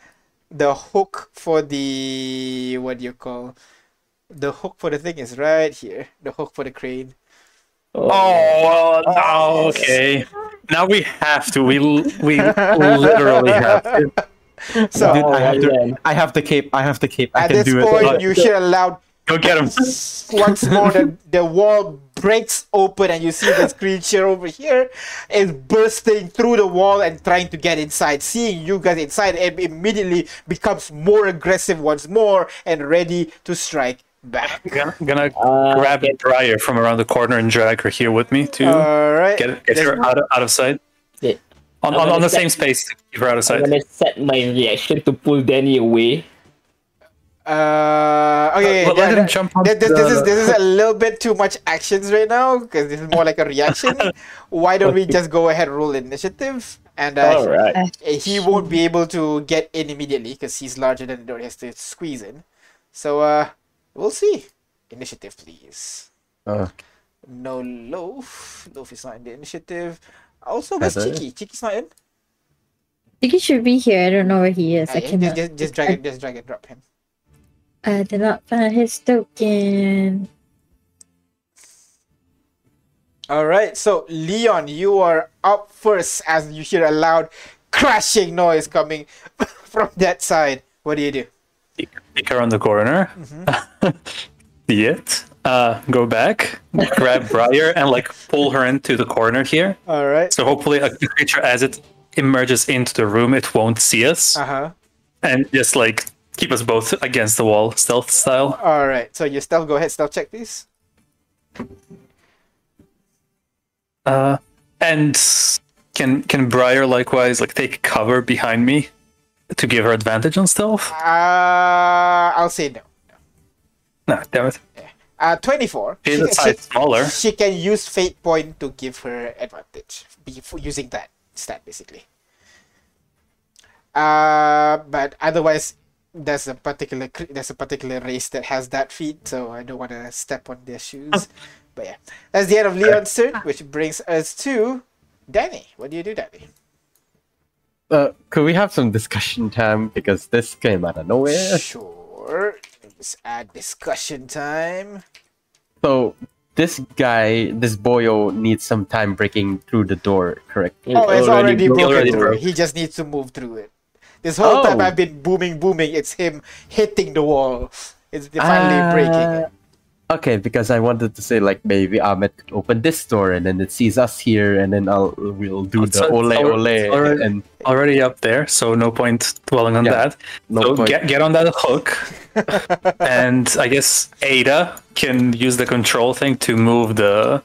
the hook for the what do you call? The hook for the thing is right here. The hook for the crane. Oh, no, okay. Now we have to. We we literally have to. So Dude, I, have to, I have the cape. I have the cape. I at can this do point, it. you hear a loud Go get him. once more the, the wall breaks open and you see this creature over here is bursting through the wall and trying to get inside seeing you guys inside it immediately becomes more aggressive once more and ready to strike back Gonna, gonna Uh, grab okay. Briar from around the corner and drag her here with me to all right get, get her out of, out of sight. Yeah. On, on, on the set- same space to keep her out of sight. I'm gonna set my reaction to pull Danny away. uh okay Let- let yeah, him jump this, this, this is this is a little bit too much actions right now because this is more like a reaction why don't we just go ahead and roll initiative and uh, All right. Uh, he won't be able to get in immediately because he's larger than the door. He has to squeeze in. So uh, we'll see. Initiative, please. Uh, No loaf. Loaf is not in the initiative. Also, where's Heather? Chicky? Chicky's not in. He should be here. I don't know where he is. Ah, I yeah, cannot. just, just, just drag it. Just drag it. Drop him. I did not find his token. All right. So Leon, you are up first as you hear a loud crashing noise coming from that side. What do you do? Pick her on the corner. Yet. Uh, go back, grab Briar, and like pull her into the corner here. All right. So hopefully, a creature as it emerges into the room, it won't see us, Uh huh. and just like keep us both against the wall, stealth style. All right. So you stealth. Go ahead. Stealth check, please. Uh, and can can Briar likewise like take cover behind me to give her advantage on stealth? Uh, I'll say no. No, damn it. Uh, 24. She's She- a size she- smaller. She can use Fate Point to give her advantage be- for using that stat, basically. Uh, but otherwise, there's a particular there's a particular race that has that feat, so I don't want to step on their shoes. but yeah, that's the end of Leon's turn, which brings us to Danny. What do you do, Danny? uh, could we have some discussion time because this came out of nowhere? Sure. Let's discussion time. So this guy, this boyo, needs some time breaking through the door. Correct? Oh, it's already, broke broken already through. broke. He just needs to move through it. This whole oh. time Oh. I've been booming, booming. It's him hitting the wall. It's finally ah. breaking it. Okay, because I wanted to say like maybe Ahmed could open this door and then it sees us here and then I'll we'll do It's the al- ole it's ole already- and Already up there, so no point dwelling on Yeah, that. no so point. get get on that hook, and I guess Ada can use the control thing to move the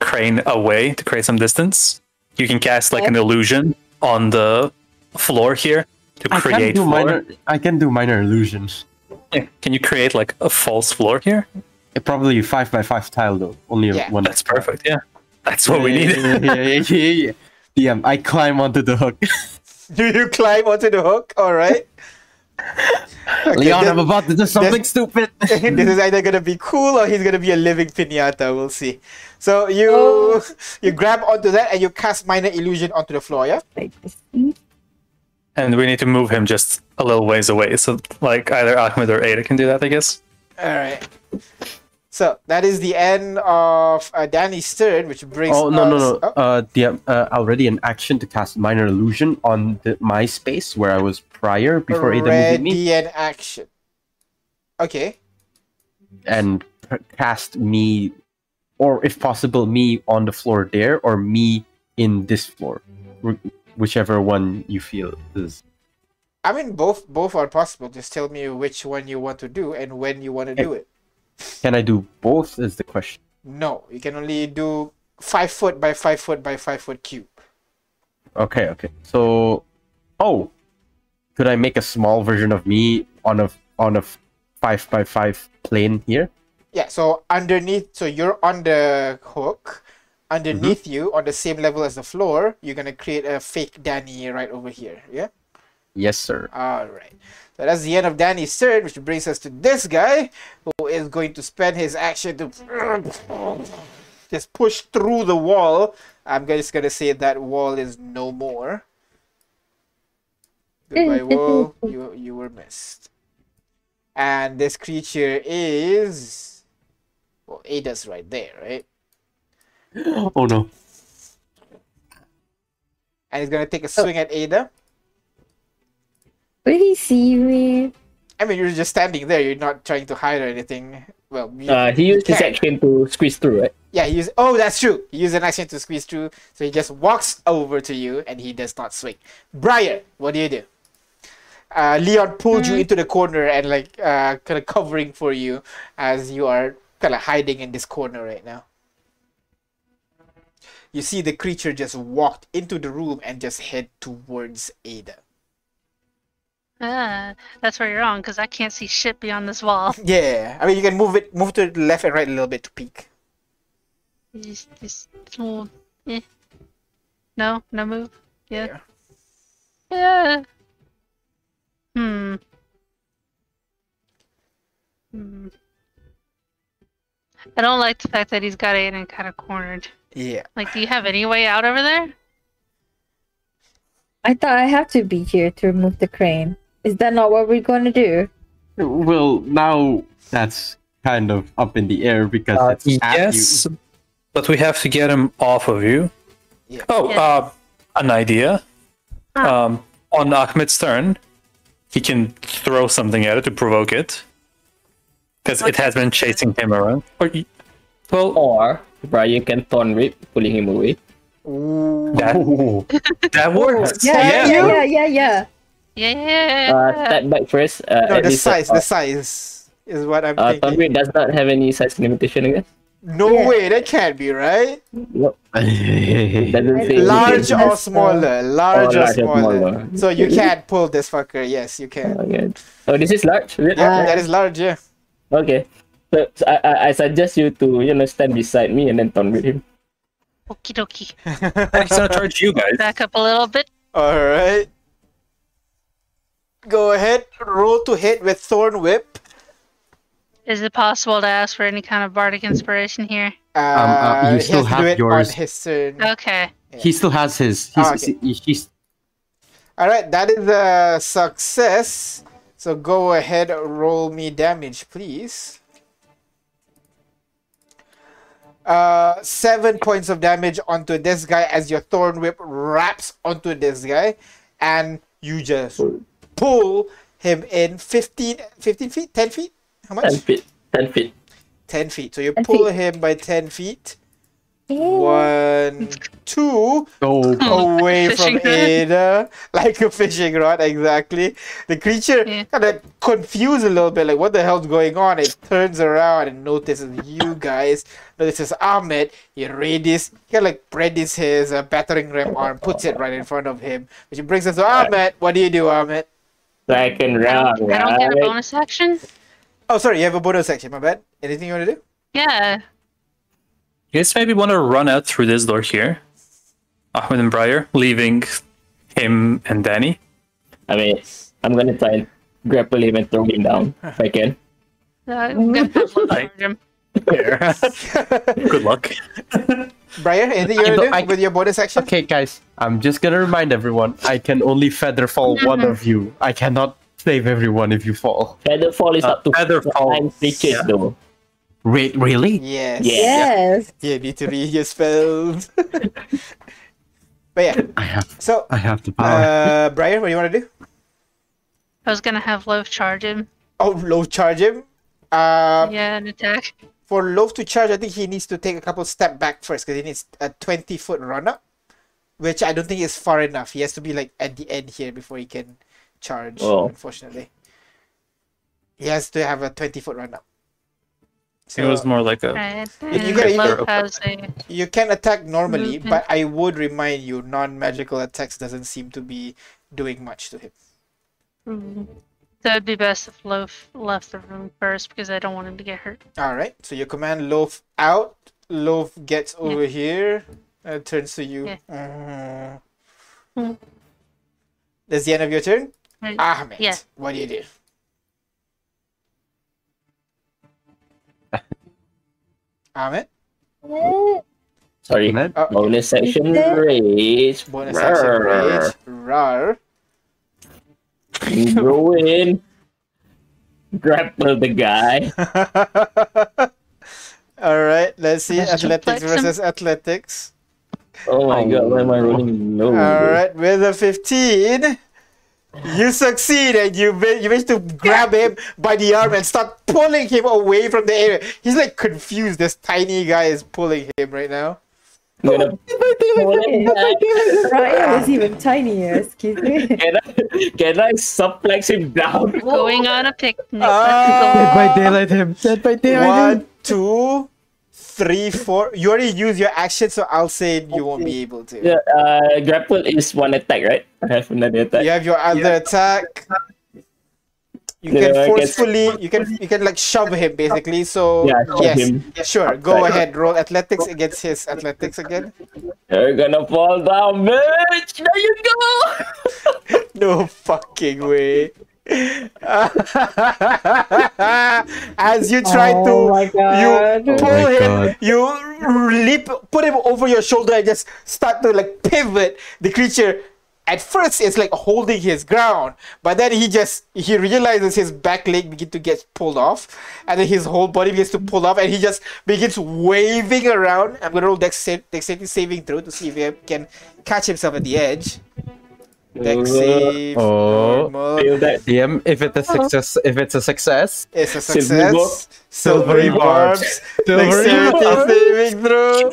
crane away to create some distance. You can cast like an illusion on the floor here to create. I can create do floor. minor. I can do minor illusions. Yeah, Can you create like a false floor here? Probably five by five tile though. Only Yeah. one. That's perfect. Yeah, that's what we need. Yeah, yeah, yeah, yeah, yeah. I climb onto the hook. Do you climb onto the hook? All right. Okay, Leon, this- I'm about to do something stupid. this is either gonna be cool or he's gonna be a living pinata. We'll see. So you Oh. you grab onto that and you cast minor illusion onto the floor. Yeah. And we need to move him just a little ways away. So like either Ahmed or Ada can do that, I guess. All right. So that is the end of uh, Danny's turn, which brings. Oh no no us- no! Oh, Uh, DM, uh, already an action to cast minor illusion on the, my space where I was prior before Ada moved me, and action. Okay. and cast me, or if possible, me on the floor there, or me in this floor, whichever one you feel is. I mean, both both are possible. Just tell me which one you want to do and when you want to do it. Can I do both? Is the question. No, you can only do five foot by five foot by five foot cube. Okay, okay. So, oh, could I make a small version of me on a on a five by five plane here? Yeah. So underneath, so you're on the hook. Underneath mm-hmm. you, on the same level as the floor, you're gonna create a fake Danny right over here. Yeah. Yes, sir. All right. So that's the end of Danny's turn, which brings us to this guy, who is going to spend his action to just push through the wall. I'm just gonna say that wall is no more. Goodbye, wall. You you were missed. And this creature is well, Ada's right there, right? Oh no. And he's gonna take a swing at Ada. Will he see me? I mean, you're just standing there. You're not trying to hide or anything. Well, you, Uh, he used his action to squeeze through, right? Yeah, he used. Oh, that's true. He used an action to squeeze through, so he just walks over to you and he does not swing. Briar, what do you do? Uh, Leon pulled you into the corner and like uh, kind of covering for you as you are kind of hiding in this corner right now. You see the creature just walked into the room and just head towards Ada. Ah, that's where you're wrong because I can't see shit beyond this wall. Yeah, I mean you can move it, move to the left and right a little bit to peek. Just, just, little, eh. No, no move. Yeah. Yeah. Hmm. Hmm. I don't like the fact that he's got Aiden kind of cornered. Yeah. Like, do you have any way out over there? I thought I have to be here to remove the crane. Is that not what we're going to do? Well, now that's kind of up in the air because Uh, it's at yes, you. but we have to get him off of you. Yeah. Oh, Yes. uh, an idea. Ah. Um, on Ahmed's turn, he can throw something at it to provoke it. Because it has been chasing him around. Or, well, Or Briar can thorn whip, pulling him away. that, that works. Yeah, yeah, yeah, yeah, yeah, yeah. Yeah. Uh, step back first. Uh, No, the size, uh, the size is what I'm Uh, thinking. thorn whip does not have any size limitation, I guess. No Yeah. way, that can't be right. Nope. Doesn't say Large or smaller, large or or smaller. smaller. So you can't pull this fucker. Yes, you can. Okay. Oh, this is large. is? Yeah, that is large. Yeah. Okay. So, so I, I I suggest you to you know stand beside me and then thorn whip him. Okie dokie. He's gonna charge you guys. Back up a little bit. All right. Go ahead. Roll to hit with thorn whip. Is it possible to ask for any kind of bardic inspiration here? Uh, uh, you he still has have yours. on his turn. Okay. He still has his. He's, Oh, okay. he- he's All right, that is a success. So go ahead, roll me damage, please. Uh, seven points of damage onto this guy as your thorn whip wraps onto this guy, and you just pull him in 15, 15 feet, 10 feet. How much? Ten feet. Ten feet. 10 feet. So you pull feet. him by 10 feet. Yeah. One, two, so away from Fishing rod. Ada, like a fishing rod, exactly. The creature Yeah. kind of confused a little bit, like what the hell's going on? It turns around and notices you guys. Notices Ahmed. He radius, he kind of like readies his uh, battering ram arm, puts it right in front of him, which brings us to Ahmed. What do you do, Ahmed? Second I round, don't, I don't get a bonus action? Oh, sorry, you have a bonus section. My bad. Anything you want to do? Yeah. You guys maybe want to run out through this door here. Ahmed and Briar, leaving him and Danny. I mean, I'm gonna try and grapple him and throw him down if I can. Uh, I'm gonna have Loaf Right. charge him. Good luck. Briar, anything you I want to don't- I- with your bonus action? okay, guys. I'm just gonna remind everyone. I can only feather fall one of you. I cannot save everyone if you fall. Featherfall is Uh, up to Featherfall, nine creatures yeah. though. Wait, really? Yes. Yeah. Yes. You need to read your spells. but yeah, I have. so I have the power. Uh, Briar, what do you want to do? I was gonna have Loaf charge him. Oh, Loaf charge him. Uh, Yeah, an attack. For Loaf to charge, I think he needs to take a couple step back first because he needs a 20 foot run up, which I don't think is far enough. He has to be like at the end here before he can charge, Oh. unfortunately. He has to have a 20 foot run up. it was more like a. Alright. You and gotta- you Loaf gotta- has a. you can attack normally, Movement. but I would remind you non magical attacks doesn't seem to be doing much to him. Mm. So it'd be best if Loaf left the room first because I don't want him to get hurt. All right. So you command Loaf out. Loaf gets over here and turns to you. Yeah. Mhm. Hmm. That's the end of your turn. Ahmed, Yeah. what do you do? Ahmed, Sorry. Ahmed? Uh, Bonus section rage. bonus action Rawr. rage. Rar. Go in. Grapple the guy. All right, let's see Let's athletics suplex him. versus athletics. Oh my god, why am I rolling low? All right, with a 15, you succeed and you ma- you manage to grab him by the arm and start pulling him away from the area. He's like confused. This tiny guy is pulling him right now. I'm gonna pull. Ryan was even tinier, excuse me. Can I, can I suplex him down? Going on a picnic. Ah. Dead by daylight him. Dead by daylight him. One, two, three, four. You already used your action, so I'll say you won't be able to. Yeah, uh, grapple is one attack, right? I have another attack. You have your other attack. You can I forcefully, you can you can like shove him basically. So Yeah, yes, him. sure. Go Right. ahead. Roll athletics against his athletics again. You're gonna fall down, bitch! There you go! No fucking way. As you try Oh to, you Oh pull my him, God. you leap, put him over your shoulder, and just start to like pivot the creature. At first, it's like holding his ground, but then he just he realizes his back leg begin to get pulled off, and then his whole body begins to pull off, and he just begins waving around. I'm gonna roll dex dexterity saving throw to see if he can catch himself at the edge. Dex save. Oh. Feel that. DM, if it's a success, if it's a success, It's a success. bar- Silvery Silvery barbs. barbs. Silvery barbs. saving throw.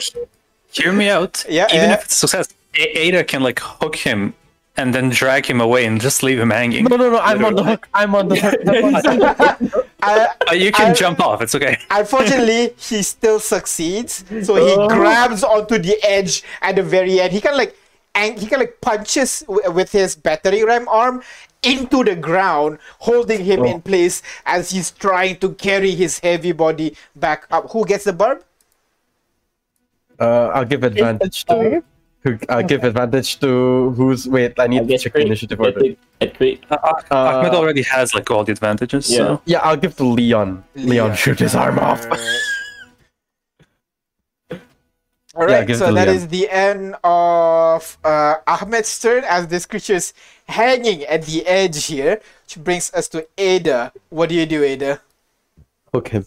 Hear me out. Yeah, Even yeah. if it's success, A- Ada can like hook him and then drag him away and just leave him hanging. no, no, no, I'm on the hook. I'm on the hook. Uh, Uh, you can I- jump off. It's okay. unfortunately, he still succeeds. So he Oh. grabs onto the edge at the very end. He kind of like, and he kind of like punches w- with his battery ram arm into the ground, holding him in place as he's trying to carry his heavy body back up. Who gets the barb? Uh, I'll give advantage to. Who- I'll give advantage to who's. Wait, I I need to check the initiative order. it- get crit. Uh, uh, uh, Ahmed already has like all the advantages. Yeah. So. Yeah, I'll give to Leon. Leon, shoot his arm off. All right, give so to that Leon. is the end of uh, Ahmed's turn as this creature is hanging at the edge here, which brings us to Ada. What do you do, Ada? Hook him.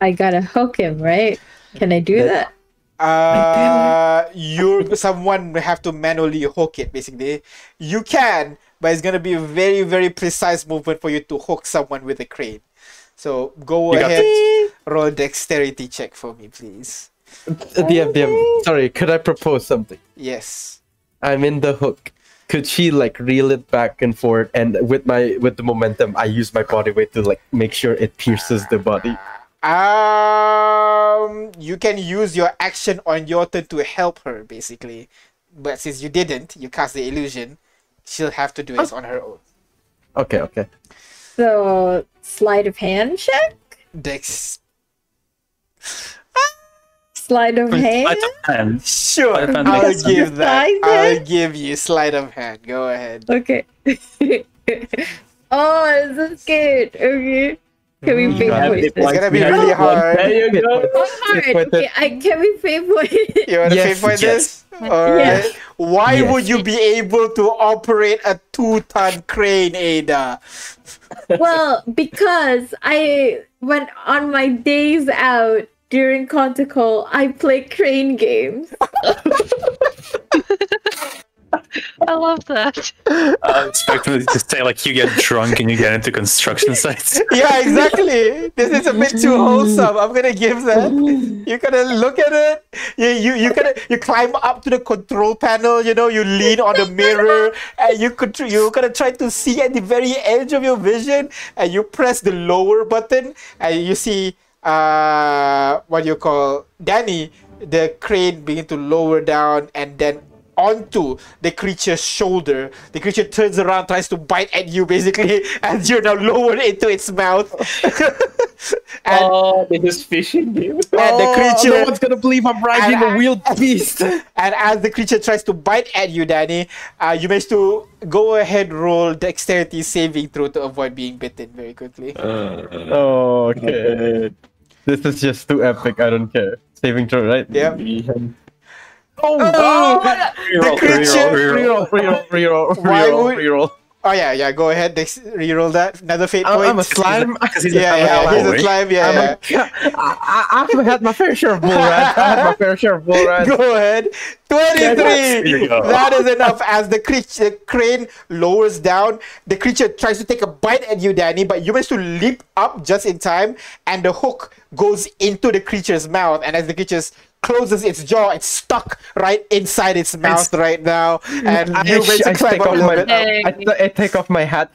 I gotta hook him, right? Can I do that? Uh, you someone will have to manually hook it. Basically, you can, but it's gonna be a very very precise movement for you to hook someone with a crane. So go You ahead, roll dexterity check for me, please. Uh, DM, DM. Sorry, could I propose something? Yes. I'm in the hook. Could she like reel it back and forth, and with my with the momentum, I use my body weight to like make sure it pierces the body. Um, you can use your action on your turn to help her, basically. But since you didn't, you cast the illusion. She'll have to do it on her own. Okay, okay. So sleight of hand check? Dex. Sleight of hand? Sleight of hand. Sure, of hand I'll makes sense. give that. Sleight I'll give you sleight of hand. Go ahead. Okay. oh, I'm so scared. Okay. Can we pay fake have voice? It's gonna be We really hard. There you go. Oh, hard. Okay, I, can we fake voice it? You wanna Yes, pay for yes. this? Alright. Yes. Why Yes. would you be able to operate a two-ton crane, Ada? well, because I went on my days out during Conticle, I play crane games. I love that. I expect me to say like you get drunk and you get into construction sites. Yeah, exactly. This is a bit too wholesome. I'm gonna give that. You gotta look at it. You you you gotta you climb up to the control panel. You know, you lean on the mirror, and you could you gotta try to see at the very edge of your vision, and you press the lower button, and you see uh what you call Danny. The crane begin to lower down, and then onto the creature's shoulder. The creature turns around, tries to bite at you basically, and you're now lowered into its mouth. and, oh, they just fishing you. and the Oh, creature No one's gonna believe I'm riding And- a wheeled beast. And as the creature tries to bite at you, Danny, uh, you manage to go ahead roll dexterity saving throw to avoid being bitten very quickly. oh, okay. This is just too epic. I don't care. Saving throw, right? Yep. Oh, Oh, reroll, the creature- reroll, reroll, reroll, Why reroll, would- reroll. Oh yeah, yeah. Go ahead. Dex- reroll that. Another fate I'm, point. I'm a slime. Because he's yeah, a yeah. power Here's a boy. slime. Yeah, I'm yeah. a, I, I, I've had my fair share of bull rats. I had my fair share of bull rats. Go ahead. 23. go. That is enough. As the creature the crane lowers down, the creature tries to take a bite at you, Danny, but you manage to leap up just in time, and the hook goes into the creature's mouth. And as the creature closes its jaw, it's stuck right inside its mouth right now. And I, you manage to I, take off my, bit, I, I, I take off my hat.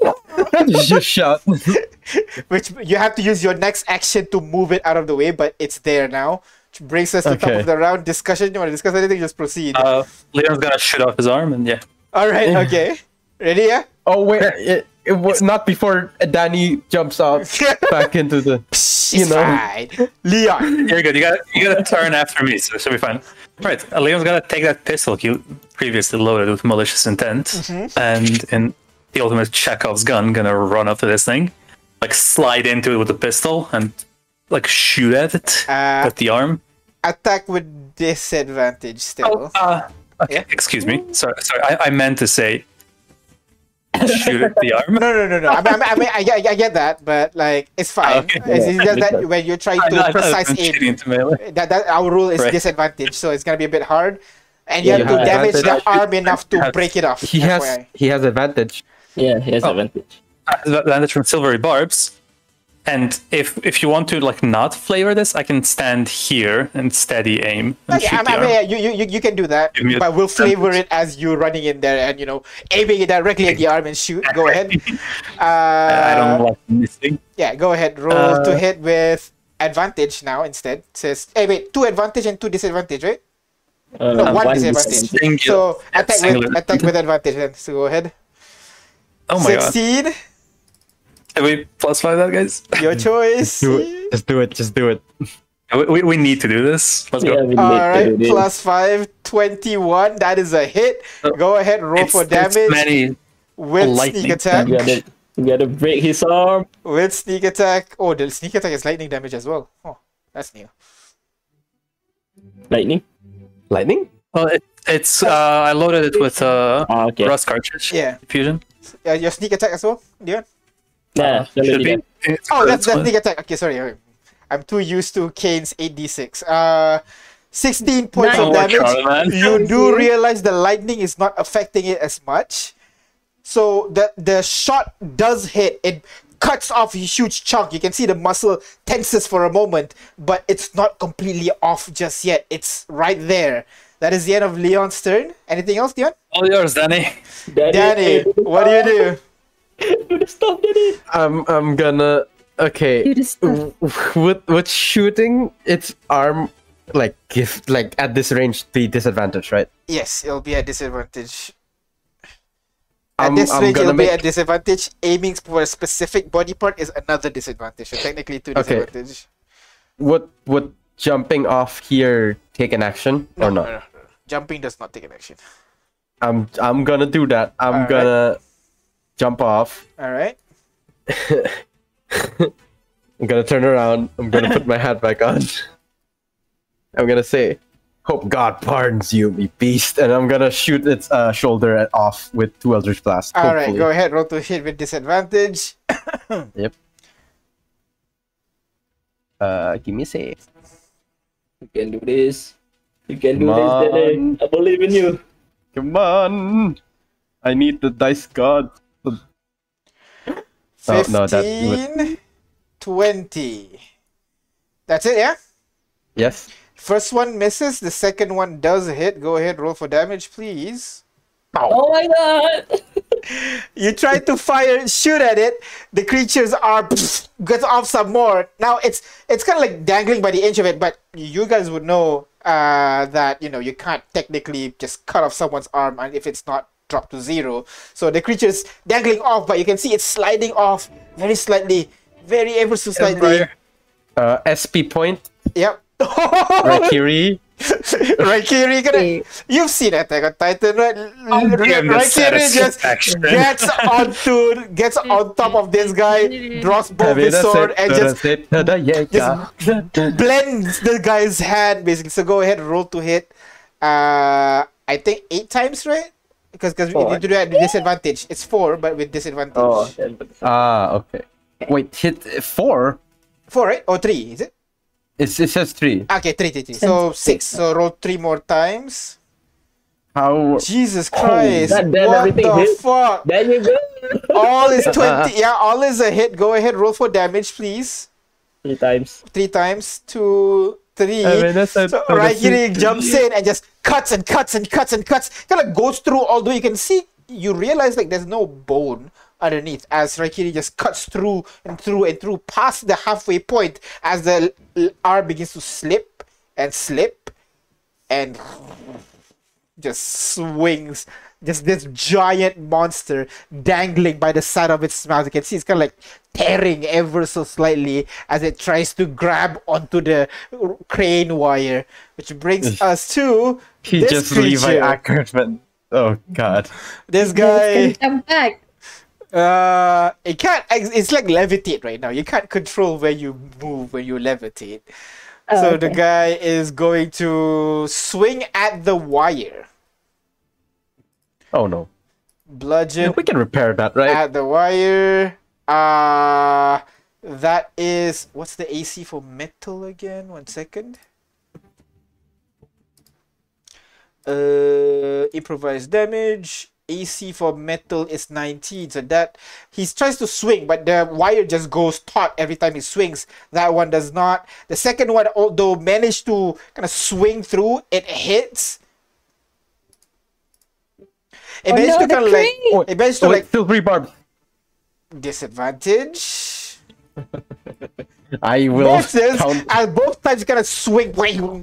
Just shout. which you have to use your next action to move it out of the way, but it's there now. Which brings us to the top of the round discussion. You want to discuss anything? Just proceed. Uh, Leon's gonna shoot off his arm, and yeah. All right. Okay. Ready? Yeah. Oh wait, it, it was not before Danny jumps out back into the. Psh, You know. fine. Leon. You're good. You got you got to turn after me, so it should be fine. Right, uh, Leon's gonna take that pistol you previously loaded with malicious intent, and in the ultimate Chekhov's gun, gonna run up to this thing, like slide into it with the pistol and like shoot at it Uh, with the arm. attack with disadvantage still. uh, okay, excuse me. Sorry, sorry. I, I meant to say shoot at the arm. No, no, no, no. I mean, I, mean, I, mean, I, get, I get that, but like, it's fine. Oh, okay. It's, it's just that when you're trying I know, I to know, precise aim, that, that our rule is Right. disadvantage, so it's gonna be a bit hard. And you Yeah, have you to have damage the arm enough to Has- break it off. He has he has advantage. Yeah, he has Oh. advantage. Uh, advantage from silvery barbs. And if if you want to like not flavor this, I can stand here and steady aim and Okay, shoot I the mean, arm. yeah, you, you, you- you can do that, Give me a but we'll flavor advantage. it as you running in there and you know aiming it directly at the arm and shoot. Go ahead. Uh, I don't like missing. Yeah, go ahead. Roll to Uh, hit with advantage now instead. It says, hey, wait, two advantage and two disadvantage, right? Uh, No, one one disadvantage. Singular. So Yeah, attack with attack with advantage then. So go ahead. Oh my god! Sixteen. Can we plus five that, guys? Your choice. Do it. Just do it. Just do it. We, we, we need to do this. Let's Yeah, go. we All need to right, do this. plus five, 21. That is a hit. Go ahead, roll It's- for it's damage many with lightning sneak attack. You gotta, you gotta break his arm. With sneak attack. Oh, the sneak attack is lightning damage as well. Oh, that's new. Lightning. Lightning. Well, it, it's uh, I loaded it with uh, Ah, okay. rust cartridge. Yeah. Fusion. Uh, your sneak attack as well, Leon? Yeah, Should should be. be. Oh, that's it's that's good. sneak attack. Okay, sorry. sorry. I'm too used to Kane's 8d6. Uh, 16 points Nice. of Don't worry, damage. man. You do realize the lightning is not affecting it as much. So the the shot does hit. It cuts off a huge chunk. You can see the muscle tenses for a moment, but it's not completely off just yet. It's right there. That is the end of Leon's turn. Anything else, Leon? All yours, Danny. Danny, what do you do? Do the stuff, Danny. I'm I'm gonna. Okay. Do this with with shooting its arm like give like at this range the disadvantage right Yes, it'll be a disadvantage. At I'm- this I'm range, it'll gonna be a disadvantage. Aiming for a specific body part is another disadvantage. So technically, two Okay. disadvantage. would would jumping off here take an action No, or not no, no. Jumping does not take an action. i'm i'm gonna do that i'm Alright. gonna jump off All right. i'm gonna turn around i'm gonna put my hat back on i'm gonna say hope god pardons you me beast and i'm gonna shoot its uh, shoulder off with two eldritch blast All right. hopefully. Go ahead. Roll to hit with disadvantage. yep uh give me a save You can do this. You can do Come this, Danny. I believe in you. Come on! I need the dice god. Oh, no, that 20. That's it, yeah? Yes. First one misses. The second one does hit. Go ahead. Roll for damage, please. Oh my god! you try to fire, shoot at it. The creature's arm gets off some more. Now it's it's kind of like dangling by the edge of it, but you guys would know uh, that you know you can't technically just cut off someone's arm and if it's not dropped to zero. So the creature's dangling off, but you can see it's sliding off very slightly, very ever so slightly. Uh, SP point. Yep. Raikiri. Raikiri, gonna, you've seen Attack on Titan, right? yeah, the Raikiri just gets onto, gets on top of this guy, draws both his sword, and just blends the guy's hand, basically. So go ahead, roll to hit. Uh, I think eight times, right? Because because we Four. need to do it at disadvantage. It's four, but with disadvantage. Oh, then, Ah, okay. Wait, hit four. Four, right? Or three? Is it? It's, it says three. Okay, three, three, three. So six. So roll three more times. How? Jesus Christ! God damn, what the hit. fuck? there you go. All is 20. Yeah, all is a hit. Go ahead, roll for damage, please. Three times. Three times. Two, three. Eh, I mean, that's a- so that's a- Raikiri jumps in and just cuts and cuts and cuts and cuts. Kind of goes through, although you can see, you realize like there's no bone underneath as Raikiri just cuts through and through and through past the halfway point as the R begins to slip and slip and just swings. Just this giant monster dangling by the side of its mouth. You can see it's kind of like tearing ever so slightly as it tries to grab onto the crane wire, which brings us to He this just Levi creature. Ackerman. Oh god. This guy, gonna back. uh, it can't. It's like levitate right now. You can't control where you move when you levitate. Oh, so the guy is going to swing at the wire. Oh no. Bludgeon We can repair that, right? at the wire. Uh that is what's the AC for metal again? One second. Uh improvised damage. AC for metal is 19. So that he tries to swing, but the wire just goes taut every time he swings. That one does not. The second one, although managed to kind of swing through, it hits. It Oh managed no, to kind of like crane! it managed to Oh, like it's still rebarb. disadvantage. I will Versus, count. at both times you kind of swing,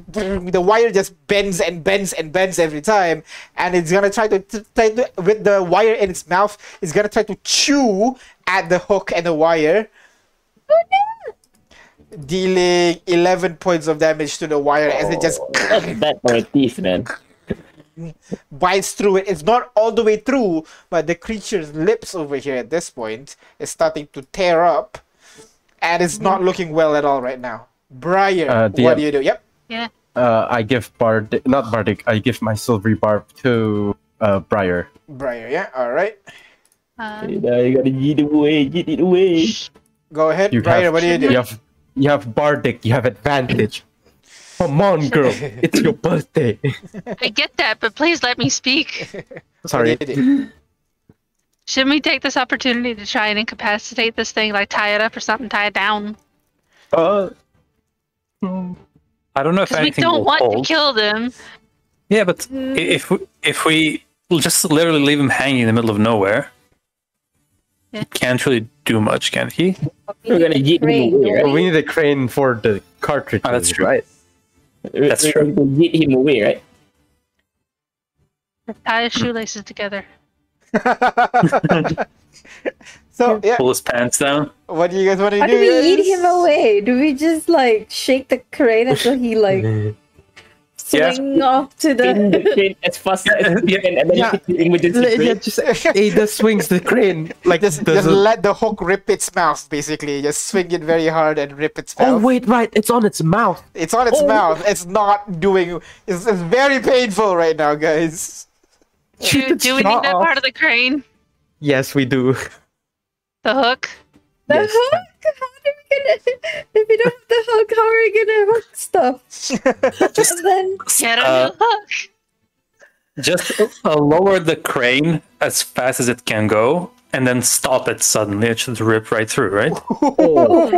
the wire just bends and bends and bends every time, and it's gonna try to, try to with the wire in its mouth. It's gonna try to chew at the hook and the wire, dealing eleven points of damage to the wire as it just oh, That's bad for a teeth, man. Bites through it. It's not all the way through, but the creature's lips over here at this point is starting to tear up, and it's not looking well at all right now. Briar, Uh, do what do you do? Yep. Yeah. Uh, I give Bard, not Bardic. I give my silvery barb to uh Briar. Briar, yeah, all right. Uh, Hey, now you gotta get it away, yeet it away. Go ahead, You Briar. have, What do you do? You have, you have Bardic. You have advantage. Come on, girl. It's your birthday. I get that, but please let me speak. Sorry. What do? Shouldn't we take this opportunity to try and incapacitate this thing, like tie it up or something, tie it down? Uh, I don't know if Because we anything don't will want hold. to kill them. Yeah, but i- if we, if we just literally leave him hanging in the middle of nowhere, Yeah. he can't really do much, can he? We're gonna yeet him away, right? we need a crane for the cartridge. Oh, that's true. right? We're, That's we're true. going to yeet him away, right? Tie his shoelaces together. so yeah, Pull his pants down. what do you guys want to How do? do we eat him away? Do we just like shake the crane until he like Yeah. swing off to Spin the the? crane as fast as Yeah, you can, and then yeah. you hit the emergency Yeah, just Ada swings the crane like Just, just does let the hook rip its mouth, basically. Just swing it very hard and rip its mouth. Oh wait, right. It's on its mouth. It's on its Oh. mouth. It's not doing. It's, it's very painful right now, guys. Shoot Do, do we need that part of the crane? Yes, we do. The hook? The Yes. hook? How gonna? If we don't have the hook, how are we gonna hook stuff? Just, then Get a Uh, hook. just uh, lower the crane as fast as it can go, and then stop it suddenly. It should rip right through, right?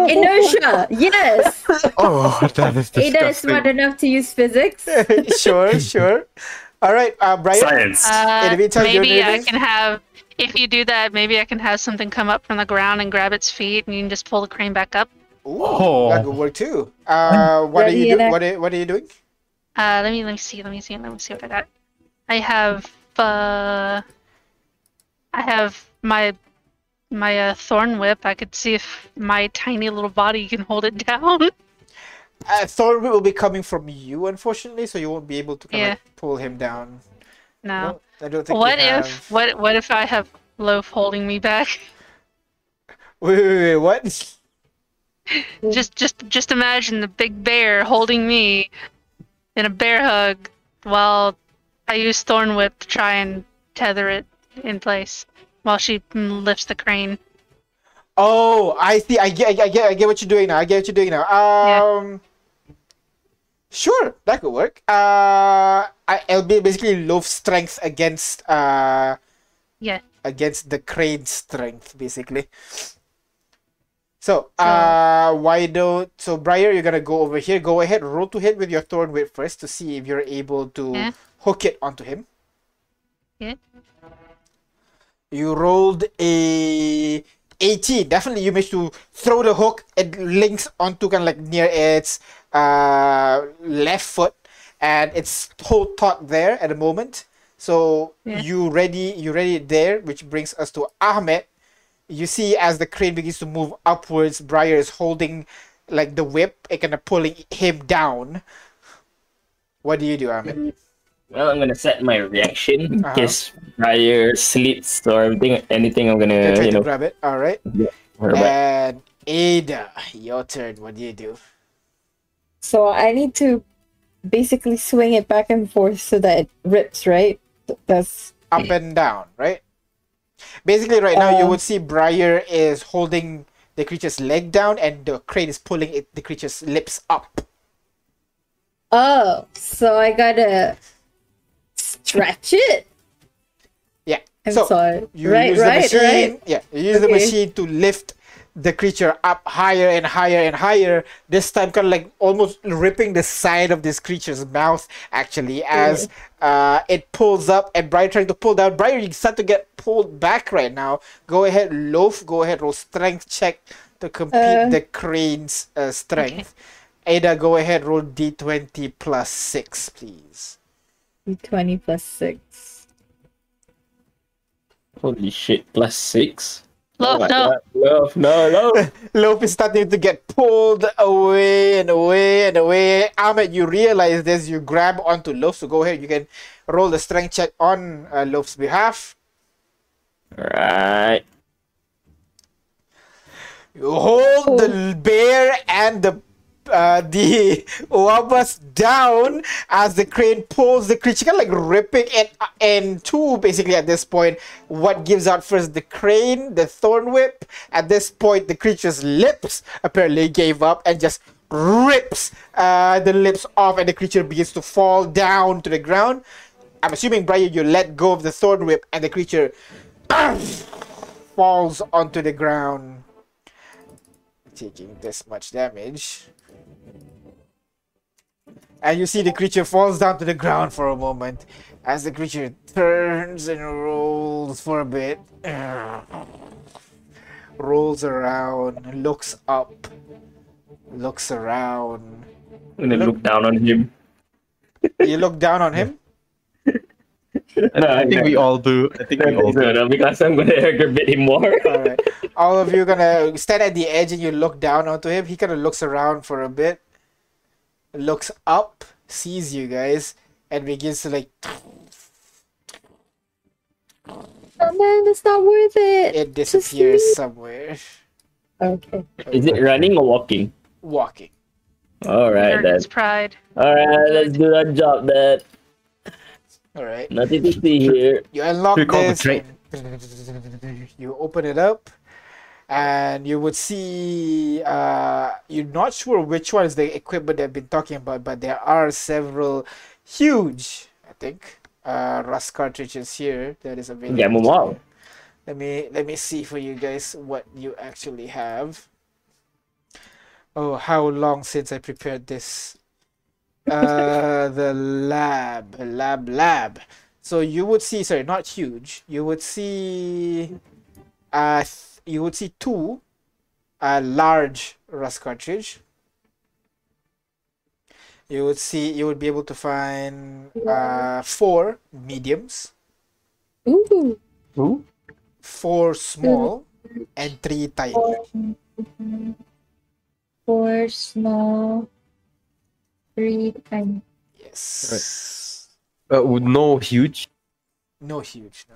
inertia. Yes, Oh, that is disgusting. Ada is smart enough to use physics. sure, sure. All right, uh, Briar. Science. Uh, in the meantime, you're maybe I can have if you do that, maybe I can have something come up from the ground and grab its feet, and you can just pull the crane back up. Ooh, Oh. that could work too. Uh, what are you doing? What are, what are you doing? Uh, let me let me see. Let me see. Let me see what I got. I have uh, I have my my uh, thorn whip. I could see if my tiny little body can hold it down. Uh, whip will be coming from you, unfortunately, so you won't be able to kind Yeah. of pull him down. no. I don't think. What you if have- what what if I have Loaf holding me back? Wait, wait, wait, what? just just just imagine the big bear holding me in a bear hug while I use thorn whip to try and tether it in place while she lifts the crane. Oh, I see. I get, I get, I get what you're doing now. I get what you're doing now. Um, sure, that could work. Uh, I, it'll be basically Loaf strength against uh Yeah. against the crane strength, basically. So, uh, why don't so Briar, you're gonna go over here. Go ahead, roll to hit with your thorn whip first to see if you're able to Yeah. hook it onto him. Yeah. You rolled a 18. Definitely, you managed to throw the hook. It links onto kind of like near its uh, left foot, and it's hold taut there at the moment. So Yeah. you ready? You ready it there, which brings us to Ahmed. You see as the crane begins to move upwards, Briar is holding like the whip, and kind of pulling him down. What do you do, Ahmed? Well, I'm gonna set my reaction in Uh-huh. case Briar slits or anything. Anything, I'm gonna try you to know. grab it. All right. her back. And Ada, your turn. What do you do? So I need to basically swing it back and forth so that it rips, right? That's up and down, right? Basically, right now you Uh, would see Briar is holding the creature's leg down, and the crane is pulling it, the creature's lips up. oh, so I gotta stretch it. Yeah. I'm so sorry. you right, use right, the machine. right. Yeah, you use the machine to lift the creature up higher and higher and higher. This time, kind of like almost ripping the side of this creature's mouth, actually, as uh, it pulls up. And Briar trying to pull down. Briar, you start to get pulled back right now. Go ahead, Loaf. Go ahead, roll strength check to compete Uh. the crane's uh, strength. Ada, go ahead, roll d20 plus 6, please. d20 plus six. Holy shit! Plus six. Loaf, my no. God. Love, no, no. Loaf is starting to get pulled away and away and away. Ahmed, you realize this, you grab onto Loaf, so go ahead, you can roll the strength check on uh, Loaf's behalf. right. You hold the bear and the uh, the Wabas down as the crane pulls the creature, kind of like ripping it in two, basically, at this point. What gives out first? The crane, the thorn whip. At this point, the creature's lips apparently gave up and just rips uh, the lips off, and the creature begins to fall down to the ground. I'm assuming, Briar, you let go of the thorn whip, and the creature falls onto the ground taking this much damage. And you see the creature falls down to the ground for a moment as the creature turns and rolls for a bit. Rolls around, looks up, looks around. I'm gonna look down on him. You look down on him. No, I think we all do. I think we all do. No, no, because I'm gonna aggravate him more. All right. All of you gonna stand at the edge and you look down onto him. He kind of looks around for a bit, looks up, sees you guys, and begins to like Oh man, it's not worth it. it disappears somewhere. Okay. Is it running or walking? Walking. All right then. Pride. All right, let's do that job. Then All right. nothing to see here. You unlock We the this. train. You open it up, and you would see. Uh, you're not sure which one is the equipment they've been talking about, but there are several huge, I think, uh, rust cartridges here that is available. Get wow. Let me let me see for you guys what you actually have. Oh, how long since I prepared this? Uh, the lab, lab, lab. So you would see, sorry, not huge. You would see, uh, you would see two, uh, large rust cartridge. You would see, you would be able to find uh, four mediums, Ooh. Ooh. four small, and three tiny. Four, four small, three tiny. Yes. Uh, with no huge. No huge, no.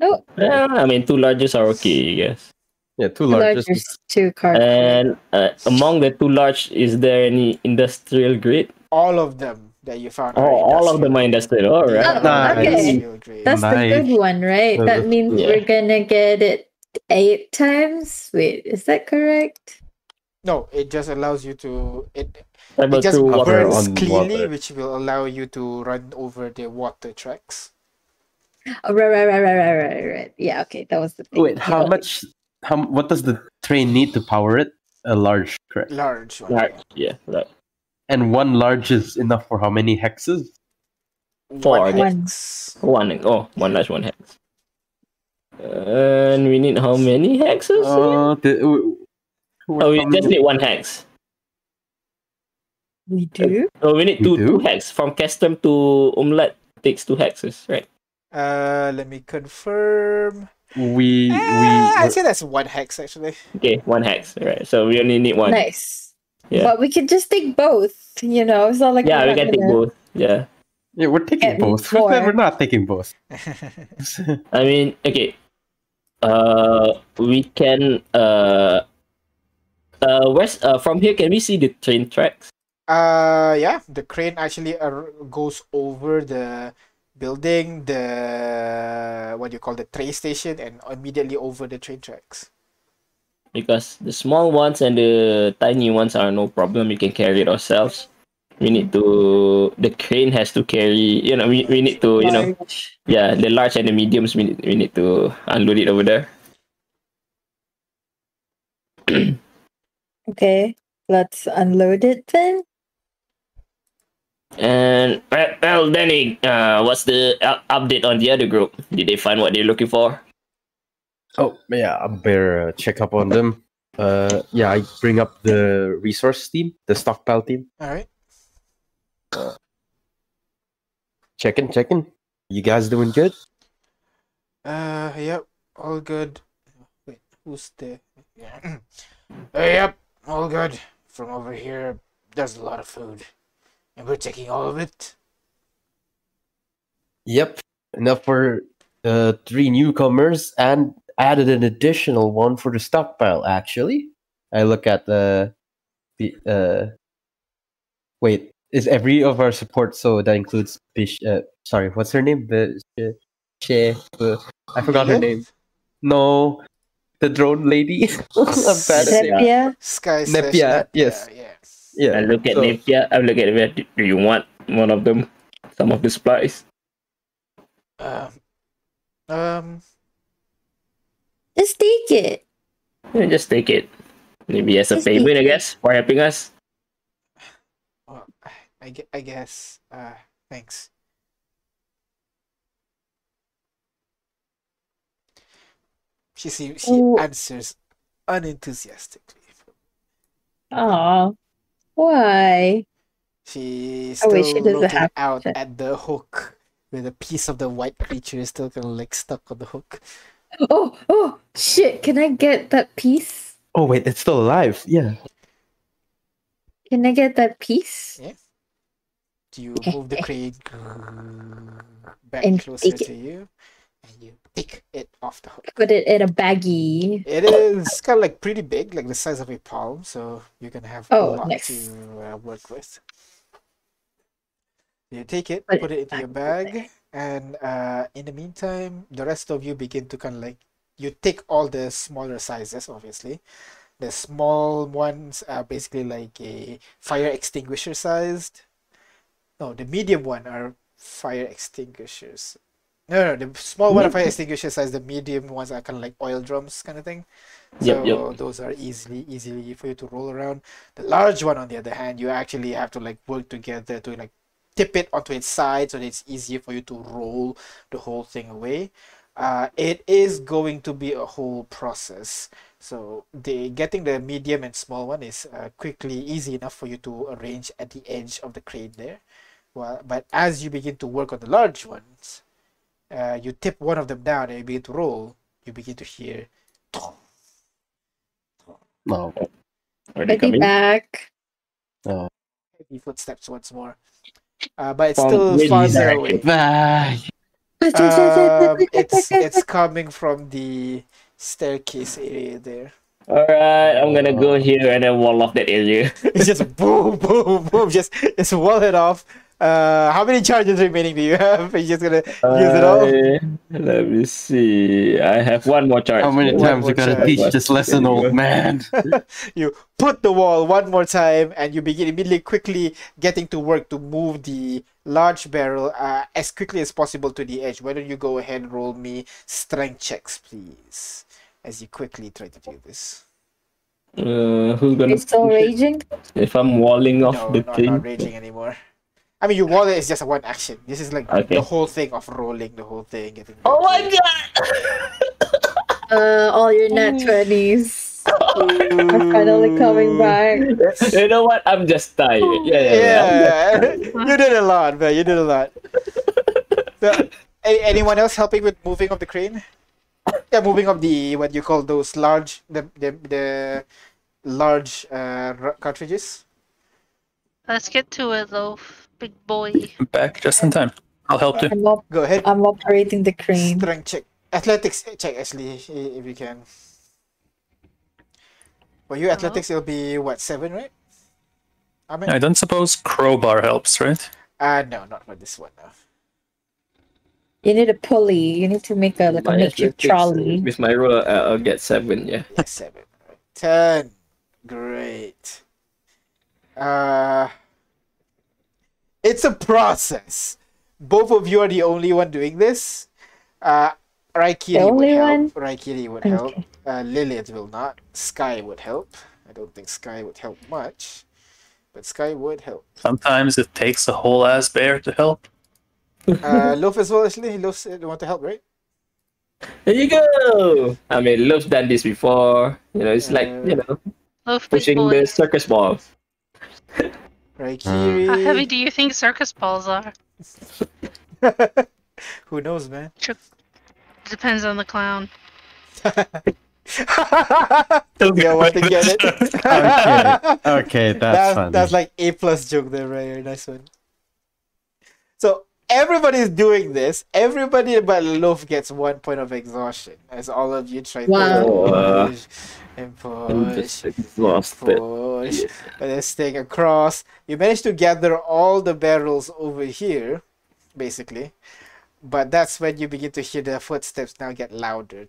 No, Yeah, I mean, two largest are okay, I guess. Yeah, two the largest. largest two cards. And uh, among the two large, is there any industrial grid? All of them that you found. Oh, all of them are industrial. All right. Oh, Nice. okay. Industrial grade. That's the Nice. good one, right? Uh, That means yeah. we're gonna get it eight times. Wait, is that correct? No, it just allows you to it Travel it just through water. burns on cleanly, water. which will allow you to run over the water tracks. Oh, right, right, right, right, right, right, right. Yeah, okay, that was the thing. Wait, how much? How what does the train need to power it? A large, correct? Large one. Large, yeah, right. And one large is enough for how many hexes? Four, One I guess. hex. One, oh, one large, one hex. And we need how many hexes? Uh, the, w- w- oh, we just need one hex. We do. Oh, we need two, do? two hex. From custom to omelette takes two hexes, right? Uh, let me confirm. We Eh, we I'd say that's one hex actually. Okay, one hex, right? So we only need one. Nice. Yeah. But we could just take both, you know. It's not like yeah, we're we can take gonna- both. Yeah. yeah, we're taking Get both. We're, we're not taking both. I mean, okay. Uh, we can. Uh, uh, where's uh from here? Can we see the train tracks? Uh, yeah, the crane actually ar- goes over the building, the what do you call the train station, and immediately over the train tracks. Because the small ones and the tiny ones are no problem. We can carry it ourselves. We need to. The crane has to carry. You know, we, we need to. You know, yeah, the large and the mediums. We need, we need to unload it over there. Okay, let's unload it then. And well, well Danny, uh, what's the update on the other group? Did they find what they're looking for? Oh yeah, I better uh, check up on them. Uh, yeah, I bring up the resource team, the stockpile team. All right. Checking, checking. You guys doing good? Uh, yep, all good. Wait, who's there? Yeah. uh, yep, all good. From over here, there's a lot of food, and we're taking all of it. Yep, enough for uh, three newcomers, and added an additional one for the stockpile. Actually, I look at the the uh. Wait, is every of our support so that includes Bish? Uh, sorry, what's her name? The she, uh, I forgot her name. No, the drone lady. I'm bad at it. Sky Nepia, Nepia, yes. yeah. Yeah. I look at so- Nepia. I look at where do do you want one of them? Some of the supplies. Um, um, Just take it. Yeah, just take it. Maybe as a Just payment, I guess, for helping us. well, I, I guess. Uh, thanks. She seems she Oh. answers unenthusiastically. Aw. Why? She's Oh, still wait, she looking have out to. at the hook, with a piece of the white creature is still kind of like stuck on the hook. Oh, oh, shit. Can I get that piece? Oh wait, it's still alive. Yeah. Can I get that piece? Yeah. Do you move the crate back And closer to you, and you pick it off the hook? Put it in a baggie. It is kind of like pretty big, like the size of a palm, so you can have Oh, a lot nice. to uh, work with. You take it, Put it put it into your bag, and uh, in the meantime, the rest of you begin to kind of like you take all the smaller sizes, obviously. The small ones are basically like a fire extinguisher sized. No, the medium one are fire extinguishers. No, no, the small one are fire extinguisher size. The medium ones are kind of like oil drums, kind of thing. So Yep, yep. those are easily easily for you to roll around. The large one, on the other hand, you actually have to like work together to like tip it onto its side so that it's easier for you to roll the whole thing away. Uh, it is going to be a whole process. So the getting the medium and small one is uh, quickly easy enough for you to arrange at the edge of the crane there. Well, but as you begin to work on the large ones, uh, you tip one of them down and you begin to roll. You begin to hear No. Are they coming? back. heavy footsteps once more. Uh, but it's still which farther away. Bye. Um, it's it's coming from the staircase area there. Alright, I'm gonna go here and then wall off that area. It's just boom, boom, boom. Just just wall it off. Uh, how many charges remaining do you have? Are you just gonna use it all? Uh, let me see. I have one more charge. How many One times more you gotta charge. teach this lesson, old man? You put the wall one more time, and you begin immediately quickly getting to work to move the large barrel uh, as quickly as possible to the edge. Why don't you go ahead and roll me strength checks, please, as you quickly try to do this. Uh, who's gonna? It's still raging. If I'm walling off No, the not, thing. not raging anymore. I mean, your wall is just a one action. This is like Okay. the whole thing of rolling, the whole thing. Getting Oh my ready. god! Uh, all your nat 20s. I'm finally coming back. you know what? I'm just tired. Yeah, yeah, yeah. Yeah, you did a lot, man. You did a lot. So, a- anyone else helping with moving of the crane? Yeah, moving of the what you call those large the the, the large uh, cartridges. Let's get to it, loaf, big boy. I'm back just in time. I'll help you. I'm op- Go ahead. I'm operating the crane. Strength check, athletics check, Ashley, i- if you can. For you, athletics, it'll be what seven, right? I mean, I don't suppose crowbar helps, right? uh no, not for this one. No. You need a pulley. You need to make a like a makeshift trolley. With my roll, uh, I'll get seven. Yeah. Yeah, seven. Right. Ten. Great. Uh, it's a process. Both of you are the only one doing this. Uh, Raikiri The would only help. Raikiri would help. Uh, Lilith will not. Sky would help. I don't think Sky would help much, but Sky would help. Sometimes it takes a whole ass bear to help. Uh, Loaf as well, actually. Loaf uh, want to help, right? There you go. I mean, Loaf's done this before. You know, it's like you know Loaf, pushing the circus ball. Raikiri. How heavy do you think circus balls are? Who knows, man? Depends on the clown. yeah, want to get it? Okay, okay, that's, that's, funny. that's like A plus joke there, right? Nice one. So everybody's doing this. Everybody but Loaf gets one point of exhaustion as all of you try Wow. to Uh, push and I'm push, just exhausted. push, and then staying across. You manage to gather all the barrels over here, basically. But that's when you begin to hear the footsteps now get louder.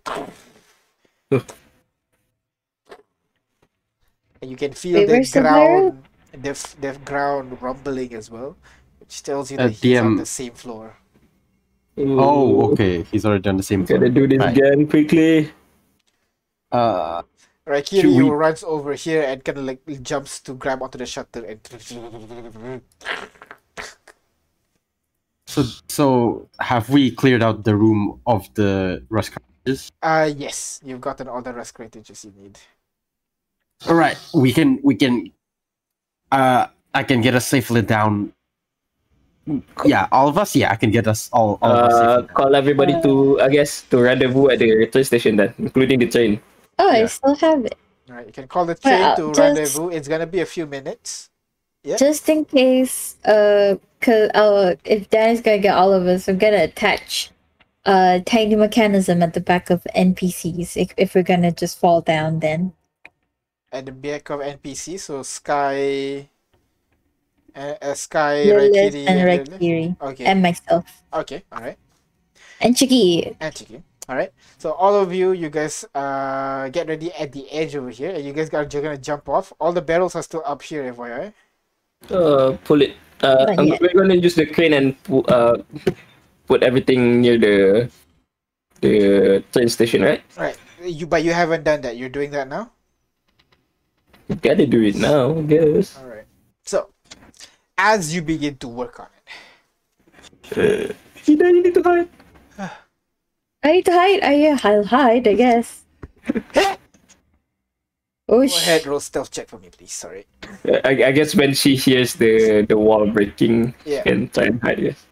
and you can feel Wait, the where's the barrel? ground, the, the ground rumbling as well, which tells you Uh, that he's on the same floor. oh, okay. He's already on the same Gotta floor. do this Right. again quickly. Uh, Right Should here, we- you runs over here and kind of like jumps to grab onto the shutter and. so, so have we cleared out the room of the rust cartridges? Uh, yes, you've gotten all the rust cartridges you need. All right, we can, we can. Uh, I can get us safely down. Yeah, all of us. Yeah, I can get us all. all of us Uh, call everybody to, I guess, to rendezvous at the train station then, including the train. Oh, I still have it. Alright, you can call the train Well, to just- rendezvous. It's gonna be a few minutes. Yeah. Just in case, uh, cause uh, if Danny's gonna get all of us, I'm gonna attach a tiny mechanism at the back of NPCs if, if we're gonna just fall down then. At the back of NPC, so Sky. Uh, uh, Sky, Lilith Raikiri, and. Raikiri. Okay. And myself. okay. All right. And Chiki. And Chiki. All right. So all of you, you guys, uh, get ready at the edge over here, and you guys are gonna jump off. All the barrels are still up here, FYI. Uh, pull it. Uh, Not I'm, we're gonna use the crane and uh, put everything near the the train station, right? Right. You, but you haven't done that. You're doing that now. you Gotta do it now, I guess. All right. So, as you begin to work on it, You don't need to hide. I need to hide. I, yeah, I'll hide, I guess. oh, Go sh- ahead, roll stealth check for me, please. Sorry. I, I guess when she hears the the wall breaking, Yeah. she can try and hide. Yes.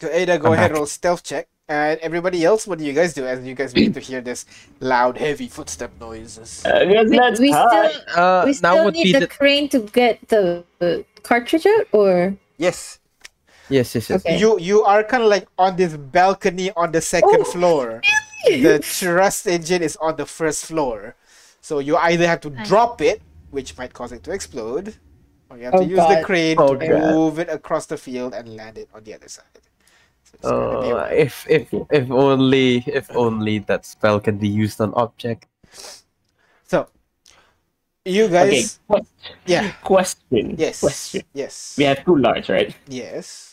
So Ada, go I'm ahead, back. roll stealth check. And everybody else, what do you guys do as you guys begin to hear this loud, heavy footstep noises? I guess we, we still, Uh, we still would need the the crane to get the, the cartridge out, or Yes. Yes, yes, yes. Okay. You you are kind of like on this balcony on the second Oh, floor. The thrust engine is on the first floor. So you either have to Nice. drop it, which might cause it to explode, or you have to Oh, use the crane Oh, to God. move it across the field and land it on the other side. So it's gonna be a oh, while. if if if only if only that spell can be used on object. So you Okay. guys que- Yeah. Question. Yes. Question. Yes. We have two large, right? Yes.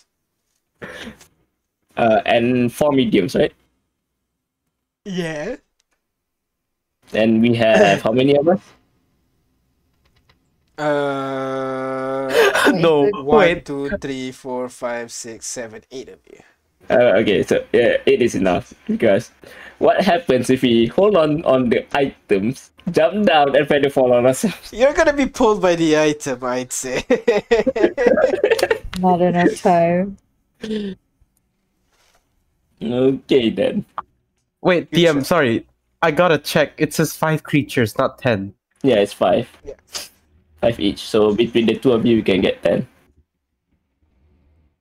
Uh, and four mediums, right? Yeah. And we have how many of us? Uh, no, one, wait. two, three, four, five, six, seven, eight of you. Uh, okay, so yeah, it is enough because what happens if we hold on on the items, jump down, and try to fall on ourselves? You're gonna be pulled by the item, I'd say. not enough time. Okay then. Wait, Good DM, shot. sorry. I gotta check. It says five creatures, not ten. Yeah, it's five. Yeah. Five each. So between the two of you, you can get ten.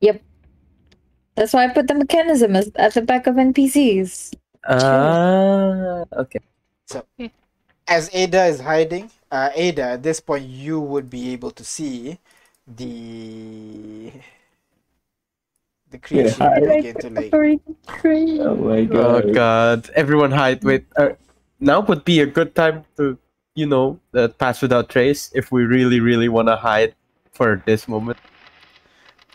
Yep. That's why I put the mechanism as, at the back of NPCs. Ah, okay. So, as Ada is hiding, uh, Ada, at this point, you would be able to see the the creature hi. begin to like. Oh my Oh god. god, everyone hide. Wait, uh, now would be a good time to, you know, uh, pass without trace if we really, really want to hide for this moment.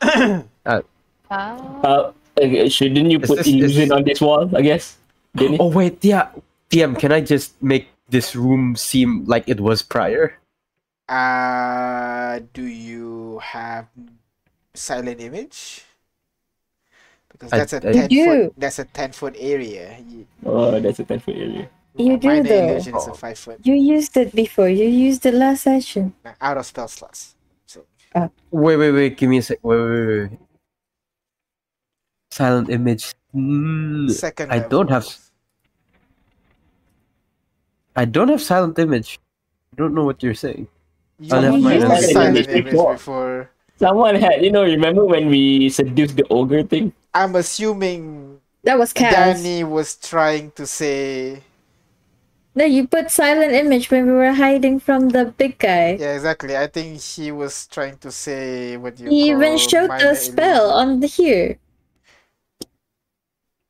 Ah. Uh, shouldn't you put this- illusion this- on this wall? I guess. Didn't Oh wait, yeah. DM, can I just make this room seem like it was prior? Uh, do you have silent image? Because that's a I- ten You foot. do. That's a ten foot area. You, Oh, that's a ten foot area. You do minor though. illusion is a five foot You used it before. You used it last session. out of spell slots. So Wait, wait, wait. Give me a sec. Wait, wait, wait. wait. Silent image. Mm, second. I don't have- I don't have silent image. I don't know what you're saying. You I'll have used mine as- silent Image image before. before. Someone had, you know, remember when we seduced the ogre thing? I'm assuming That was Kaz. Danny was trying to say. No, you put silent image when we were hiding from the big guy. Yeah, exactly. I think he was trying to say what you. he even showed minor the spell illusion. on the here.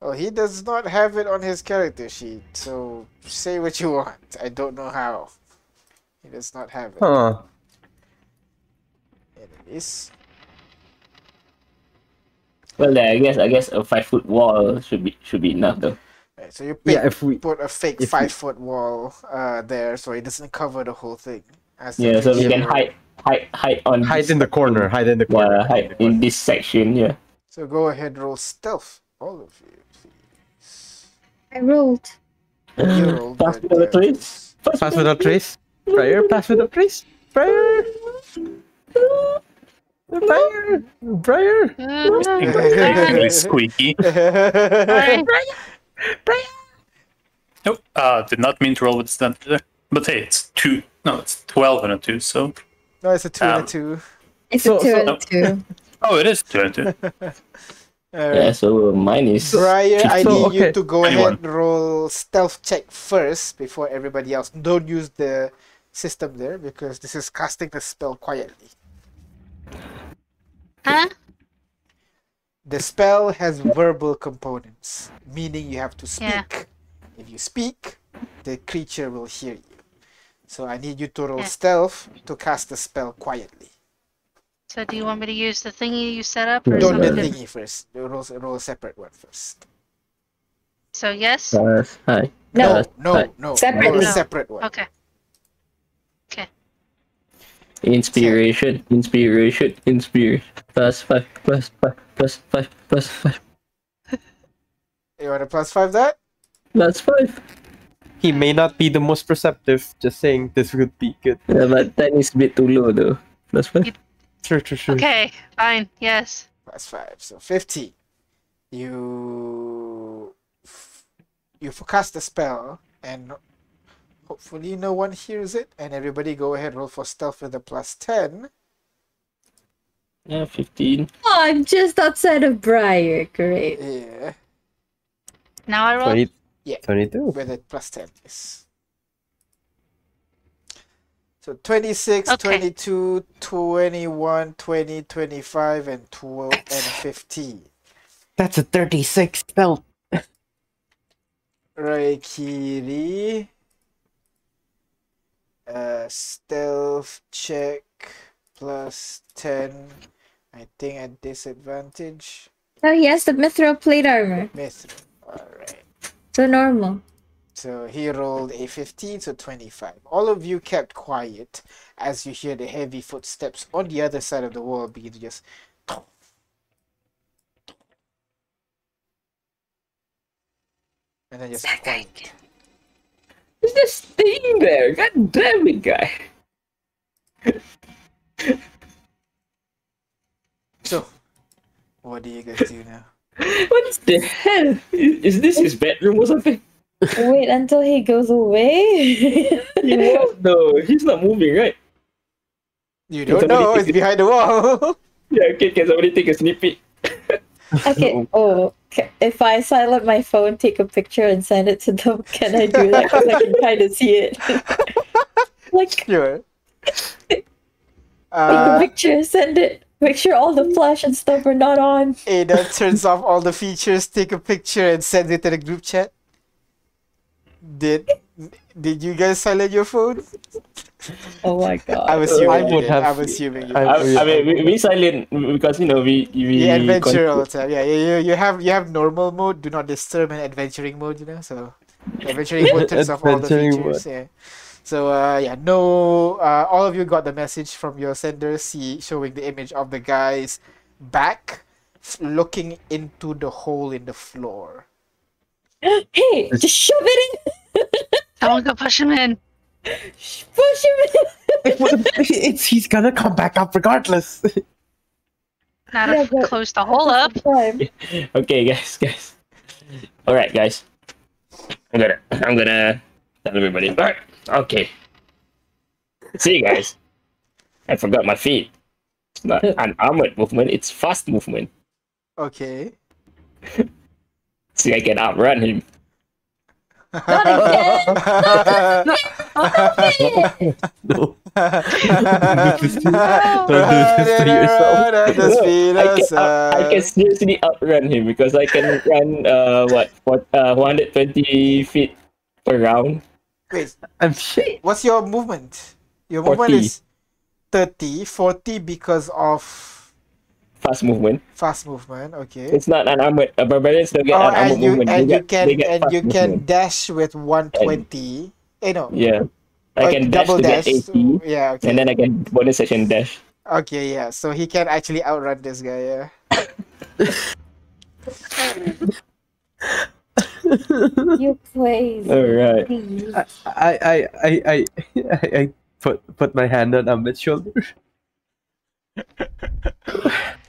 Oh, he does not have it on his character sheet. So say what you want. I don't know how. He does not have it. Huh. There it is. Well, then I guess I guess a five foot wall should be should be enough though. Right, so you pick, Yeah, if we put a fake if we- five foot wall uh, there, so it doesn't cover the whole thing. As Yeah, so we can hide hide hide on hide this, in the corner. Hide in the corner. yeah, hide in this section. Yeah. So go ahead, roll stealth, all of you, please. I rolled. You rolled Pass without yeah. trace. Pass without trace. Prior. Pass without trace. Prior. Prior. Prior. Really squeaky. Sorry. Nope. Uh, did not mean to roll with stand there. But hey, it's two. No, it's twelve and a two. So. no, it's a two and Um, a two. It's So- a two so- and a two. Oh, it is two and two. Alright. Yeah. So mine is. Briar, I So, need you to go Anyone. ahead and roll stealth check first before everybody else. Don't use the system there because this is casting the spell quietly. Huh? The spell has verbal components, meaning you have to speak. Yeah. If you speak, the creature will hear you. So I need you to roll Yeah. stealth to cast the spell quietly. So do you want me to use the thingy you set up or Don't the thingy first. Roll, roll a separate one first. So yes? Uh, hi. No. Uh, No, no. Separate. Roll a No. separate one. Okay. Okay. Inspiration, inspiration, inspiration. Plus five, plus five, plus five, plus five, You want to plus five that? plus five. He may not be the most perceptive. Just saying, this would be good. Yeah, but ten is a bit too low though. Plus five. True, true, true. Okay, fine. Yes. Plus five, so fifty. You you forecast the spell, and hopefully no one hears it. And everybody go ahead roll for stealth with a plus ten. Yeah, fifteen. Oh, I'm just outside of Briar. Great. Yeah, Now I roll. 20, Yeah. 22. with a plus ten. Yes. So 26, Okay. 22, 21, 20, 25, and 12, and 15. That's a 36 spell. Raikiri. Uh, stealth check plus 10. I think at disadvantage. Oh, he has the mithril plate armor. Mithril. Alright. So normal. So he rolled a 15, so 25. All of you kept quiet as you hear the heavy footsteps on the other side of the wall begin to just. And then just quiet. Is this thing there? God damn it, guy. So, what do you guys do now? What the hell? Is, is this his bedroom or something? Wait until he goes away. He won't though. He's not moving, right? You don't know, somebody it's take behind the wall. Yeah, okay, can somebody take a sneak peek? Okay. Oh, if I silent my phone, take a picture, and send it to them, can I do that? Because I can kind of see it. like, sure. take a Uh, picture, send it. Make sure all the flash and stuff are not on. Ada turns off all the features, take a picture, and send it to the group chat. Did did you guys silent your phone? Oh my god. I'm assuming I you would have- I'm assuming you I- I, I mean, we, we silent because you know we we Yeah, adventure all the time. Yeah, you, you, you have you have normal mode, do not disturb, and adventuring mode. You know, so adventuring mode turns off all the Adventuring features. Yeah. So uh, yeah, no. Uh, all of you got the message from your sender, see showing the image of the guy's back, looking into the hole in the floor. hey, just shove it in. Someone go push him in. Push him in. it's, he's gonna come back up regardless. Not Yeah, if but- close the hole up. Time. Okay, guys, guys. All right, guys. I'm gonna I'm gonna tell everybody. All right. Okay. See, you guys. I forgot my feet. It's not an armored movement. It's fast movement. Okay. See, I can outrun him. Not again. no. Don't do this to- don't do this to yourself. Just I can, out- I up. can seriously outrun him because I can run uh what what uh 120 feet per round. Wait, I'm shit. what's your movement? Your movement 40. is 30, 40 because of Fast movement. fast movement. Okay. It's not an armored. Uh, barbarians don't get Oh, an armored and you movement. and they you get, can and you can movement. dash with 120. Eh no. Yeah. I Or can dash double to get 80, Yeah, okay. and then I can bonus section dash. Okay, yeah. So he can actually outrun this guy, yeah. You crazy. Alright. I, I, I, I, I, I put put my hand on Ahmed's shoulder.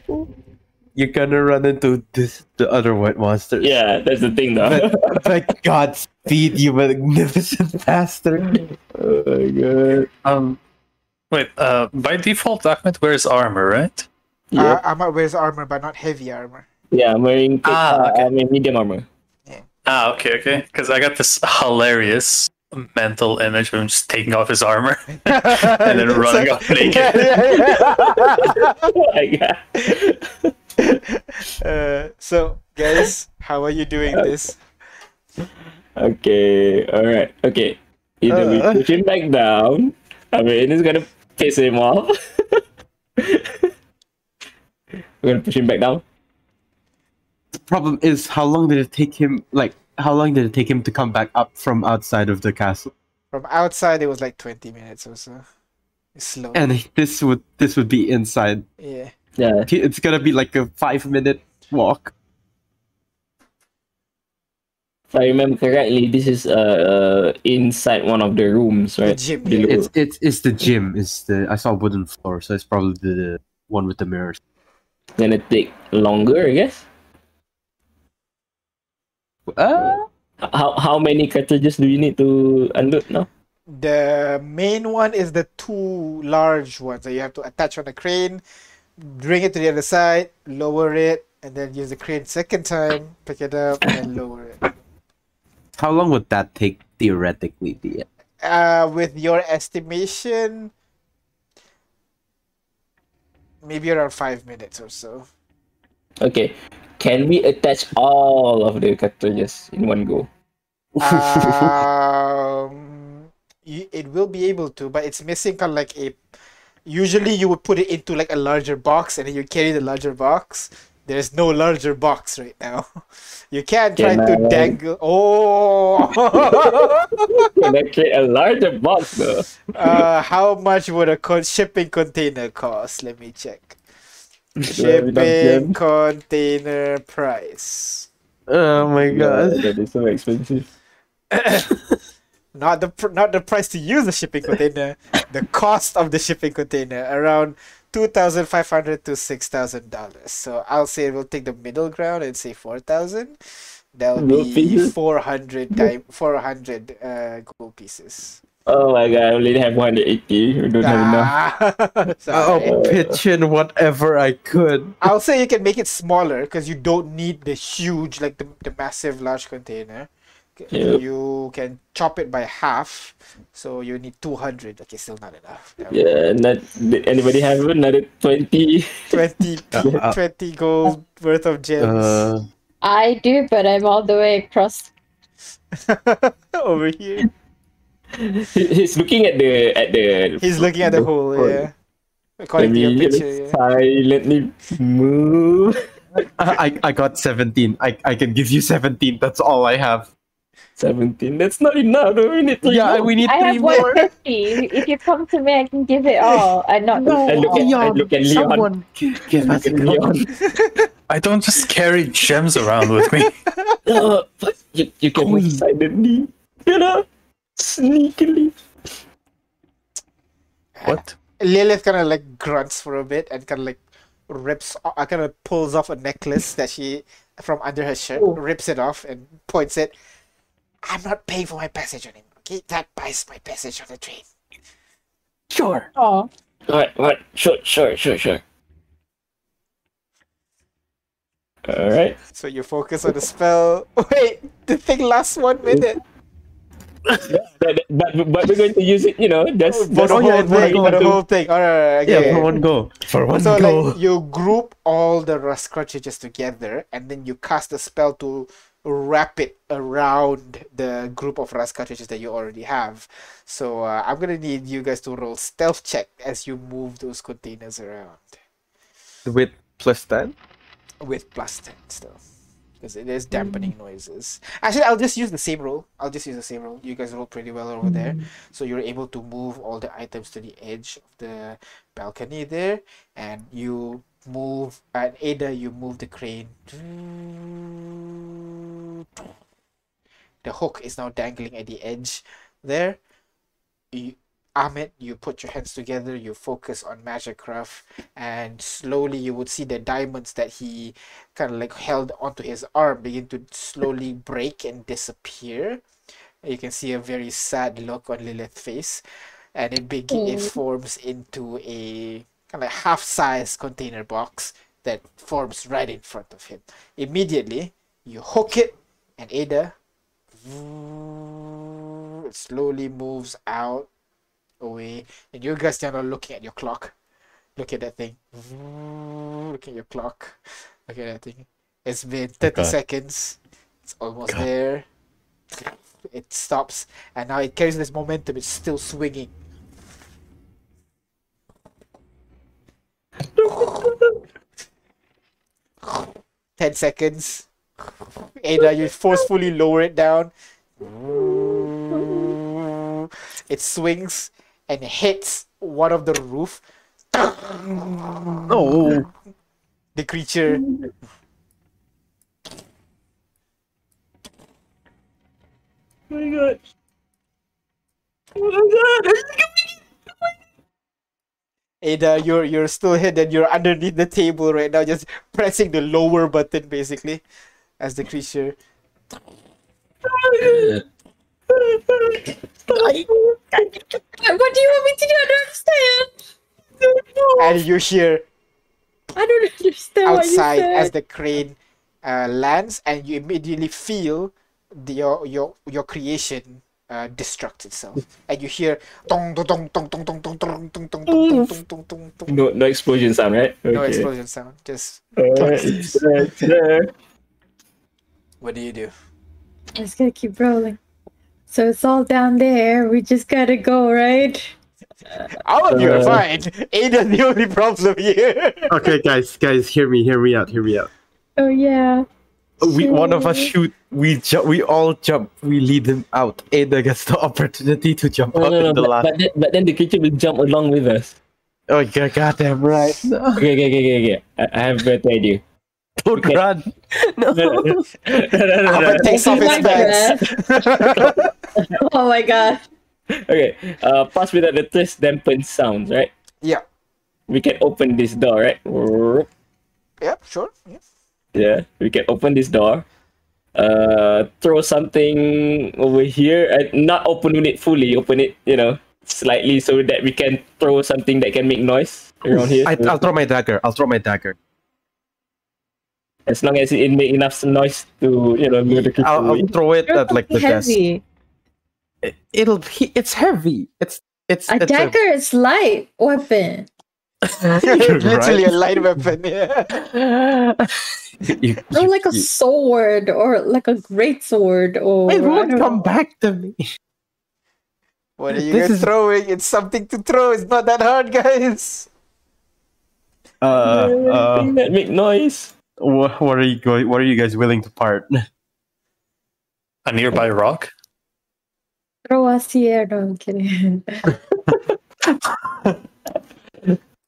You're gonna run into this the other white monsters. Yeah, that's the thing though. But by God's speed, you magnificent bastard. oh my god. Um, wait. Uh, by default, Ahmed wears armor, right? Uh, Yeah. Ahmed wears armor, but not heavy armor. yeah, I'm wearing thick, Ah, uh, okay. I mean medium armor. Yeah. Ah, okay, okay. Because I got this hilarious mental image of him just taking off his armor and then running off naked. Yeah, yeah, my god. yeah. uh, so, guys, how are you doing this? Okay, alright, okay. Either we Uh. push him back down, I mean it's gonna piss him off. We're gonna push him back down. The problem is, how long did it take him? Like, how long did it take him to come back up from outside of the castle? From outside, it was like 20 minutes or so. Slow. and this would this would be inside. yeah. Yeah. It's gonna be like a five minute walk. If I remember correctly, this is uh, uh inside one of the rooms, right? The right? gym. Below. It's it's it's the gym. It's the I saw wooden floor, so it's probably the one with the mirrors. Gonna take longer, I guess. Uh, How how many cartridges do you need to unload now? The main one is the two large ones that you have to attach on a crane, bring it to the other side, lower it, and then use the crane second time, pick it up, and lower it. how long would that take theoretically? Be Uh, with your estimation, maybe around five minutes or so. Okay. Can we attach all of the cartridges in one go? um, you, it will be able to, but it's missing kind of like a. Usually, you would put it into like a larger box, and then you carry the larger box. There's no larger box right now. You can't try Can to I- dangle. Oh, Can I create a larger box though? uh, how much would a con- shipping container cost? Let me check. Do I have enough Shipping container price. oh my god. Yeah, that is so expensive. not the pr- not the price to use the shipping container, the cost of the shipping container around two thousand five hundred to six thousand dollars. So I'll say we'll take the middle ground and say four thousand. That'll be four hundred time four hundred uh, gold pieces. Oh my god, I only have 180. We don't have enough. Ah, sorry. I'll pitch in whatever I could. I'll say you can make it smaller because you don't need the huge, like the, the massive large container. Yep. You can chop it by half, so you need 200. Okay, still not enough. Damn. Yeah, not, did anybody have another 20? 20, Uh, uh, 20 gold worth of gems Uh, I do, but I'm all the way across. over here. He- He's looking at the at the. He's looking at the hole, yeah. Let According to your me picture, yeah. silently move. I I got seventeen. I I can give you seventeen. That's all I have. 17. That's not enough. We need three Yeah, more. we need I three have more. 150. If you come to me, I can give it all. I not No, I look at, I look at Leon. someone give, give us Look a at call. Leon. I don't just carry gems around with me. No, uh, but you, you can move Queen. silently. You know? Sneakily. What? Lilith kind of like grunts for a bit and kind of like rips, uh, kind of pulls off a necklace that she from under her shirt, rips it off and points it. I'm not paying for my passage anymore. him. Okay, that buys my passage on the train. Sure. Oh, Alright, alright. Sure, sure, sure, sure. Alright. So you focus on the spell. Wait, the thing lasts one minute. But, but, but we're going to use it, you know, just, For just the oh, whole yeah, thing. go, For the one whole thing. Alright, okay. Yeah, for one go. For one So go. like you group all the rust cartridges together, and then you cast a spell to wrap it around the group of rust cartridges that you already have. So uh, I'm gonna need you guys to roll stealth check as you move those containers around With plus ten. with plus ten still, because it is dampening mm. noises. Actually, I'll just use the same roll. I'll just use the same roll. You guys roll pretty well over there, mm. so you're able to move all the items to the edge of the balcony there, and you move and Ada, you move the crane. The hook is now dangling at the edge there. You, Ahmed, you put your hands together, you focus on magic craft, and slowly you would see the diamonds that he kind of like held onto his arm begin to slowly break and disappear. You can see a very sad look on Lilith's face, and it begin it Mm. forms into a kind of half-size container box that forms right in front of him. Immediately, you hook it, and Ada it slowly moves out away, and you guys are now looking at your clock. Look at that thing. Look at your clock. Look at that thing. It's been 30 God. seconds. It's almost God. there. It stops, and now it carries this momentum. It's still swinging. Ten seconds. Ada, you forcefully lower it down. It swings, and hits one of the roof. Oh, The creature Oh my god. Oh my god. Ada, you're you're still hidden. You're underneath the table right now, just pressing the lower button basically, as the creature. What do you want me to do? I don't understand. And you hear I don't understand what you outside said. as the crane uh, lands, and you immediately feel the, your your your creation uh, destruct itself, and you hear tong tong tong tong tong tong tong tong tong tong tong tong tong tong tong. No, no explosion sound, right? No explosion sound. Just Alright, it's there, it's there. what do you do? I'm just gonna keep rolling. So it's all down there. We just gotta go, right? All of you are Uh, fine. Ada's the only problem here. okay, guys, guys, hear me, hear me out, hear me out. Oh yeah. We one of us shoot. We jump. We all jump. We lead them out. Ada gets the opportunity to jump No, out no, no, in the but, last. but, then, but then the creature will jump along with us. Oh, yeah, goddamn right. No, Okay, okay, okay, okay, okay. I, I have a better idea. don't Okay. run. No. No, no, no. no, no, no, Albert no. takes off his My pants. Oh my god. Okay, uh, pass without the twist dampened sounds, right? yeah. We can open this door, right? Yep. Sure. Yeah. Yeah, we can open this door. Uh, throw something over here. and not open it fully. Open it, you know, slightly so that we can throw something that can make noise around here. I, I'll throw my dagger. I'll throw my dagger. as long as it make enough noise to, you know, lure the I'll. I'll throw it at like the desk. heavy. It, it'll. be- It's heavy. It's. It's. A it's dagger is light weapon. You're Literally a light weapon. Yeah. you, Or you- like a you- sword or like a great sword or It won't come know. back to me. What are you This guys is- throwing? It's something to throw. It's not that hard, guys. Uh, uh, that make noise. what, what are you going? What are you guys willing to part? A nearby rock? Throw us here. No, I'm kidding.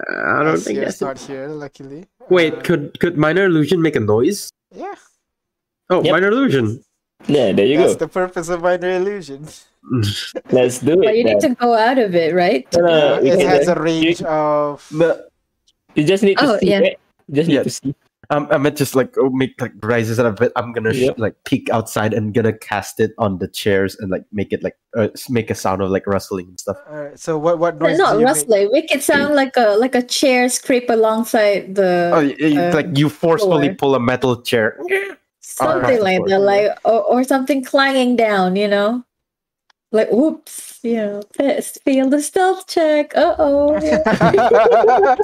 I don't think Yes, that's. not here. Luckily. Wait, Uh, could could minor illusion make a noise? yeah. Oh, Yep. minor illusion. Yeah, there you That's go. That's the purpose of minor illusion. Let's do it. but it. you need to go out of it, right? No, no, no, it has just- a range of. No, You just need to Oh, see yeah. it. You just need Yeah. to see. Um, I meant just like oh, make like rises out of it. I'm gonna sh- like peek outside and gonna cast it on the chairs and like make it like uh, make a sound of like rustling and stuff. Alright, so what what noise not do you make? rustling. Make it sound like a like a chair scrape alongside the Oh, y- y- uh, like you forcefully floor. pull a metal chair. something like that, like or, or something clanging down, you know, like whoops, you know, test, feel the stealth check. Uh oh.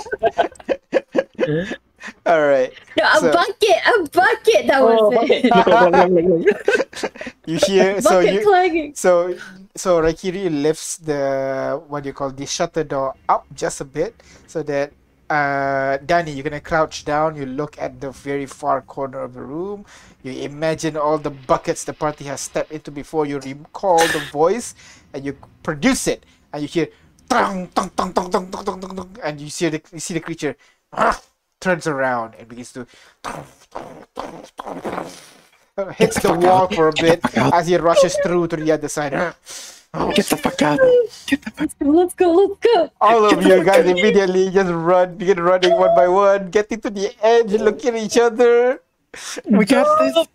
All right. no, a So- bucket, a bucket. That Oh, was okay. it. You hear so bucket you clanging. so so Raikiri lifts the what do you call the shutter door up just a bit so that uh Danny you're gonna crouch down you look at the very far corner of the room you imagine all the buckets the party has stepped into before you recall the voice and you produce it and you hear tong, tong, tong, tong, tong, tong, tong, tong, tong, and you see the you see the creature turns around and begins to hits the wall for a bit as he rushes through to the other side. Get the fuck out! Get the fuck out! Let's go, let's go. All of you guys immediately just run, begin running one by one, getting to the edge, looking at each other, We got this.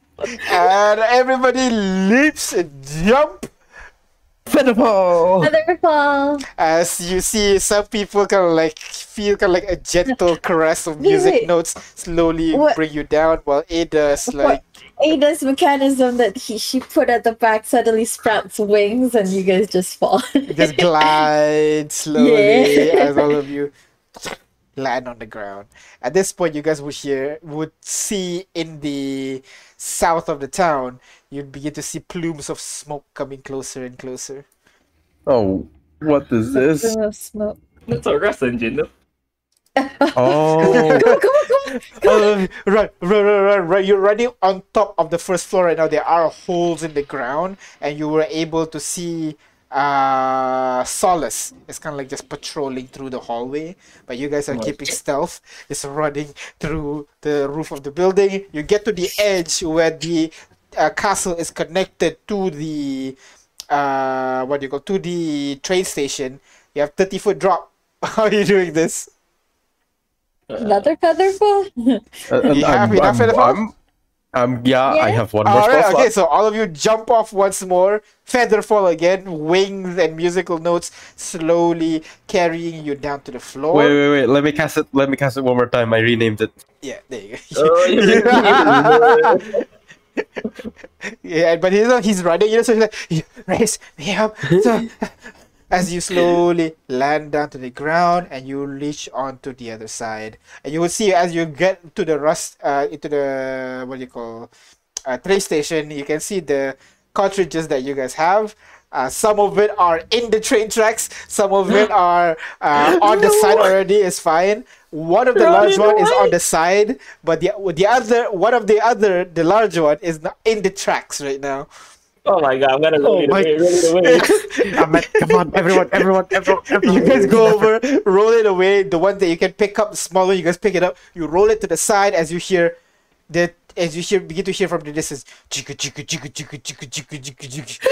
and everybody leaps and jump Venomable. Another fall. as you see some people kind of like feel kind of like a gentle caress of music wait. notes slowly What- bring you down, while Ada's like Ada's mechanism that he she put at the back suddenly sprouts wings and you guys just fall. just glide slowly Yeah. as all of you land on the ground. At this point, you guys would hear would see in the south of the town, you'd begin to see plumes of smoke coming closer and closer. Oh, what is this? Plume smoke. That's a rust engine, though. Oh, Come on, come on, come on. Uh, run, run, run, run, run! You're running on top of the first floor right now. There are holes in the ground, and you were able to see uh Solace is kind of like just patrolling through the hallway, but you guys are keeping stealth, just running through the roof of the building. You get to the edge where the uh, castle is connected to the uh what do you call to the train station. You have 30 foot drop. How are you doing this? Another featherfall? Uh, You have I'm, enough I'm, featherfall? I'm, I'm- yeah, I have one more All right, okay, so all of you jump off once more. Featherfall again, wings and musical notes slowly carrying you down to the floor. Wait, wait, wait. Let me cast it. Let me cast it one more time. I renamed it. Yeah, there you go. Oh, you- yeah, but he's not, he's running, you know, so he's like, "You raise me up. So, as you slowly land down to the ground and you reach onto the other side. And you will see as you get to the rust, uh, into the, what do you call, uh, train station, you can see the cartridges that you guys have. Uh, some of it are in the train tracks, some of it are uh, on the side already, is fine. One of the large one is on the side, but the the other one of the other the large one is not in the tracks right now. Oh my god, I'm gonna Oh roll it my- away, roll it away. Damn it. Come on, everyone, everyone, everyone, everyone. You guys go over, roll it away. The one that you can pick up, the smaller, you guys pick it up. You roll it to the side as you hear the as you hear begin to hear from the distance. Chicka chicka chicka chicka chicka chicka chicka chicka.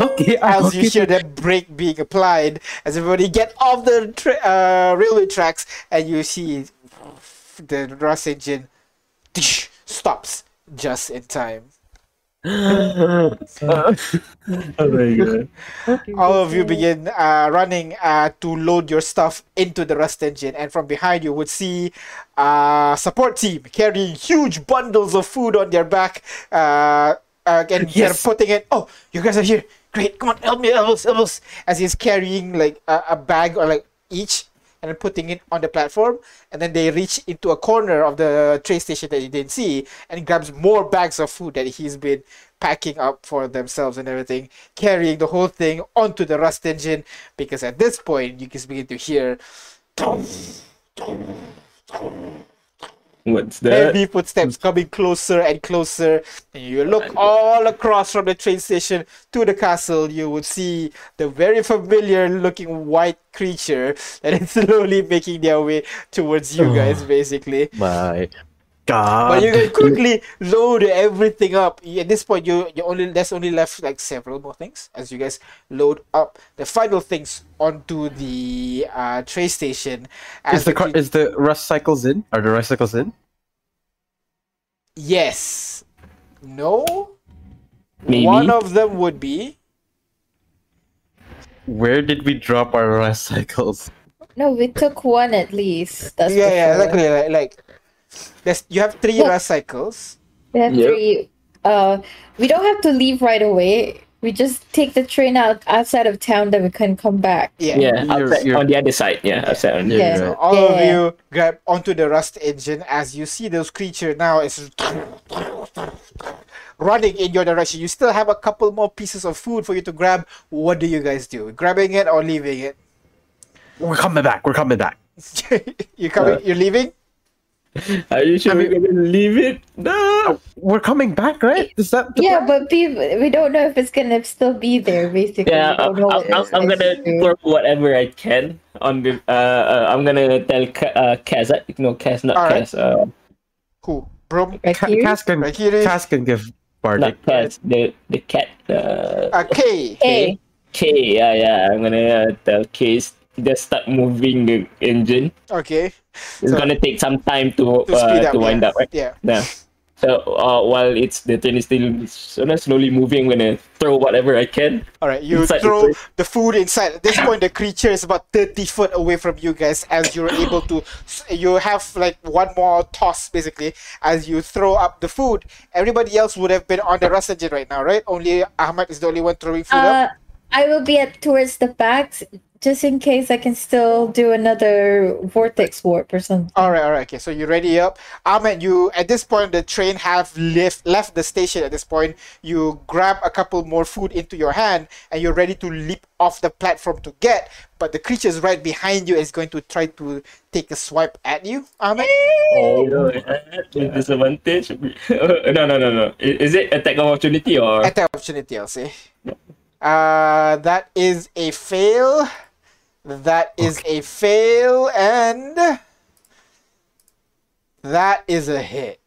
okay, As you hear that brake being applied, as everybody get off the tra- uh, railway tracks, and you see the rust engine stops just in time. Oh all of you begin uh, running uh, to load your stuff into the rust engine and from behind you would see uh, support team carrying huge bundles of food on their back uh, uh, and Yes. they're putting it oh you guys are here. Great. Come on help me elbows elbows as he's carrying like a, a bag or like each and then putting it on the platform and then they reach into a corner of the train station that you didn't see and grabs more bags of food that he's been packing up for themselves and everything carrying the whole thing onto the rust engine because at this point you can begin to hear What's that? heavy footsteps coming closer and closer. And you look all across from the train station to the castle. You would see the very familiar looking white creature that is slowly making their way towards you oh, guys basically. My God. but you can quickly load everything up at this point you you only there's only left like several more things as you guys load up the final things onto the uh train station is as the car, cre- is the rust cycles in? Are the rust cycles in? yes no Maybe. One of them would be Where did we drop our rust cycles? No, we took one at least. That's yeah, yeah, sure. exactly. Like, like there's you have three Look. rust cycles. We have Yep. three. Uh, we don't have to leave right away. We just take the train out outside of town, that we can come back. Yeah. Yeah, You're- outside, you're- on the other side. Yeah, outside on the Yeah. other So side. all of you grab onto the rust engine as you see those creature now is running in your direction. You still have a couple more pieces of food for you to grab. What do you guys do? Grabbing it or leaving it? We're coming back. We're coming back. you coming? Uh, you're leaving? Are you sure I we're gonna leave it? No. We're coming back, right? Is that the Yeah, plan? but be, we don't know if it's gonna still be there. Basically, Yeah, don't know I'm, I'm, I'm gonna supposed to do. throw whatever I can on the. Uh, uh I'm gonna tell Ka- uh, Kaz. uh, No, Kaz, not Alright. Kaz. Uh, Who? Bro, Right Ca- here? Cass can, Right here is- Cass can give Bardic. not Kaz. The the cat. Uh, Uh, K. Hey, K. Yeah, yeah. I'm gonna uh, tell K s- just start moving the engine. Okay. It's So- gonna take some time to To uh, up. to wind yeah. up, right? Yeah. Yeah. So uh, while it's the train is still sort of slowly moving, I'm gonna throw whatever I can. All right, you Inside the throw the food inside. At this point, the creature is about thirty foot away from you guys. As you're able to, you have like one more toss basically. As you throw up the food, everybody else would have been on the rust engine right now, right? Only Ahmed is the only one throwing food up. uh, I will be at towards the back, just in case I can still do another vortex warp or something. All right, all right. Okay, so you ready up, Ahmed? You at this point the train have left left the station. At this point, you grab a couple more food into your hand, and you're ready to leap off the platform to get. But the creature is right behind you. Is going to try to take a swipe at you, Ahmed. Oh no! With eh, eh, eh, disadvantage. no, no, no, no. Is it attack of opportunity or? Attack opportunity, I'll say. Uh, that is a fail. That is a fail, and that is a hit.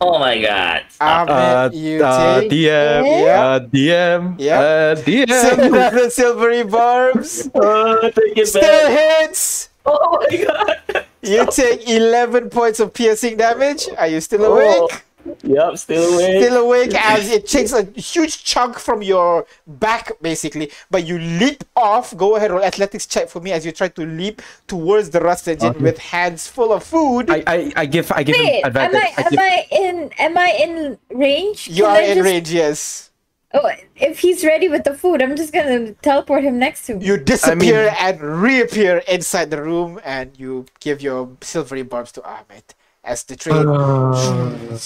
Oh my god. Ahmed, Uh, you uh, take DM, Yeah. uh, DM, Yeah. uh, DM. another silvery barbs. Oh, take it Still back. hits. Oh my god. You take 11 points of piercing damage. Are you still Oh. awake? Yep, still awake. Still awake as it takes a huge chunk from your back, basically. But you leap off. Go ahead, roll athletics check for me as you try to leap towards the rust engine Okay. with hands full of food. I, I, I give, I give Wait, him am advantage. I am I in am I in range? you Can are I in just- range, yes. Oh, if he's ready with the food, I'm just gonna teleport him next to me. You disappear and reappear inside the room, and you give your silvery barbs to Ahmed as the train uh,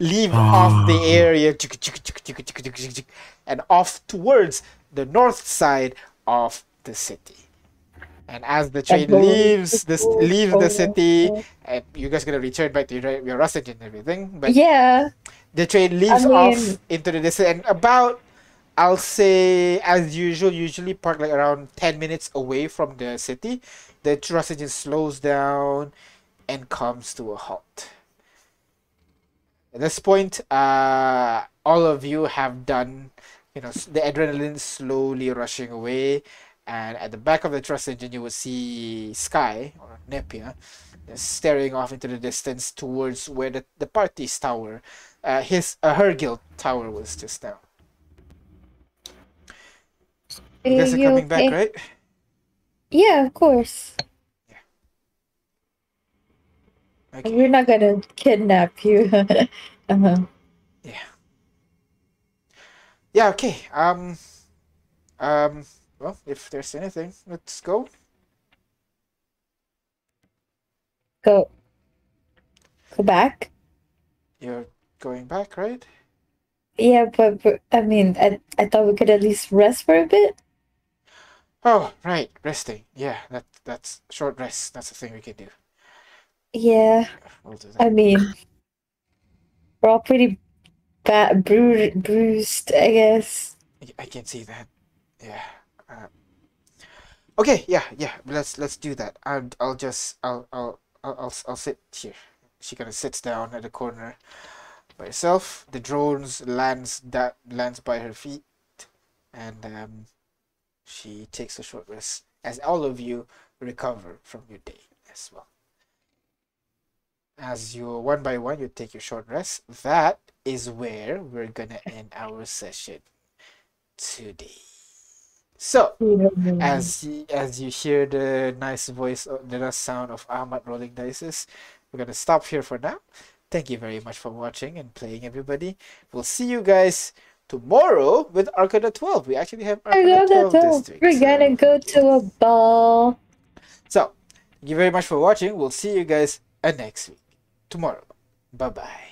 leave ah. off the area and off towards the north side of the city. And as the train leaves this leaves the city, and you guys gonna return back to your, your rust and everything, but yeah. the train leaves I off into the distance and about I'll say as usual, usually park like around ten minutes away from the city. The rust engine slows down and comes to a halt. At this point, uh, all of you have done, you know, the adrenaline slowly rushing away, and at the back of the thrust engine, you will see Sky or Nepia uh, staring off into the distance towards where the, the party's tower, uh, his uh, her guild tower was just now. You guys are coming back, right? Yeah, of course. Okay. We're not gonna kidnap you. uh-huh. Yeah. Yeah. Okay. Um. Um. Well, if there's anything, let's go. Go. Go back. You're going back, right? Yeah, but, but I mean, I I thought we could at least rest for a bit. Oh, right. Resting. Yeah. That that's short rest. That's the thing we can do. Yeah. I mean, we're all pretty bad, bru- bruised, I guess. I- can see that. Yeah. Uh, okay. Yeah. Yeah. Let's let's do that. I'll I'll just I'll I'll I'll I'll, I'll sit here. She kind of sits down at the corner by herself. The drones lands that lands by her feet, and um, she takes a short rest as all of you recover from your day as well. As you one by one, you take your short rest. That is where we're gonna end our session today. So, as as you hear the nice voice, uh, the nice sound of Ahmed rolling dices, we're gonna stop here for now. Thank you very much for watching and playing, everybody. We'll see you guys tomorrow with Arcana 12. We actually have Arcana 12 this week. We're gonna go to a ball. So, thank you very much for watching. We'll see you guys uh, next week, tomorrow. Bye bye.